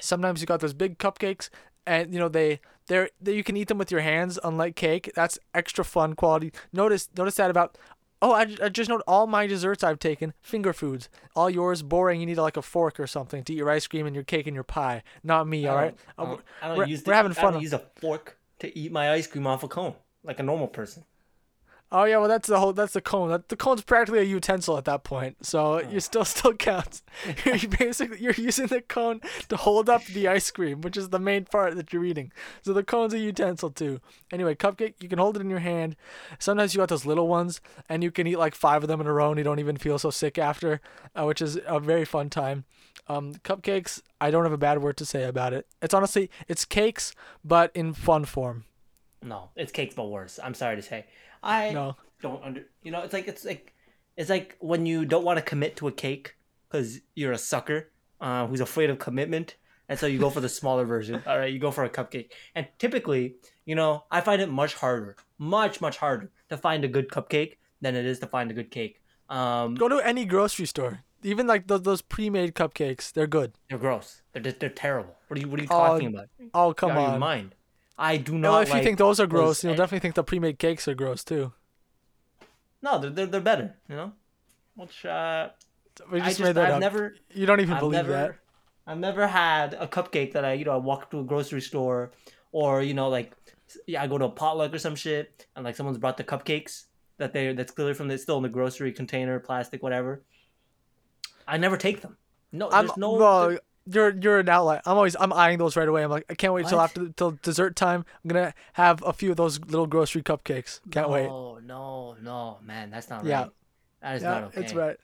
Speaker 1: Sometimes you got those big cupcakes and you know they they're they, you can eat them with your hands unlike cake. That's extra fun quality. Notice notice that about Oh, I, I just noted all my desserts I've taken finger foods. All yours boring. You need like a fork or something to eat your ice cream and your cake and your pie. Not me, all
Speaker 2: I
Speaker 1: right.
Speaker 2: I don't, I don't
Speaker 1: we're-
Speaker 2: use
Speaker 1: we're
Speaker 2: the-
Speaker 1: having
Speaker 2: I
Speaker 1: fun.
Speaker 2: don't use a fork to eat my ice cream off a cone like a normal person.
Speaker 1: Oh yeah, well that's the whole that's the cone. That the cone's practically a utensil at that point. So you still still counts. you're basically you're using the cone to hold up the ice cream, which is the main part that you're eating. So the cone's a utensil too. Anyway, cupcake you can hold it in your hand. Sometimes you got those little ones, and you can eat like five of them in a row, and you don't even feel so sick after, uh, which is a very fun time. Um, cupcakes, I don't have a bad word to say about it. It's honestly it's cakes, but in fun form.
Speaker 2: No, it's cakes but worse. I'm sorry to say. I
Speaker 1: No.
Speaker 2: don't under. You know, it's like it's like it's like when you don't want to commit to a cake because you're a sucker uh, who's afraid of commitment, and so you go for the smaller version. All right, you go for a cupcake, and typically, you know, I find it much harder, much much harder to find a good cupcake than it is to find a good cake. Um,
Speaker 1: Go to any grocery store. Even like those, those pre-made cupcakes, they're good.
Speaker 2: they're gross. They're just, they're terrible. What are you What are you
Speaker 1: Oh,
Speaker 2: talking about?
Speaker 1: Oh come
Speaker 2: Out of your
Speaker 1: on.
Speaker 2: mind. I do
Speaker 1: Well,
Speaker 2: not.
Speaker 1: if
Speaker 2: like
Speaker 1: you think those are gross,
Speaker 2: those-
Speaker 1: you'll definitely think the pre-made cakes are gross too.
Speaker 2: no, they're, they're they're better. You know, which uh,
Speaker 1: We
Speaker 2: I
Speaker 1: just,
Speaker 2: just
Speaker 1: made that
Speaker 2: I've
Speaker 1: up.
Speaker 2: never.
Speaker 1: you don't even
Speaker 2: I've
Speaker 1: believe
Speaker 2: never,
Speaker 1: that.
Speaker 2: I've never had a cupcake that I, you know, I walk to a grocery store, or you know, like, yeah, I go to a potluck or some shit, and like someone's brought the cupcakes that they that's clearly from the still in the grocery container, plastic, whatever. I never take them. No,
Speaker 1: I'm
Speaker 2: there's no.
Speaker 1: well, you're you're an outlier. I'm always I'm eyeing those right away. I'm like I can't wait till after till dessert time. I'm gonna have a few of those little grocery cupcakes. Can't wait.
Speaker 2: No, no, no, man, that's not
Speaker 1: Yeah.
Speaker 2: right. That is
Speaker 1: Yeah,
Speaker 2: not okay.
Speaker 1: it's right.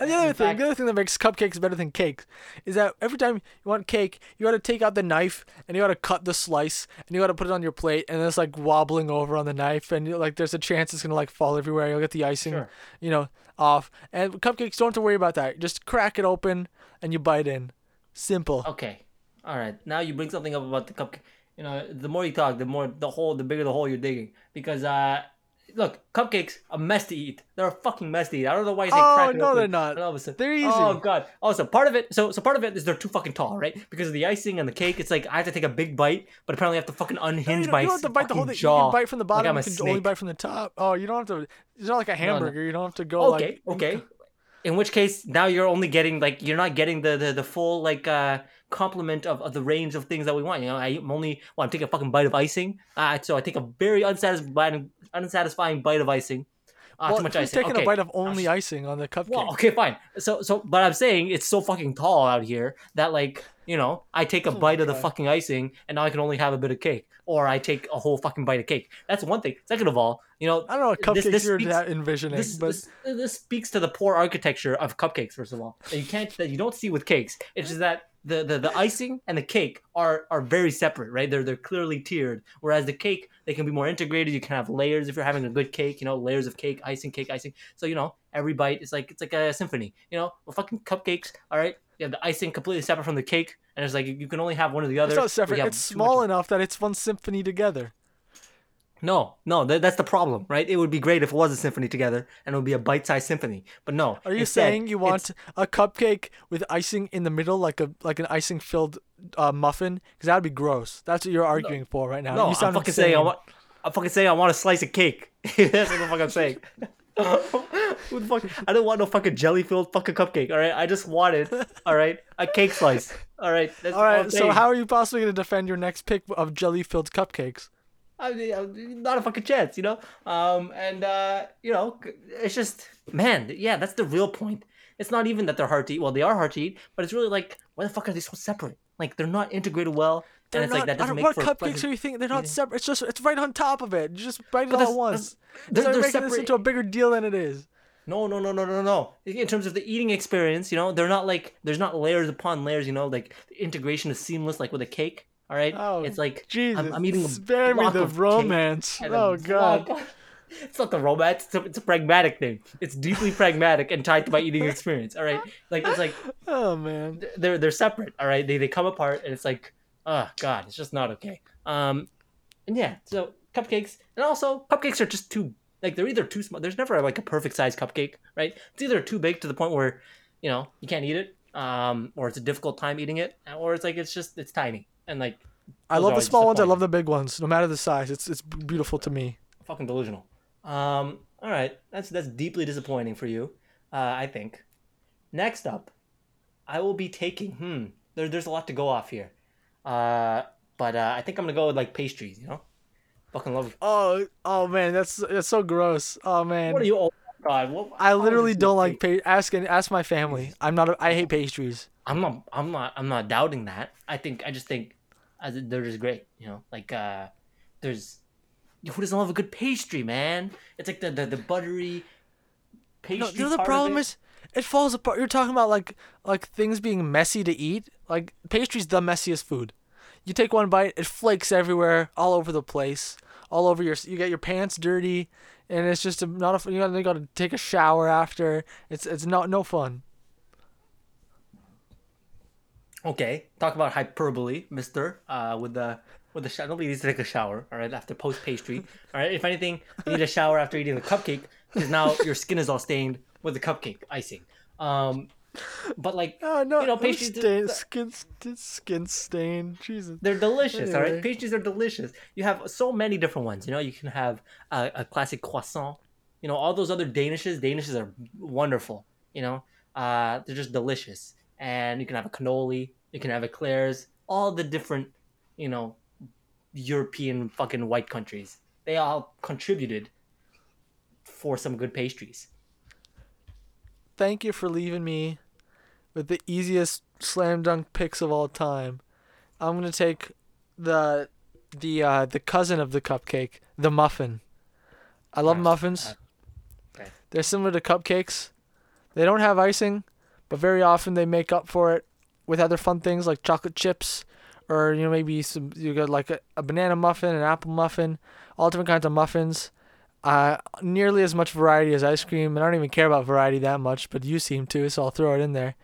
Speaker 1: And the
Speaker 2: In
Speaker 1: other thing,
Speaker 2: fact-
Speaker 1: the other thing that makes cupcakes better than cakes is that every time you want cake, you got to take out the knife and you got to cut the slice and you got to put it on your plate and it's like wobbling over on the knife and like there's a chance it's gonna like fall everywhere. You'll get the icing,
Speaker 2: Sure.
Speaker 1: you know, off. And cupcakes don't have to worry about that. Just crack it open and you bite in. Simple.
Speaker 2: Okay. All right. Now you bring something up about the cupcake. You know, the more you talk, the more the hole, the bigger the hole you're digging. Because uh, look, cupcakes a mess to eat. They're a fucking mess to eat. I don't know why you say
Speaker 1: Oh, no, they're not.
Speaker 2: all of a sudden-
Speaker 1: They're easy.
Speaker 2: Oh god. Also, part of it. So, so part of it is they're too fucking tall, right? Because of the icing and the cake. It's like I have to take a big bite, but apparently I have to fucking
Speaker 1: No,
Speaker 2: unhinge
Speaker 1: don't-
Speaker 2: my
Speaker 1: you don't have to bite the whole thing.
Speaker 2: jaw.
Speaker 1: You can bite from the bottom.
Speaker 2: I'm
Speaker 1: you can only
Speaker 2: snake.
Speaker 1: bite from the top. Oh, you don't have to. It's not like a
Speaker 2: no.
Speaker 1: hamburger. You don't have to go
Speaker 2: okay,
Speaker 1: like.
Speaker 2: okay. In which case, now you're only getting like you're not getting the the, the full like uh complement of, of the range of things that we want. You know, I'm only well, I'm taking a fucking bite of icing. Uh, so I take a very unsatisfying unsatisfying bite of icing. Uh,
Speaker 1: well,
Speaker 2: too much icing.
Speaker 1: taking
Speaker 2: okay.
Speaker 1: a bite of only icing on the cupcake?
Speaker 2: Well, okay, fine. So, so, but I'm saying it's so fucking tall out here that, like, you know, I take a
Speaker 1: Oh
Speaker 2: bite of the fucking icing and now I can only have a bit of cake, or I take a whole fucking bite of cake. That's one thing. Second of all, you know,
Speaker 1: I don't know what
Speaker 2: this-
Speaker 1: cupcakes
Speaker 2: this
Speaker 1: you're
Speaker 2: speaks-
Speaker 1: envisioning,
Speaker 2: this,
Speaker 1: but
Speaker 2: this this speaks to the poor architecture of cupcakes. First of all, that you can't that you don't see with cakes. It's just that the, the, the icing and the cake are are very separate, right? They're they're clearly tiered. Whereas the cake they can be more integrated. You can have layers if you're having a good cake. You know, layers of cake, icing, cake, icing. So you know, every bite is like it's like a symphony. You know, well, fucking cupcakes. All right, you have the icing completely separate from the cake, and it's like you, you can only have one or the other.
Speaker 1: it's not separate. It's small enough that it's one symphony together.
Speaker 2: No, no, that, that's the problem, right? It would be great if it was a symphony together and it would be a bite-sized symphony. But no.
Speaker 1: Are you
Speaker 2: instead,
Speaker 1: saying you want a cupcake with icing in the middle, like a like an icing filled uh, muffin? Because that'd be gross. That's what you're arguing for right now.
Speaker 2: No,
Speaker 1: you
Speaker 2: I'm
Speaker 1: sound
Speaker 2: fucking
Speaker 1: insane.
Speaker 2: saying I want. I'm fucking saying I want a slice of cake. That's what the fuck I'm saying. Who the fuck? I don't want no fucking jelly filled fucking cupcake. All right, I just wanted, all right, a cake slice. All right,
Speaker 1: All right.
Speaker 2: I'm
Speaker 1: So how are you possibly going to defend your next pick of jelly filled cupcakes?
Speaker 2: I mean, uh, not a fucking chance, you know. Um, and uh, you know, it's just man, yeah, that's the real point. It's not even that they're hard to eat. Well, they are hard to eat, but it's really like, why the fuck are they so separate? Like they're not integrated well.
Speaker 1: They're
Speaker 2: and it's
Speaker 1: not.
Speaker 2: like that doesn't make
Speaker 1: what
Speaker 2: for
Speaker 1: cupcakes
Speaker 2: pleasant
Speaker 1: are you thinking? They're not
Speaker 2: eating.
Speaker 1: separate. It's just it's right on top of it. You just bite it
Speaker 2: But
Speaker 1: all at once. They're,
Speaker 2: they're- they're
Speaker 1: making this into a bigger deal than it is.
Speaker 2: No, no, no, no, no, no. In terms of the eating experience, you know, they're not like there's not layers upon layers. You know, like the integration is seamless, like with a cake. All right,
Speaker 1: Oh,
Speaker 2: it's like
Speaker 1: Jesus,
Speaker 2: I'm, I'm eating a
Speaker 1: spare me the
Speaker 2: of
Speaker 1: romance. Oh God.
Speaker 2: block- It's not the romance. It's a, it's a pragmatic thing. It's deeply pragmatic and tied to my eating experience. All right, like it's like
Speaker 1: Oh man.
Speaker 2: they're they're separate. All right, they they come apart, and it's like, oh god, it's just not okay. Um, and yeah, so cupcakes, and also cupcakes are just too like they're either too small. There's never like a perfect size cupcake, right? It's either too big to the point where you know you can't eat it, um, or it's a difficult time eating it, or it's like it's just it's tiny and like
Speaker 1: I love the small ones. I love the big ones. No matter the size, it's it's beautiful to me.
Speaker 2: fucking delusional. Um, all right, that's that's deeply disappointing for you, uh, I think. Next up, I will be taking. Hmm, there, there's a lot to go off here, uh, but uh, I think I'm gonna go with like pastries. You know, fucking love.
Speaker 1: Oh oh man, that's that's so gross. Oh man.
Speaker 2: What are you? Oh God, what,
Speaker 1: I literally don't like pa- ask ask my family. I'm not. A, I hate pastries.
Speaker 2: I'm not. I'm not. I'm not doubting that. I think. I just think, they're just great. You know, like uh, there's. Who doesn't love a good pastry, man? It's like the the, the buttery. Pastry
Speaker 1: No, you know the problem
Speaker 2: it.
Speaker 1: is it falls apart. You're talking about like like things being messy to eat. Like pastry's the messiest food. You take one bite, it flakes everywhere, all over the place, all over your. You get your pants dirty, and it's just a, not a. You gotta, you gotta take a shower after. It's it's not no fun.
Speaker 2: Okay, talk about hyperbole, Mister. Uh, with the with the shower. Nobody needs to take a shower. All right, after post pastry. All right, if anything, you need a shower after eating the cupcake because now your skin is all stained with the cupcake icing. Um, but like
Speaker 1: Oh no,
Speaker 2: You know,
Speaker 1: no
Speaker 2: pastries-
Speaker 1: stain, skin skin stain. Jesus.
Speaker 2: they're delicious. All right, pastries are delicious. You have so many different ones. You know, you can have a, a classic croissant. You know, all those other danishes. Danishes are wonderful. You know, uh, they're just delicious. And you can have a cannoli. You can have eclairs. All the different, you know, European fucking white countries. They all contributed for some good pastries.
Speaker 1: Thank you for leaving me with the easiest slam dunk picks of all time. I'm gonna take the the uh, the cousin of the cupcake, the muffin. I love
Speaker 2: Ah,
Speaker 1: muffins.
Speaker 2: uh, okay.
Speaker 1: They're similar to cupcakes. They don't have icing, but very often they make up for it with other fun things like chocolate chips, or you know maybe some you got like a, a banana muffin, an apple muffin, all different kinds of muffins. Uh, nearly as much variety as ice cream, and I don't even care about variety that much, but you seem to, so I'll throw it in there.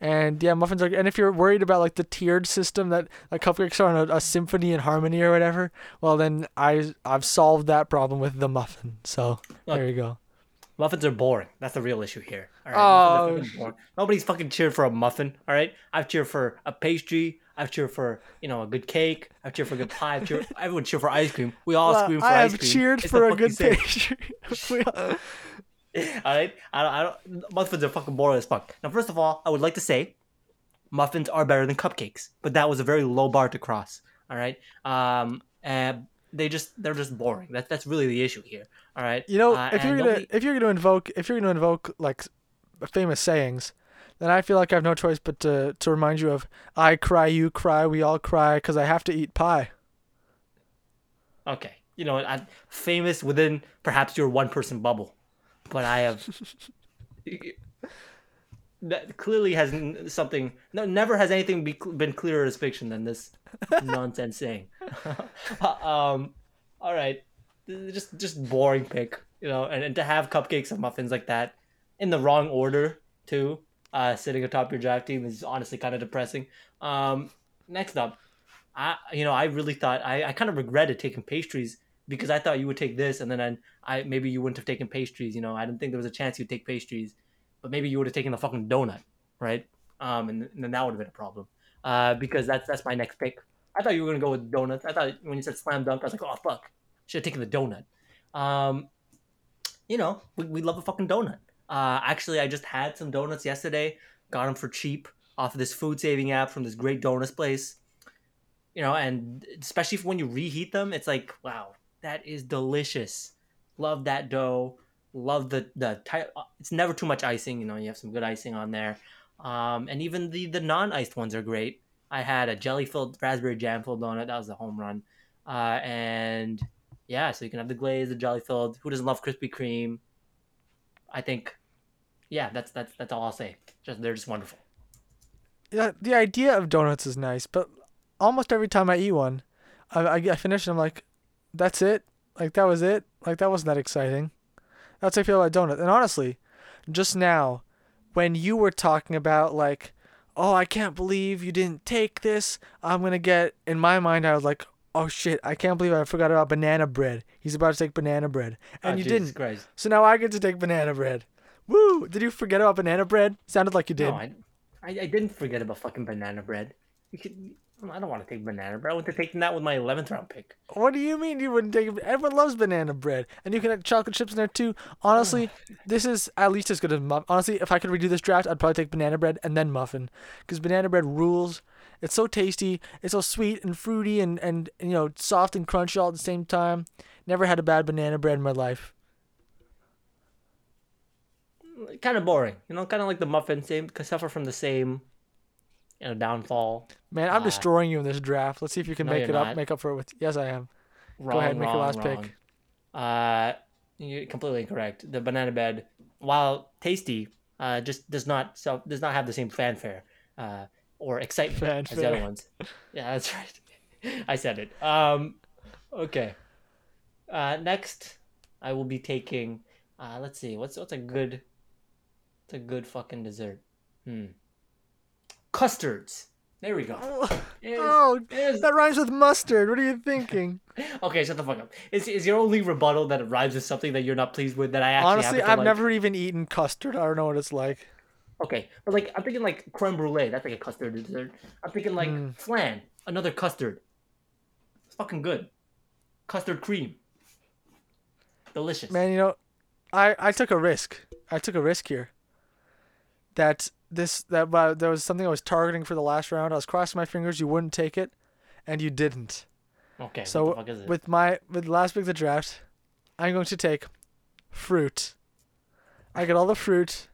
Speaker 1: And yeah, muffins are. And if you're worried about like the tiered system that like cupcakes are on a, a symphony and harmony or whatever, well then I I've solved that problem with the muffin. So
Speaker 2: Look,
Speaker 1: there you go.
Speaker 2: Muffins are boring. That's the real issue here. All right.
Speaker 1: Oh,
Speaker 2: fucking. Nobody's fucking cheered for a muffin. All right. I've cheered for a pastry. I've cheered for you know a good cake. I've cheered for a good pie. I've cheered, everyone cheered for ice cream. We all
Speaker 1: Well,
Speaker 2: scream for
Speaker 1: I
Speaker 2: ice cream.
Speaker 1: I have cheered
Speaker 2: It's
Speaker 1: for a good
Speaker 2: same.
Speaker 1: pastry. All-
Speaker 2: right. I don't, I don't. Muffins are fucking boring as fuck. Now, first of all, I would like to say, muffins are better than cupcakes, but that was a very low bar to cross. All right. Um. They just they're just boring. That's that's really the issue here. All right.
Speaker 1: You know,
Speaker 2: Uh,
Speaker 1: if you're gonna
Speaker 2: nobody-
Speaker 1: if you're gonna invoke if you're gonna invoke like famous sayings, then I feel like I have no choice but to to remind you of I cry, you cry, we all cry, because I have to eat pie.
Speaker 2: Okay. You know, I'm famous within perhaps your one person bubble, but I have that clearly has something. No, never has anything be, been clearer as fiction than this nonsense saying. um, all right, just just boring pick, you know, and, and to have cupcakes and muffins like that in the wrong order too, uh, sitting atop your draft team is honestly kind of depressing. Um, next up, I you know I really thought I, I kind of regretted taking pastries because I thought you would take this and then I, I maybe you wouldn't have taken pastries. You know I didn't think there was a chance you'd take pastries, but maybe you would have taken the fucking donut, right? Um, and, and then that would have been a problem. Uh, because that's that's my next pick. I thought you were gonna go with donuts. I thought when you said slam dunk, I was like, oh fuck, should have taken the donut. Um, you know, we, we love a fucking donut. Uh, actually, I just had some donuts yesterday. Got them for cheap off of this food saving app from this great donuts place. You know, and especially when you reheat them, it's like, wow, that is delicious. Love that dough. Love the the ty- It's never too much icing. You know, you have some good icing on there. Um, and even the the non iced ones are great. I had a jelly filled raspberry jam filled donut. That was the home run. Uh, and yeah, so you can have the glaze, the jelly filled. Who doesn't love Krispy Kreme? I think, yeah, that's that's that's all I'll say. Just they're just wonderful.
Speaker 1: Yeah, the idea of donuts is nice, but almost every time I eat one, I I, I finish and I'm like, that's it. Like that was it. Like that wasn't that exciting. That's how I feel about donuts. And honestly, just now, when you were talking about like, oh, I can't believe you didn't take this. I'm gonna get. In my mind, I was like, oh shit, I can't believe I forgot about banana bread. He's about to take banana bread, and
Speaker 2: Oh,
Speaker 1: you
Speaker 2: Jesus
Speaker 1: didn't.
Speaker 2: Christ.
Speaker 1: So now I get to take banana bread. Woo! Did you forget about banana bread? Sounded like you did.
Speaker 2: No, I, I, I didn't forget about fucking banana bread. You could, I don't want to take banana bread. I went to take that with my 11th round pick.
Speaker 1: What do you mean you wouldn't take it? Everyone loves banana bread, and you can have chocolate chips in there too. Honestly, this is at least as good as muffin. Honestly, if I could redo this draft, I'd probably take banana bread and then muffin, because banana bread rules. It's so tasty. It's so sweet and fruity and and you know soft and crunchy all at the same time. Never had a bad banana bread in my life.
Speaker 2: Kind of boring, you know, kind of like the muffin, same, suffer from the same, you know, downfall.
Speaker 1: Man, I'm
Speaker 2: Ah.
Speaker 1: destroying you in this draft. Let's see if you can
Speaker 2: No,
Speaker 1: make it up, make up for it with. Yes, I am.
Speaker 2: Wrong,
Speaker 1: ahead, make your last
Speaker 2: wrong.
Speaker 1: pick.
Speaker 2: Uh, you're completely incorrect. The banana bread, while tasty, uh, just does not so does not have the same fanfare, uh, or excitement as the other ones. Yeah, that's right. I said it. Um, okay. Uh, next, I will be taking. Uh, let's see. What's what's a good, what's a good fucking dessert? Hmm. Custards. There we go.
Speaker 1: Oh,
Speaker 2: is-
Speaker 1: that rhymes with mustard. What are you thinking?
Speaker 2: Okay, shut the fuck up. Is is your only rebuttal that it rhymes with something that you're not pleased with that I actually
Speaker 1: Honestly,
Speaker 2: have to
Speaker 1: I've
Speaker 2: like-
Speaker 1: never even eaten custard. I don't know what it's like.
Speaker 2: Okay, but like I'm thinking like creme brulee. That's like a custard dessert. I'm thinking like
Speaker 1: Mm.
Speaker 2: flan, another custard. It's fucking good. Custard cream. Delicious.
Speaker 1: Man, you know, I I took a risk. I took a risk here. That this that uh, there was something I was targeting for the last round. I was crossing my fingers you wouldn't take it, and you didn't.
Speaker 2: Okay.
Speaker 1: So
Speaker 2: what the fuck is it?
Speaker 1: with my with last pick of the draft, I'm going to take fruit. I get all the fruit,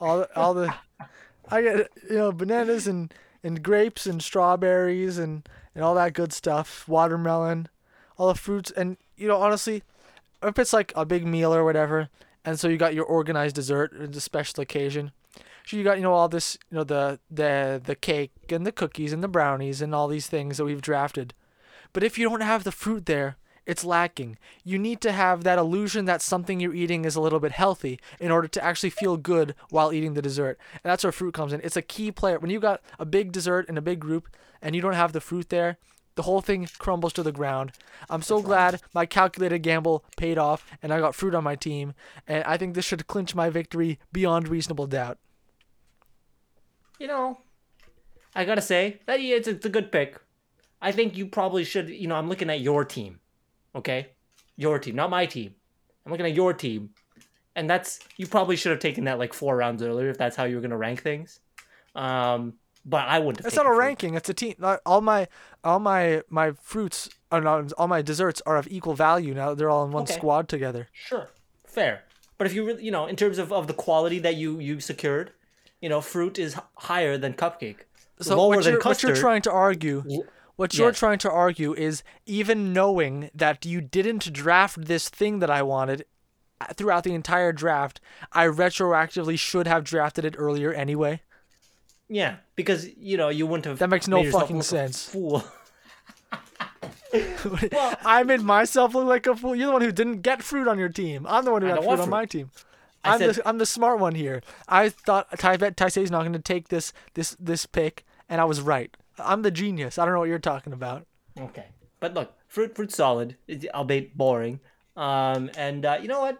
Speaker 1: all the, all the, I get you know bananas and and grapes and strawberries and and all that good stuff. Watermelon, all the fruits and you know honestly, if it's like a big meal or whatever, and so you got your organized dessert, it's a special occasion. So you got you know all this you know the the the cake and the cookies and the brownies and all these things that we've drafted. But if you don't have the fruit there, it's lacking. You need to have that illusion that something you're eating is a little bit healthy in order to actually feel good while eating the dessert. And that's where fruit comes in. It's a key player. When you got a big dessert in a big group and you don't have the fruit there, the whole thing crumbles to the ground. I'm so glad my calculated gamble paid off and I got fruit on my team. And I think this should clinch my victory beyond reasonable doubt.
Speaker 2: You know, I gotta say that yeah, it's, it's a good pick. I think you probably should. You know, I'm looking at your team. Okay, your team, not my team. I'm looking at your team, and that's you probably should have taken that like four rounds earlier if that's how you were gonna rank things. Um, but I wouldn't.
Speaker 1: It's not a
Speaker 2: fruit.
Speaker 1: ranking. It's a team. All my all my my fruits are not, all my desserts are of equal value now. They're all in one
Speaker 2: Okay.
Speaker 1: squad together.
Speaker 2: Sure, fair. But if you really, you know, in terms of, of the quality that you you secured, you know, fruit is higher than cupcake.
Speaker 1: So
Speaker 2: lower
Speaker 1: what
Speaker 2: than
Speaker 1: you're, what you're trying to argue, what you're
Speaker 2: Yes.
Speaker 1: trying to argue is even knowing that you didn't draft this thing that I wanted uh, throughout the entire draft, I retroactively should have drafted it earlier anyway.
Speaker 2: Yeah, because you know you wouldn't have.
Speaker 1: That makes no
Speaker 2: made
Speaker 1: fucking sense.
Speaker 2: Fool.
Speaker 1: I made myself look like a fool. You're the one who didn't get fruit on your team. I'm the one who got
Speaker 2: don't
Speaker 1: fruit on my team.
Speaker 2: I
Speaker 1: I'm
Speaker 2: said-
Speaker 1: the I'm the smart one here. I thought Ty Taisei's not going to take this this this pick, and I was right. I'm the genius. I don't know what you're talking about.
Speaker 2: Okay, but look, fruit fruit solid, albeit boring. Um, and uh, you know what?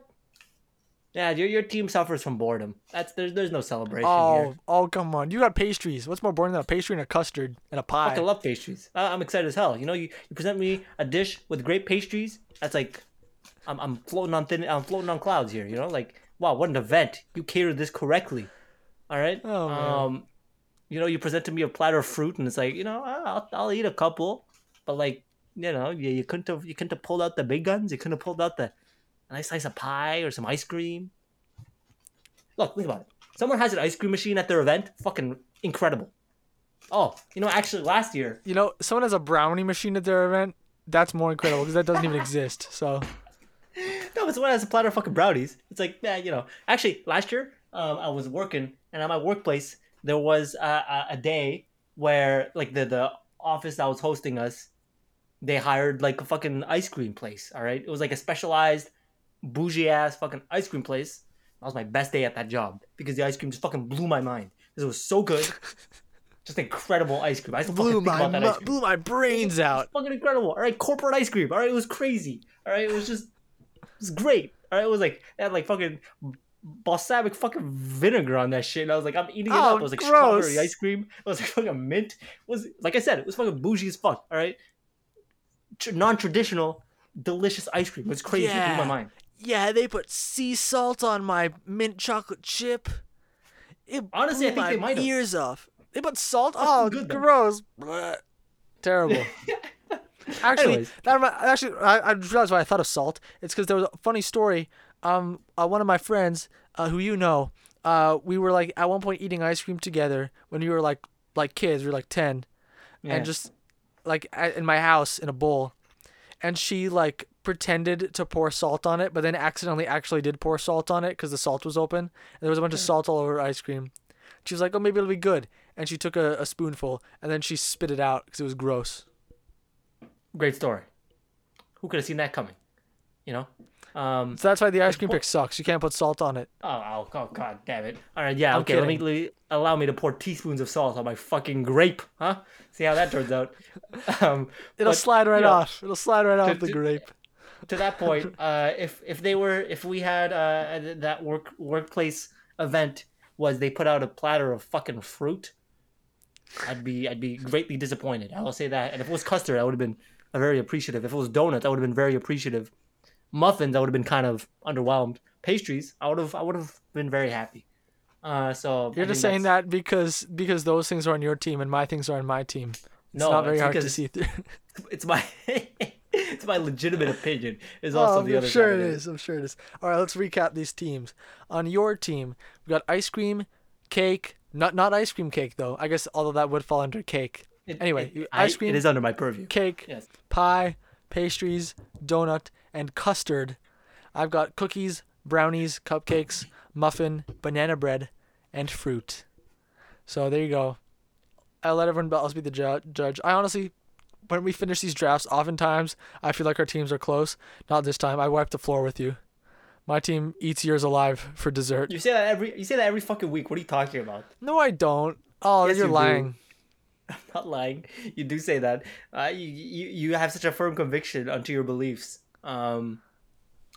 Speaker 2: Yeah, your your team suffers from boredom. That's there's there's no celebration
Speaker 1: Oh,
Speaker 2: here.
Speaker 1: oh, come on! You got pastries. What's more boring than a pastry and a custard and a pie?
Speaker 2: Fuck, I love pastries. I, I'm excited as hell. You know, you, you present me a dish with great pastries. That's like, I'm, I'm floating on thin. I'm floating on clouds here. You know, like wow, what an event! You catered this correctly. All right.
Speaker 1: Oh, man.
Speaker 2: um, you know, you presented me a platter of fruit, and it's like, you know, I'll, I'll eat a couple, but like, you know, you, you couldn't have you couldn't have pulled out the big guns. You couldn't have pulled out the a nice slice of pie or some ice cream. Look, think about it. Someone has an ice cream machine at their event. Fucking incredible. Oh, you know, actually, last year,
Speaker 1: You know, someone has a brownie machine at their event. That's more incredible because that doesn't even exist. So
Speaker 2: no, but someone has a platter of fucking brownies. It's like, yeah, you know. Actually, last year, um, I was working, and at my workplace, there was a, a, a day where, like, the the office that was hosting us, they hired like a fucking ice cream place. All right, it was like a specialized, bougie ass fucking ice cream place. That was my best day at that job because the ice cream just fucking blew my mind because it was so good. just incredible ice cream. I still
Speaker 1: blew my
Speaker 2: about that
Speaker 1: mu-
Speaker 2: ice cream.
Speaker 1: blew my brains out.
Speaker 2: fucking incredible. All right, corporate ice cream. All right, it was crazy. All right, it was just, was great. All right, it was like it had like fucking balsamic fucking vinegar on that shit. And I was like, I'm eating it
Speaker 1: Oh,
Speaker 2: up. It was like
Speaker 1: gross.
Speaker 2: strawberry ice cream. It was like fucking mint. It was like I said, it was fucking bougie as fuck. All right, Tr- non-traditional, delicious ice cream. It was crazy. It blew
Speaker 1: Yeah.
Speaker 2: my mind.
Speaker 1: Yeah, they put sea salt on my mint chocolate chip. It
Speaker 2: Honestly, I
Speaker 1: blew
Speaker 2: think they
Speaker 1: my
Speaker 2: might
Speaker 1: ears off. They put salt. Oh,
Speaker 2: good,
Speaker 1: gross. Terrible. Actually,
Speaker 2: Anyways.
Speaker 1: that remi- actually, I, I just realized why I thought of salt. It's because there was a funny story. Um, uh, one of my friends, uh, who you know, uh, we were like at one point eating ice cream together when we were like like kids. We were like ten,
Speaker 2: Yeah.
Speaker 1: and just like at, in my house in a bowl, and she like pretended to pour salt on it, but then accidentally actually did pour salt on it because the salt was open. And there was a bunch of salt all over her ice cream. She was like, "Oh, maybe it'll be good," and she took a, a spoonful and then she spit it out because it was gross.
Speaker 2: Great story. Who could have seen that coming? You know. Um,
Speaker 1: So that's why the ice cream pick sucks. You can't put salt on it.
Speaker 2: Oh, oh, oh, god damn it. All right, yeah,
Speaker 1: I'm
Speaker 2: okay, let me, let me- allow me to pour teaspoons of salt on my fucking grape, huh? See how that turns out. Um,
Speaker 1: It'll
Speaker 2: but,
Speaker 1: slide right
Speaker 2: you know,
Speaker 1: off. It'll slide right off the
Speaker 2: to-
Speaker 1: grape.
Speaker 2: To that point, uh, if if they were if we had uh, that work workplace event was they put out a platter of fucking fruit, I'd be I'd be greatly disappointed. I will say that. And if it was custard, I would have been very appreciative. If it was donuts, I would have been very appreciative. Muffins, I would have been kind of underwhelmed. Pastries, I would have I would have been very happy. Uh, so
Speaker 1: You're
Speaker 2: I
Speaker 1: just saying that because because those things are on your team and my things are on my team. It's
Speaker 2: No,
Speaker 1: not very hard to see through.
Speaker 2: it's my it's my legitimate opinion. Is also
Speaker 1: oh,
Speaker 2: the
Speaker 1: I'm
Speaker 2: other
Speaker 1: sure
Speaker 2: side
Speaker 1: it is. I'm sure it is. All right, let's recap these teams. On your team, we got ice cream, cake. Not not ice cream cake though. I guess although that would fall under cake.
Speaker 2: It-
Speaker 1: Anyway,
Speaker 2: it-
Speaker 1: you-
Speaker 2: I-
Speaker 1: ice cream-
Speaker 2: It is under my purview.
Speaker 1: Cake,
Speaker 2: Yes.
Speaker 1: pie, pastries, donut, and custard. I've got cookies, brownies, cupcakes, muffin, banana bread, and fruit. So there you go. I'll let everyone else be the ju- judge. I honestly, when we finish these drafts, oftentimes I feel like our teams are close. Not this time. I wiped the floor with you. My team eats yours alive for dessert.
Speaker 2: You say that every you say that every fucking week. What are you talking about?
Speaker 1: No, I don't. Oh,
Speaker 2: Yes,
Speaker 1: you're
Speaker 2: you do. I'm not lying. You do say that. Uh, you, you you have such a firm conviction onto your beliefs. Um,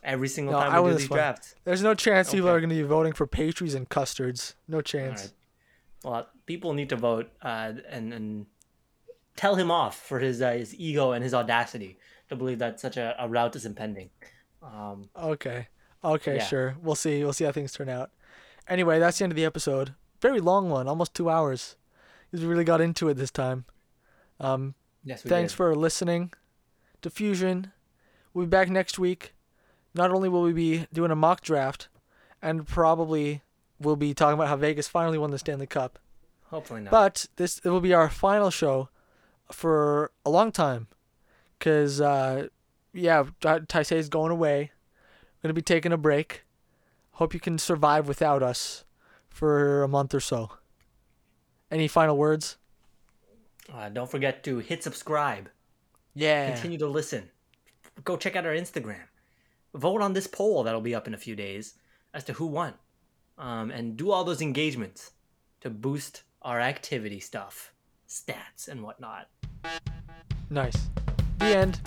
Speaker 2: every single
Speaker 1: No,
Speaker 2: time
Speaker 1: I
Speaker 2: we do these drafts.
Speaker 1: There's no chance people are going to be voting for pastries and custards. No chance.
Speaker 2: Alright. Well, people need to vote uh, and and tell him off for his uh, his ego and his audacity to believe that such a, a route is impending. Um,
Speaker 1: Okay. Okay,
Speaker 2: Yeah.
Speaker 1: sure. We'll see. We'll see how things turn out. Anyway, that's the end of the episode. Very long one, almost two hours. Because we really got into it this time. Um,
Speaker 2: yes, we
Speaker 1: thanks
Speaker 2: did.
Speaker 1: for listening to Fusion. We'll be back next week. Not only will we be doing a mock draft, and probably we'll be talking about how Vegas finally won the Stanley Cup.
Speaker 2: Hopefully not.
Speaker 1: But this it will be our final show for a long time, cause uh, yeah, Taisei's going away. Gonna be taking a break. Hope you can survive without us for a month or so. Any final words?
Speaker 2: uh, don't forget to hit subscribe.
Speaker 1: Yeah.
Speaker 2: Continue to listen. Go check out our Instagram. Vote on this poll that'll be up in a few days as to who won. Um, and do all those engagements to boost our activity stuff, stats, and whatnot.
Speaker 1: Nice. The end.